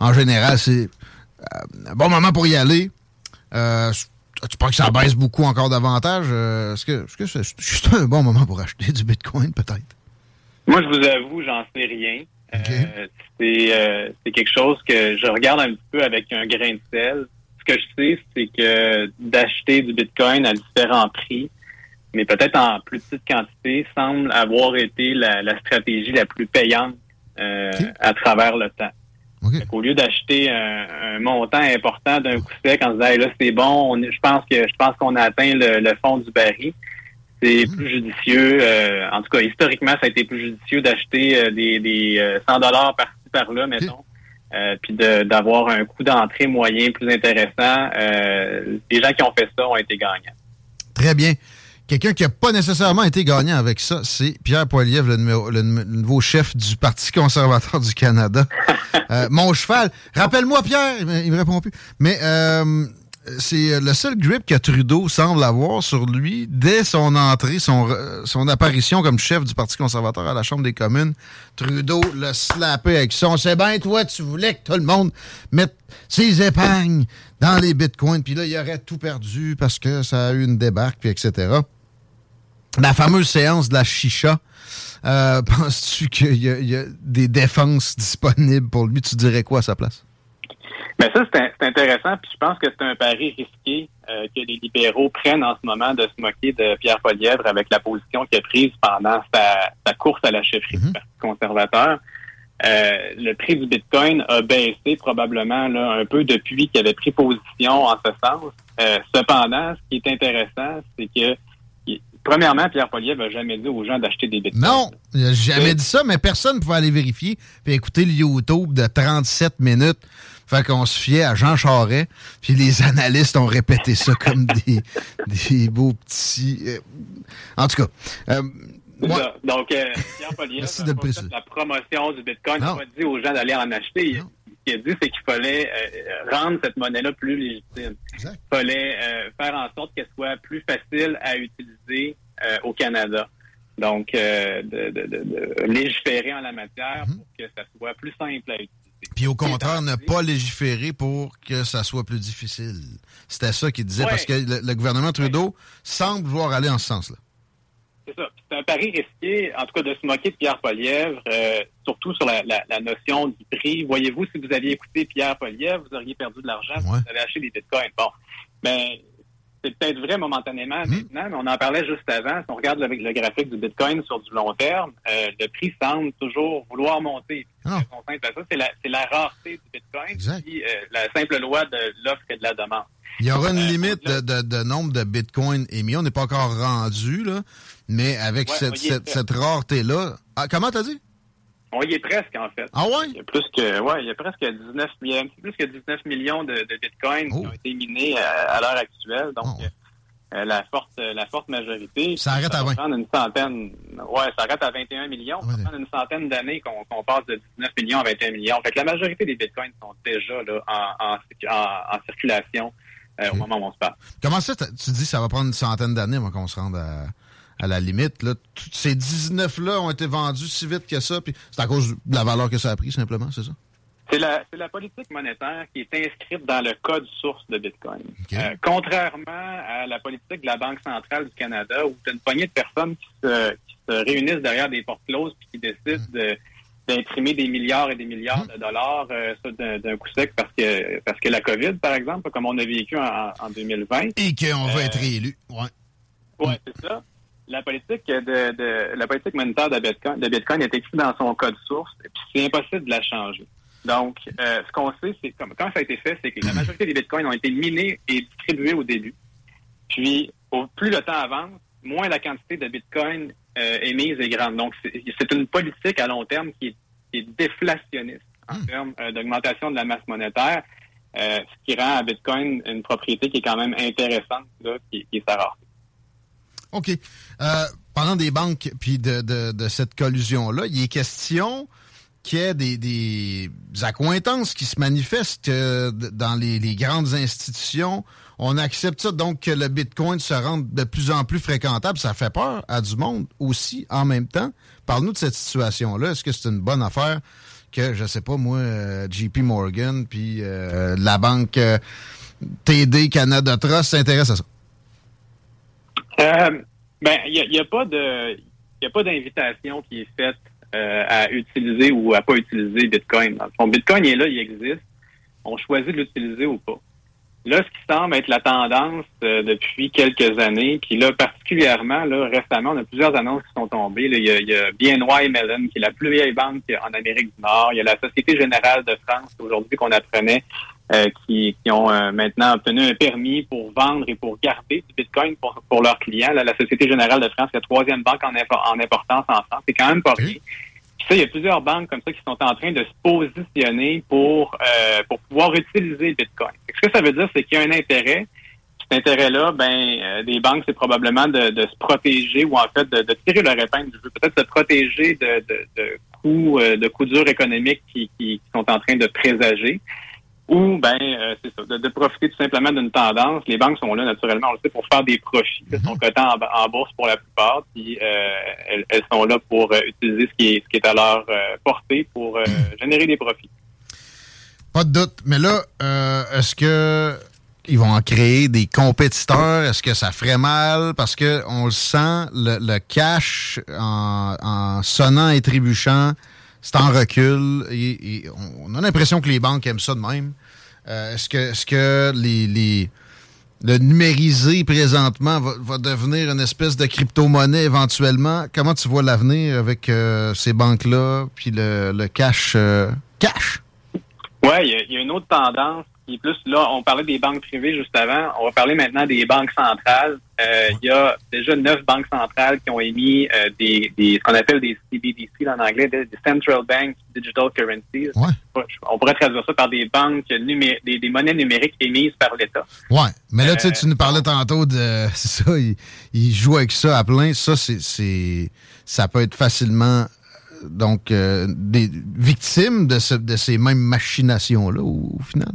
en général, c'est euh, un bon moment pour y aller. Tu penses que ça baisse beaucoup encore davantage? Euh, Est-ce que est-ce que c'est juste un bon moment pour acheter du Bitcoin, peut-être? Moi, je vous avoue, j'en sais rien. Euh, c'est euh, c'est quelque chose que je regarde un petit peu avec un grain de sel. Ce que je sais, c'est que d'acheter du Bitcoin à différents prix, mais peut-être en plus petite quantité, semble avoir été la, la stratégie la plus payante à travers le temps. Au lieu d'acheter un, un montant important d'un coup sec en se disant Hey, là c'est bon, on je pense que je pense qu'on a atteint le, le fond du baril. C'est plus judicieux. euh, en tout cas, historiquement, ça a été plus judicieux d'acheter euh, des, des euh, 100 dollars par-ci par-là, mettons, euh, puis d'avoir un coût d'entrée moyen plus intéressant. Euh, les gens qui ont fait ça ont été gagnants. Très bien. Quelqu'un qui n'a pas nécessairement été gagnant avec ça, c'est Pierre Poilievre, le, numéro- le nu- le nouveau chef du Parti conservateur du Canada. Euh, mon cheval. Rappelle-moi, Pierre. Il me, répond plus. Mais euh, c'est le seul grip que Trudeau semble avoir sur lui dès son entrée, son, son apparition comme chef du Parti conservateur à la Chambre des communes. Trudeau l'a slappé avec ça. On sait bien, toi, tu voulais que tout le monde mette ses épargnes dans les bitcoins. Puis là, il aurait tout perdu parce que ça a eu une débarque, puis etc. La fameuse séance de la chicha. Euh, Penses-tu qu'il y, a- il y a des défenses disponibles pour lui? Tu dirais quoi à sa place? Mais ça, c'est intéressant, puis je pense que c'est un pari risqué euh, que les libéraux prennent en ce moment de se moquer de Pierre Poilièvre avec la position qu'il a prise pendant sa, sa course à la chefferie du Parti conservateur. Euh, le prix du Bitcoin a baissé probablement là, un peu depuis qu'il avait pris position en ce sens. Euh, cependant, ce qui est intéressant, c'est que premièrement, Pierre Poilievre n'a jamais dit aux gens d'acheter des Bitcoins. Non, il a jamais dit ça, mais personne ne pouvait aller vérifier puis écouter le YouTube de 37 minutes. Fait qu'on se fiait à Jean Charest, puis les analystes ont répété ça comme des, des beaux petits... euh, en tout cas, euh, moi- ça. Donc, euh, Pierre n'a préciser. la promotion du Bitcoin. Il n'a pas dit aux gens d'aller en acheter. Qu'il a dit, c'est qu'il fallait euh, rendre cette monnaie-là plus légitime. Il fallait euh, faire en sorte qu'elle soit plus facile à utiliser euh, au Canada. Donc, de, de- de- de légiférer en la matière Mhm. pour que ça soit plus simple à utiliser. Puis au contraire, ne pas légiférer pour que ça soit plus difficile. C'était ça qu'il disait, Ouais. parce que le, le gouvernement Trudeau semble vouloir aller en ce sens-là. C'est ça. C'est un pari risqué, en tout cas, de se moquer de Pierre Polièvre, euh, surtout sur la, la- la notion du prix. Voyez-vous, si vous aviez écouté Pierre Polièvre, vous auriez perdu de l'argent, si vous avez acheté des bitcoins. Bon, mais c'est peut-être vrai momentanément maintenant, mais on en parlait juste avant. Si on regarde le, le graphique du bitcoin sur du long terme, euh, le prix semble toujours vouloir monter. Ça, c'est la, la rareté du bitcoin, puis euh, la simple loi de l'offre et de la demande. Il y aura une Euh, limite de, de- de nombre de bitcoins émis. On n'est pas encore rendu, là, mais avec Ouais, cette, rareté-là... Ah, comment t'as dit? On y est presque, en fait. Ah ouais? Il y a plus que, ouais, il y a presque 19, il y a plus que 19 millions de, de bitcoins Oh. qui ont été minés à, à l'heure actuelle. Donc, euh, la forte, la forte majorité. Ça arrête à va 20. prendre une centaine. Ouais, ça arrête à 21 millions. Ça va prendre une centaine d'années qu'on passe de 19 millions à 21 millions. Fait que la majorité des bitcoins sont déjà là en, en, en- en circulation euh, au moment où on se parle. Comment ça, tu dis que ça va prendre une centaine d'années avant qu'on se rende à, à la limite? Là, ces 19-là ont été vendus si vite que ça, puis c'est à cause de la valeur que ça a pris, simplement, c'est ça? C'est la, politique monétaire qui est inscrite dans le code source de Bitcoin. Euh, contrairement à la politique de la Banque centrale du Canada, où tu as une poignée de personnes qui se, qui se réunissent derrière des portes closes puis qui décident de, d'imprimer des milliards et des milliards de dollars euh, d'un, coup sec parce que parce que la COVID, par exemple, comme on a vécu en, en 2020. Et qu'on va Euh, être réélu. Ouais. Ouais, c'est ça. La politique de, de la politique monétaire de Bitcoin, de Bitcoin est écrite dans son code source, et puis c'est impossible de la changer. Donc, euh, ce qu'on sait, c'est comme quand ça a été fait, c'est que la majorité des bitcoins ont été minés et distribués au début. Puis, au plus le temps avance, moins la quantité de bitcoin euh, émise est grande. Donc, c'est une politique à long terme qui est, qui est déflationniste en termes euh, d'augmentation de la masse monétaire, euh, ce qui rend à Bitcoin une propriété qui est quand même intéressante, là, qui, qui est sa rareté. OK. Euh, parlant des banques puis de, de, de cette collusion-là, il est question qu'il y ait des, des accointances qui se manifestent euh, dans les, les grandes institutions. On accepte ça, donc que le Bitcoin se rende de plus en plus fréquentable. Ça fait peur à du monde aussi en même temps. Parle-nous de cette situation-là. Est-ce que c'est une bonne affaire que, je sais pas, moi, euh, JP Morgan puis euh, la banque euh, TD Canada Trust s'intéressent à ça? Euh, ben, il n'y a, pas de, y a pas d'invitation qui est faite euh, à utiliser ou à pas utiliser Bitcoin. Dans Bitcoin est là, il existe. On choisit de l'utiliser ou pas. Là, ce qui semble être la tendance euh, depuis quelques années, puis là, particulièrement, là, récemment, on a plusieurs annonces qui sont tombées. là. Il y a, il y a BNY Mellon, qui est la plus vieille banque en Amérique du Nord. Il y a la Société Générale de France, aujourd'hui, qu'on apprenait, euh, qui, qui ont euh, maintenant obtenu un permis pour vendre et pour garder du Bitcoin pour, pour leurs clients. Là, la Société Générale de France, la troisième banque en, en importance en France. C'est quand même pas rien. Ça, il y a plusieurs banques comme ça qui sont en train de se positionner pour euh, pour pouvoir utiliser le Bitcoin. Ce que ça veut dire, c'est qu'il y a un intérêt. Cet intérêt-là, ben, euh, des banques, c'est probablement de, de se protéger ou en fait de, de tirer leur épingle du jeu, peut-être se protéger de, de, de coûts euh, de coups durs économiques qui, qui, qui sont en train de présager. Ou ben euh, c'est ça, de, de profiter tout simplement d'une tendance. Les banques sont là naturellement, on le sait, pour faire des profits. Elles sont cotées en, en bourse pour la plupart, puis euh, elles, elles sont là pour euh, utiliser ce qui est ce qui est à leur portée pour euh, générer des profits. Pas de doute. Mais là, est-ce que ils vont en créer des compétiteurs? Est-ce que ça ferait mal? Parce que on le sent, le, le cash en, en sonnant et trébuchant, c'est en recul. On a l'impression que les banques aiment ça de même. Euh, est-ce que, est-ce que les, le numérisé présentement va, devenir une espèce de crypto-monnaie éventuellement? Comment tu vois l'avenir avec euh, ces banques-là, puis le, cash? euh, cash? A- il y a une autre tendance est plus là. On parlait des banques privées juste avant. On va parler maintenant des banques centrales. Euh, Il y a déjà neuf banques centrales qui ont émis euh, des, des ce qu'on appelle des CBDC en anglais, des, Central Bank Digital Currencies. On pourrait traduire ça par des banques numé- des, des monnaies numériques émises par l'État. Ouais, mais là, tu sais, Euh, tu nous parlais tantôt de. Ça, il, il joue avec ça à plein. Ça, c'est. Ça peut être facilement. Donc, des victimes de, ce- de ces mêmes machinations-là, au, au final.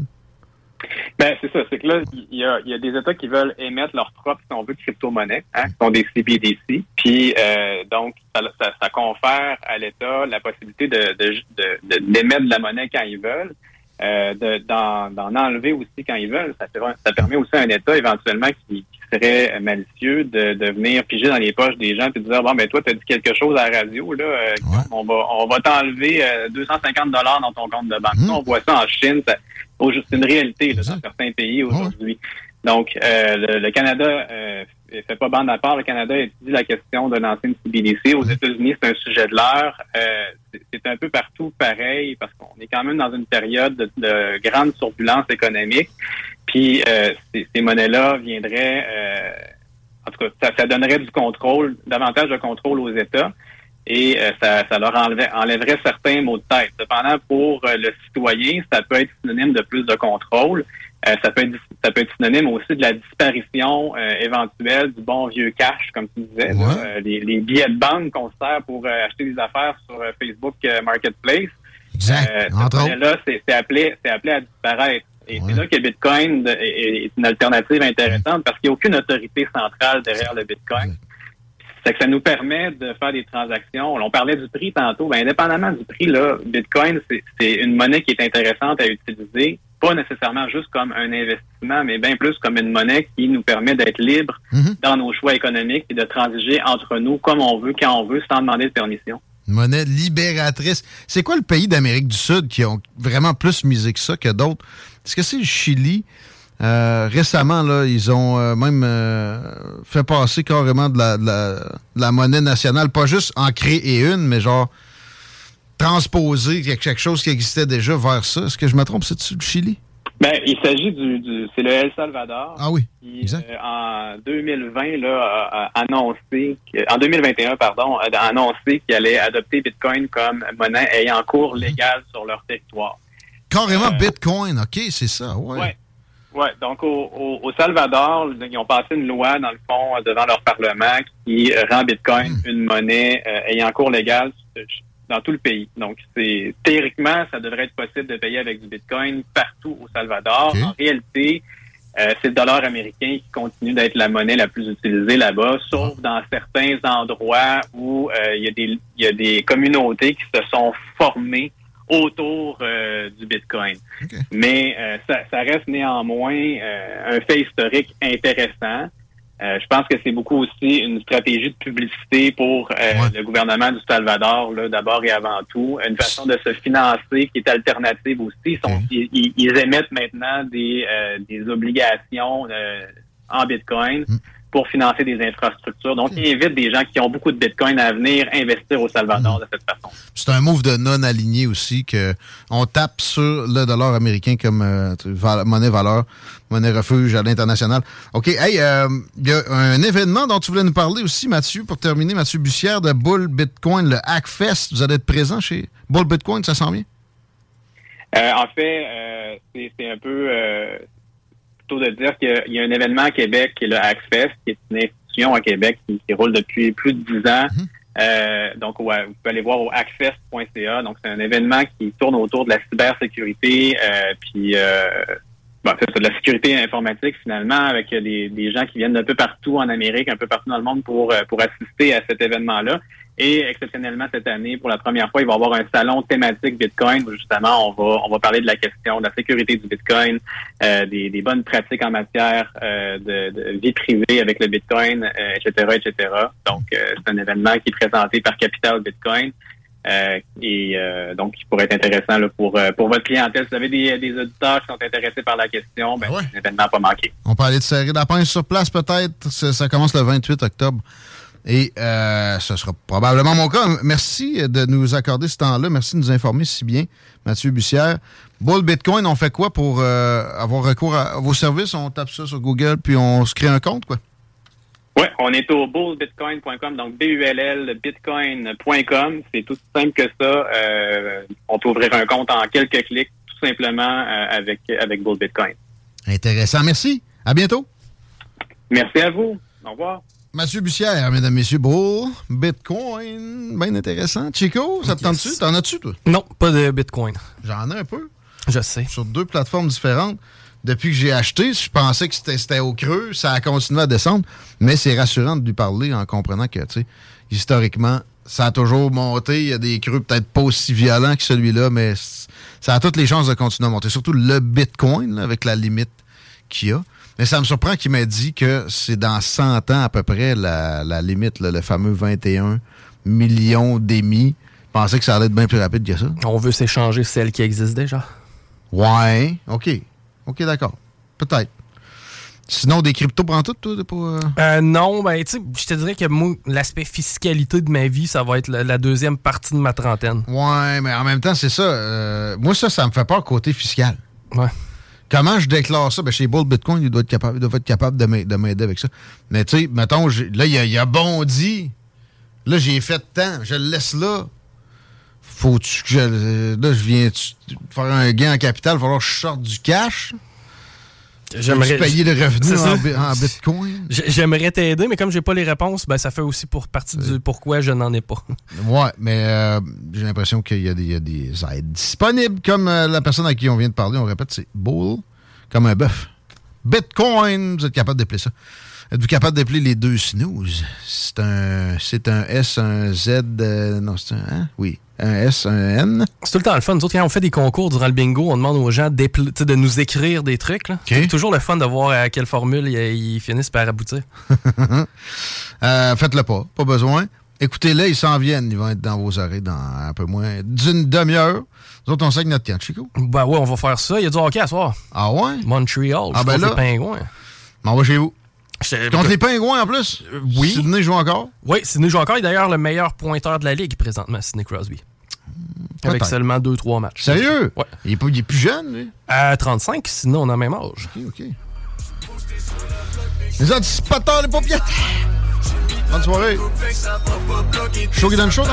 Ben, c'est ça. C'est que là, il y a, des États qui veulent émettre leur propre, si on veut, crypto-monnaie, hein, qui sont des CBDC. Puis, euh, donc, ça, ça- confère à l'État la possibilité de, de- de- d'émettre de la monnaie quand ils veulent, euh, de- d'en, enlever aussi quand ils veulent. Ça, permet- ça permet aussi à un État, éventuellement, qui, qui serait malicieux, de, de venir piger dans les poches des gens et de dire, bon, ben, toi, tu as dit quelque chose à la radio, là, euh, on va, on va t'enlever euh, 250 dollars dans ton compte de banque. Ça, On voit ça en Chine. c'est une réalité là, dans certains pays aujourd'hui. Donc, euh, le, le Canada euh, fait pas bande à part. Le Canada étudie la question de lancer une CBDC. Aux États-Unis, c'est un sujet de l'heure. Euh, c'est- un peu partout pareil parce qu'on est quand même dans une période de, de grande turbulence économique. Puis euh, ces, ces monnaies-là viendraient, euh, en tout cas, ça, ça donnerait du contrôle, davantage de contrôle aux États et euh, ça, ça leur enlevait- enlèverait certains mots de tête. Cependant, pour le citoyen, ça peut être synonyme de plus de contrôle. Euh, ça peut être ça peut être synonyme aussi de la disparition euh, éventuelle du bon vieux cash, comme tu disais, là. Euh, les, les billets de banque qu'on se sert pour euh, acheter des affaires sur euh, Facebook Marketplace. Euh, entre monnaie-là, c'est c'est appelé, c'est appelé à disparaître. Et c'est là que Bitcoin de- est, est une alternative intéressante parce qu'il n'y a aucune autorité centrale derrière le Bitcoin. c'est que ça nous permet de faire des transactions. On parlait du prix tantôt. Ben, indépendamment du prix, là, Bitcoin, c'est une monnaie qui est intéressante à utiliser, pas nécessairement juste comme un investissement, mais bien plus comme une monnaie qui nous permet d'être libre dans nos choix économiques et de transiger entre nous comme on veut, quand on veut, sans demander de permission. Une monnaie libératrice. C'est quoi le pays d'Amérique du Sud qui ont vraiment plus misé que ça que d'autres? Est-ce que c'est le Chili? Euh, récemment, là, ils ont euh, même euh, fait passer carrément de la, de la- de la monnaie nationale, pas juste en créer une, mais genre transposer quelque chose qui existait déjà vers ça. Est-ce que je me trompe, c'est le Chili? Ben, il s'agit du, du c'est le El Salvador. Ah oui. qui, euh, en 2020 là, a, a annoncé, en 2021 pardon, a annoncé qu'il allait adopter Bitcoin comme monnaie ayant cours légal sur leur territoire. Carrément Bitcoin, OK, c'est ça, ouais. Ouais. Ouais, donc au, au, au Salvador, ils ont passé une loi, dans le fond, euh, devant leur Parlement qui euh, rend Bitcoin une monnaie euh, ayant cours légal euh, dans tout le pays. Donc, c'est théoriquement, ça devrait être possible de payer avec du Bitcoin partout au Salvador. En réalité, euh, c'est le dollar américain qui continue d'être la monnaie la plus utilisée là-bas, sauf dans certains endroits où euh, il y, a des- il y a des communautés qui se sont formées autour euh, du Bitcoin. Mais ça, ça reste néanmoins un fait historique intéressant. Euh, je pense que c'est beaucoup aussi une stratégie de publicité pour euh, le gouvernement du Salvador, là, d'abord et avant tout. Une façon de se financer qui est alternative aussi. Ils, sont- ils- ils- ils émettent maintenant des, euh, des obligations en Bitcoin pour financer des infrastructures. Donc, ils invitent des gens qui ont beaucoup de Bitcoin à venir investir au Salvador de cette façon. C'est un move de non-aligné aussi que on tape sur le dollar américain comme euh, val- monnaie valeur, monnaie refuge à l'international. OK, hey, euh, il y a un événement dont tu voulais nous parler aussi, Mathieu, pour terminer, Mathieu Bussière de Bull Bitcoin, le Hackfest. Vous allez être présent chez Bull Bitcoin, ça sent bien? Euh, en fait, euh, c'est un peu euh, plutôt de dire qu'il y a- un événement à Québec qui est le Hackfest, qui est une institution à Québec qui, qui roule depuis plus de 10 ans. Euh, donc, ouais, vous pouvez aller voir au hackfest.ca. Donc, c'est un événement qui tourne autour de la cybersécurité, euh, puis euh, bon, c'est de la sécurité informatique finalement, avec des, des gens qui viennent d'un peu partout en Amérique, un peu partout dans le monde pour, pour assister à cet événement-là. Et exceptionnellement cette année, pour la première fois, il va y avoir un salon thématique Bitcoin où justement on va on va parler de la question de la sécurité du Bitcoin, euh, des, des bonnes pratiques en matière euh, de, de vie privée avec le Bitcoin, euh, etc., etc. Donc euh, c'est un événement qui est présenté par Capital Bitcoin. Euh, et euh, donc, il pourrait être intéressant là, pour, pour votre clientèle. Si vous avez des, des auditeurs qui sont intéressés par la question, ben, c'est un événement à pas manquer. On peut aller te serrer la pince sur place peut-être. Ça, ça commence le 28 octobre. Et euh, ce sera probablement mon cas. Merci de nous accorder ce temps-là. Merci de nous informer si bien, Mathieu Bussière. Bull Bitcoin, on fait quoi pour euh, avoir recours à, vos services? On tape ça sur Google, puis on se crée un compte, quoi? Oui, on est au bullbitcoin.com, donc B-U-L-L bitcoin.com. C'est tout simple que ça. Euh, on peut ouvrir un compte en quelques clics, tout simplement avec, avec Bull Bitcoin. Intéressant. Merci. À bientôt. Merci à vous. Au revoir. Mathieu Bussière, mesdames, messieurs, Bull, Bitcoin, bien intéressant. Chico, ça te tente-tu? T'en as-tu, toi? Non, pas de Bitcoin. J'en ai un peu. Je sais. Sur deux plateformes différentes. Depuis que j'ai acheté, je pensais que c'était au creux, ça a continué à descendre, mais c'est rassurant de lui parler en comprenant que, tu sais, historiquement, ça a toujours monté. Il y a des creux peut-être pas aussi violents que celui-là, mais ça a toutes les chances de continuer à monter. Surtout le Bitcoin, là, avec la limite qu'il y a. Mais ça me surprend qu'il m'ait dit que c'est dans 100 ans à peu près la, la limite, là, le fameux 21 millions d'émis. Je pensais que ça allait être bien plus rapide que ça. On veut s'échanger celle qui existe déjà. Ouais, OK. OK, d'accord. Peut-être. Sinon, des cryptos prends tout, toi? euh, Euh, non, ben, tu sais, je te dirais que moi, l'aspect fiscalité de ma vie, ça va être la, la deuxième partie de ma trentaine. Ouais, mais en même temps, c'est ça. euh, moi, ça, ça me fait peur côté fiscal. Ouais. Comment je déclare ça? Ben, chez Bull Bitcoin, il doit être capable, être capable de m'a- de m'aider avec ça. Mais tu sais, mettons, là, il a, a bondi. Là, j'ai fait tant. Je le laisse là. Faut-tu que je. Là, je viens faire un gain en capital? Il va falloir que je sorte du cash. J'aimerais payer le revenu en, bi- en bitcoin? J'aimerais t'aider, mais comme j'ai pas les réponses, ben, ça fait aussi pour partie du pourquoi je n'en ai pas. Ouais, mais euh, j'ai l'impression qu'il y, a des- il y a des aides disponibles, comme euh, la personne à qui on vient de parler. On répète, c'est Bull, comme un bœuf. Bitcoin, vous êtes capable d'appeler ça. Êtes-vous capable d'appeler les deux snooze? C'est un, c'est un S, un Z, euh, non, c'est un, hein? Oui, un S, un N. C'est tout le temps le fun. Nous autres, quand on fait des concours durant le bingo, on demande aux gens de nous écrire des trucs. C'est toujours le fun de voir à quelle formule ils, finissent par aboutir. Euh, Faites-le pas, pas besoin. Écoutez-les, ils s'en viennent. Ils vont être dans vos oreilles dans un peu moins d'une demi-heure. Nous autres, on sait que notre camp, Chico. Ben ouais, on va faire ça. Il y a du hockey à soir. Ah ouais? Montreal. Ah ben là. Pingouins. On va chez vous. Contre les pingouins en plus? oui. Sydney joue encore? Oui, Sidney joue encore. Il est d'ailleurs le meilleur pointeur de la ligue présentement, Sidney Crosby. Avec seulement 2-3 matchs. Sérieux? Ouais. Il est, pas- il est plus jeune, lui? À 35, sinon on a le même âge. OK, OK. Les anticipateurs, les paupiètes! Bonne soirée. Donne chaud, non?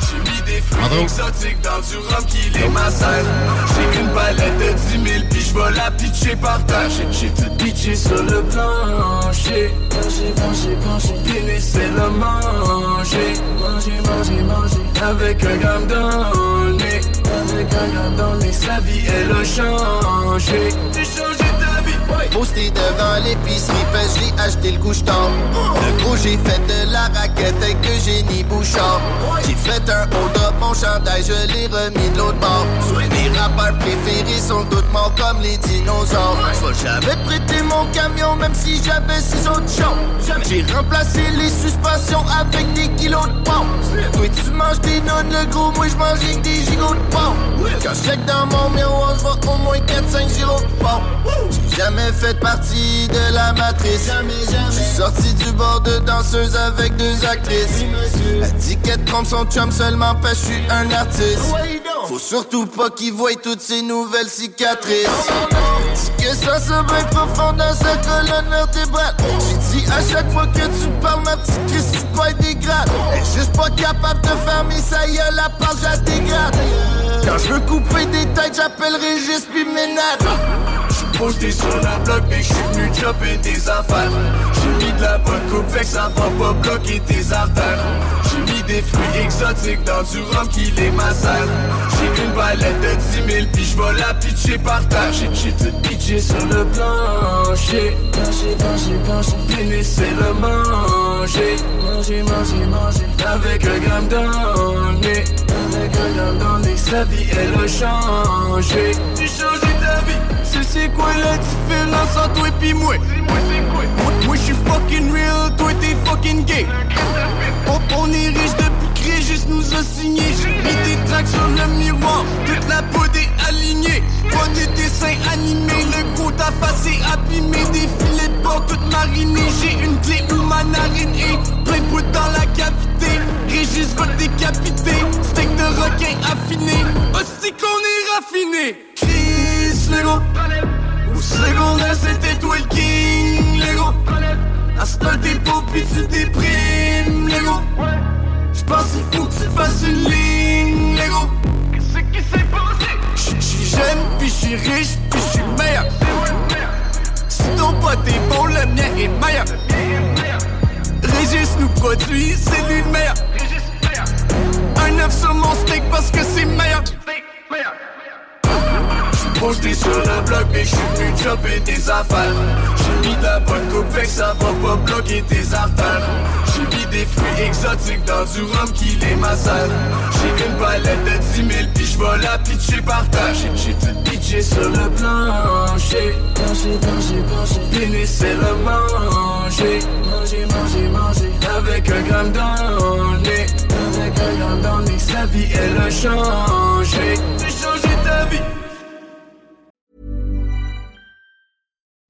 J'ai mis des fruits exotiques dans du rhum qui les massacre. J'ai une palette de 10 000 puis je vais la pitcher par terre. J'ai- tout pitché sur le plancher. Manger, manger, manger. Pénis, c'est le manger. Manger, manger, manger. Avec un gramme dans le nez. Avec un gramme dans le nez. Sa vie, elle a changé. J'ai changé. Posté devant l'épicerie, parce j'ai acheté le couche-tard. Le gros, j'ai fait de la raquette avec le génie Bouchard. J'ai fait un hold-up, mon chandail, je l'ai remis de l'autre bord. Mes rappeurs préférés sont tous morts comme les dinosaures. J'vais jamais prêter mon camion, même si j'avais six autres choses. J'ai remplacé les suspensions avec des kilos de pommes. Toi, tu manges des nonnes, le gros, moi, j'mange avec des gigots de pommes. Quand je check dans mon miroir, j'vois au moins 4-5 gyros de pommes. J'ai jamais fait partie de la matrice. J'suis sorti du bord de danseuse avec deux actrices. Elle dit qu'elle trompe son chum seulement parce que j'suis un artiste. Faut surtout pas qu'il voie toutes ces nouvelles cicatrices. Que ça se bien profond dans sa colonne vertébrale. J'ai dit à chaque fois que tu parles, ma petite Chris, tu payes des grades. Elle juste pas capable de fermer sa gueule, la part, je la dégrade. Quand je veux couper des têtes, j'appelle Régis puis Ménade. J'suis posté sur la bloc, mais j'suis venu chopper des affaires. J'ai mis de la bonne coupe, fait que ça va pas bloquer tes artères. J'ai mis des fruits exotiques dans du rhum qui les macère. J'ai une palette de 10 000, puis j'vais la pitcher par terre. J'ai tout pitché sur le plancher. Manger, manger, manger. Pénis, c'est le manger. Manger, manger, manger. Avec un gramme nez. Avec un gramme nez. Sa vie, elle a changé. Changé sais quoi la différence entre toi et puis moi? Moi, moi j'suis fucking real, toi t'es fucking gay. On, est riche depuis que Régis nous a signé. J'ai mis des tracks sur le miroir, toute la peau est alignée. Pas des dessins animés, le gros ta face est abîmé. Des filets porc toutes marinés. J'ai une clé où ma narine est plein de dans la cavité. Régis va te décapiter, steak de requin affiné. Hostie qu'on est raffiné. Chris, le gros. Au secondaire, c'était toi le king, gars. À ce temps, t'es pauvre pis tu déprimes, gars. J'pense qu'il faut que tu fasses une ligne, gars. Qu'est-ce qui s'est passé? J'suis jeune, pis j'suis riche, pis j'suis meilleur. Si ton pote est bon, le mien est meilleur. Régis nous produit, c'est lui le meilleur. Un œuf sur mon steak parce que c'est meilleur. Posté sur le bloc, mais j'suis venu chopper des affaires. J'ai mis de la bonne coupe, fait ça pas bloquer tes artères. J'ai mis des fruits exotiques dans du rhum qui les macère. J'ai une palette de 10 000, puis j'vais la pitcher par terre. J'ai tout pitché sur le plancher. Manger, manger, manger. Pénis, c'est le manger. Manger, manger, manger. Avec un gramme nez. Avec un gramme nez. Sa vie, elle a changé.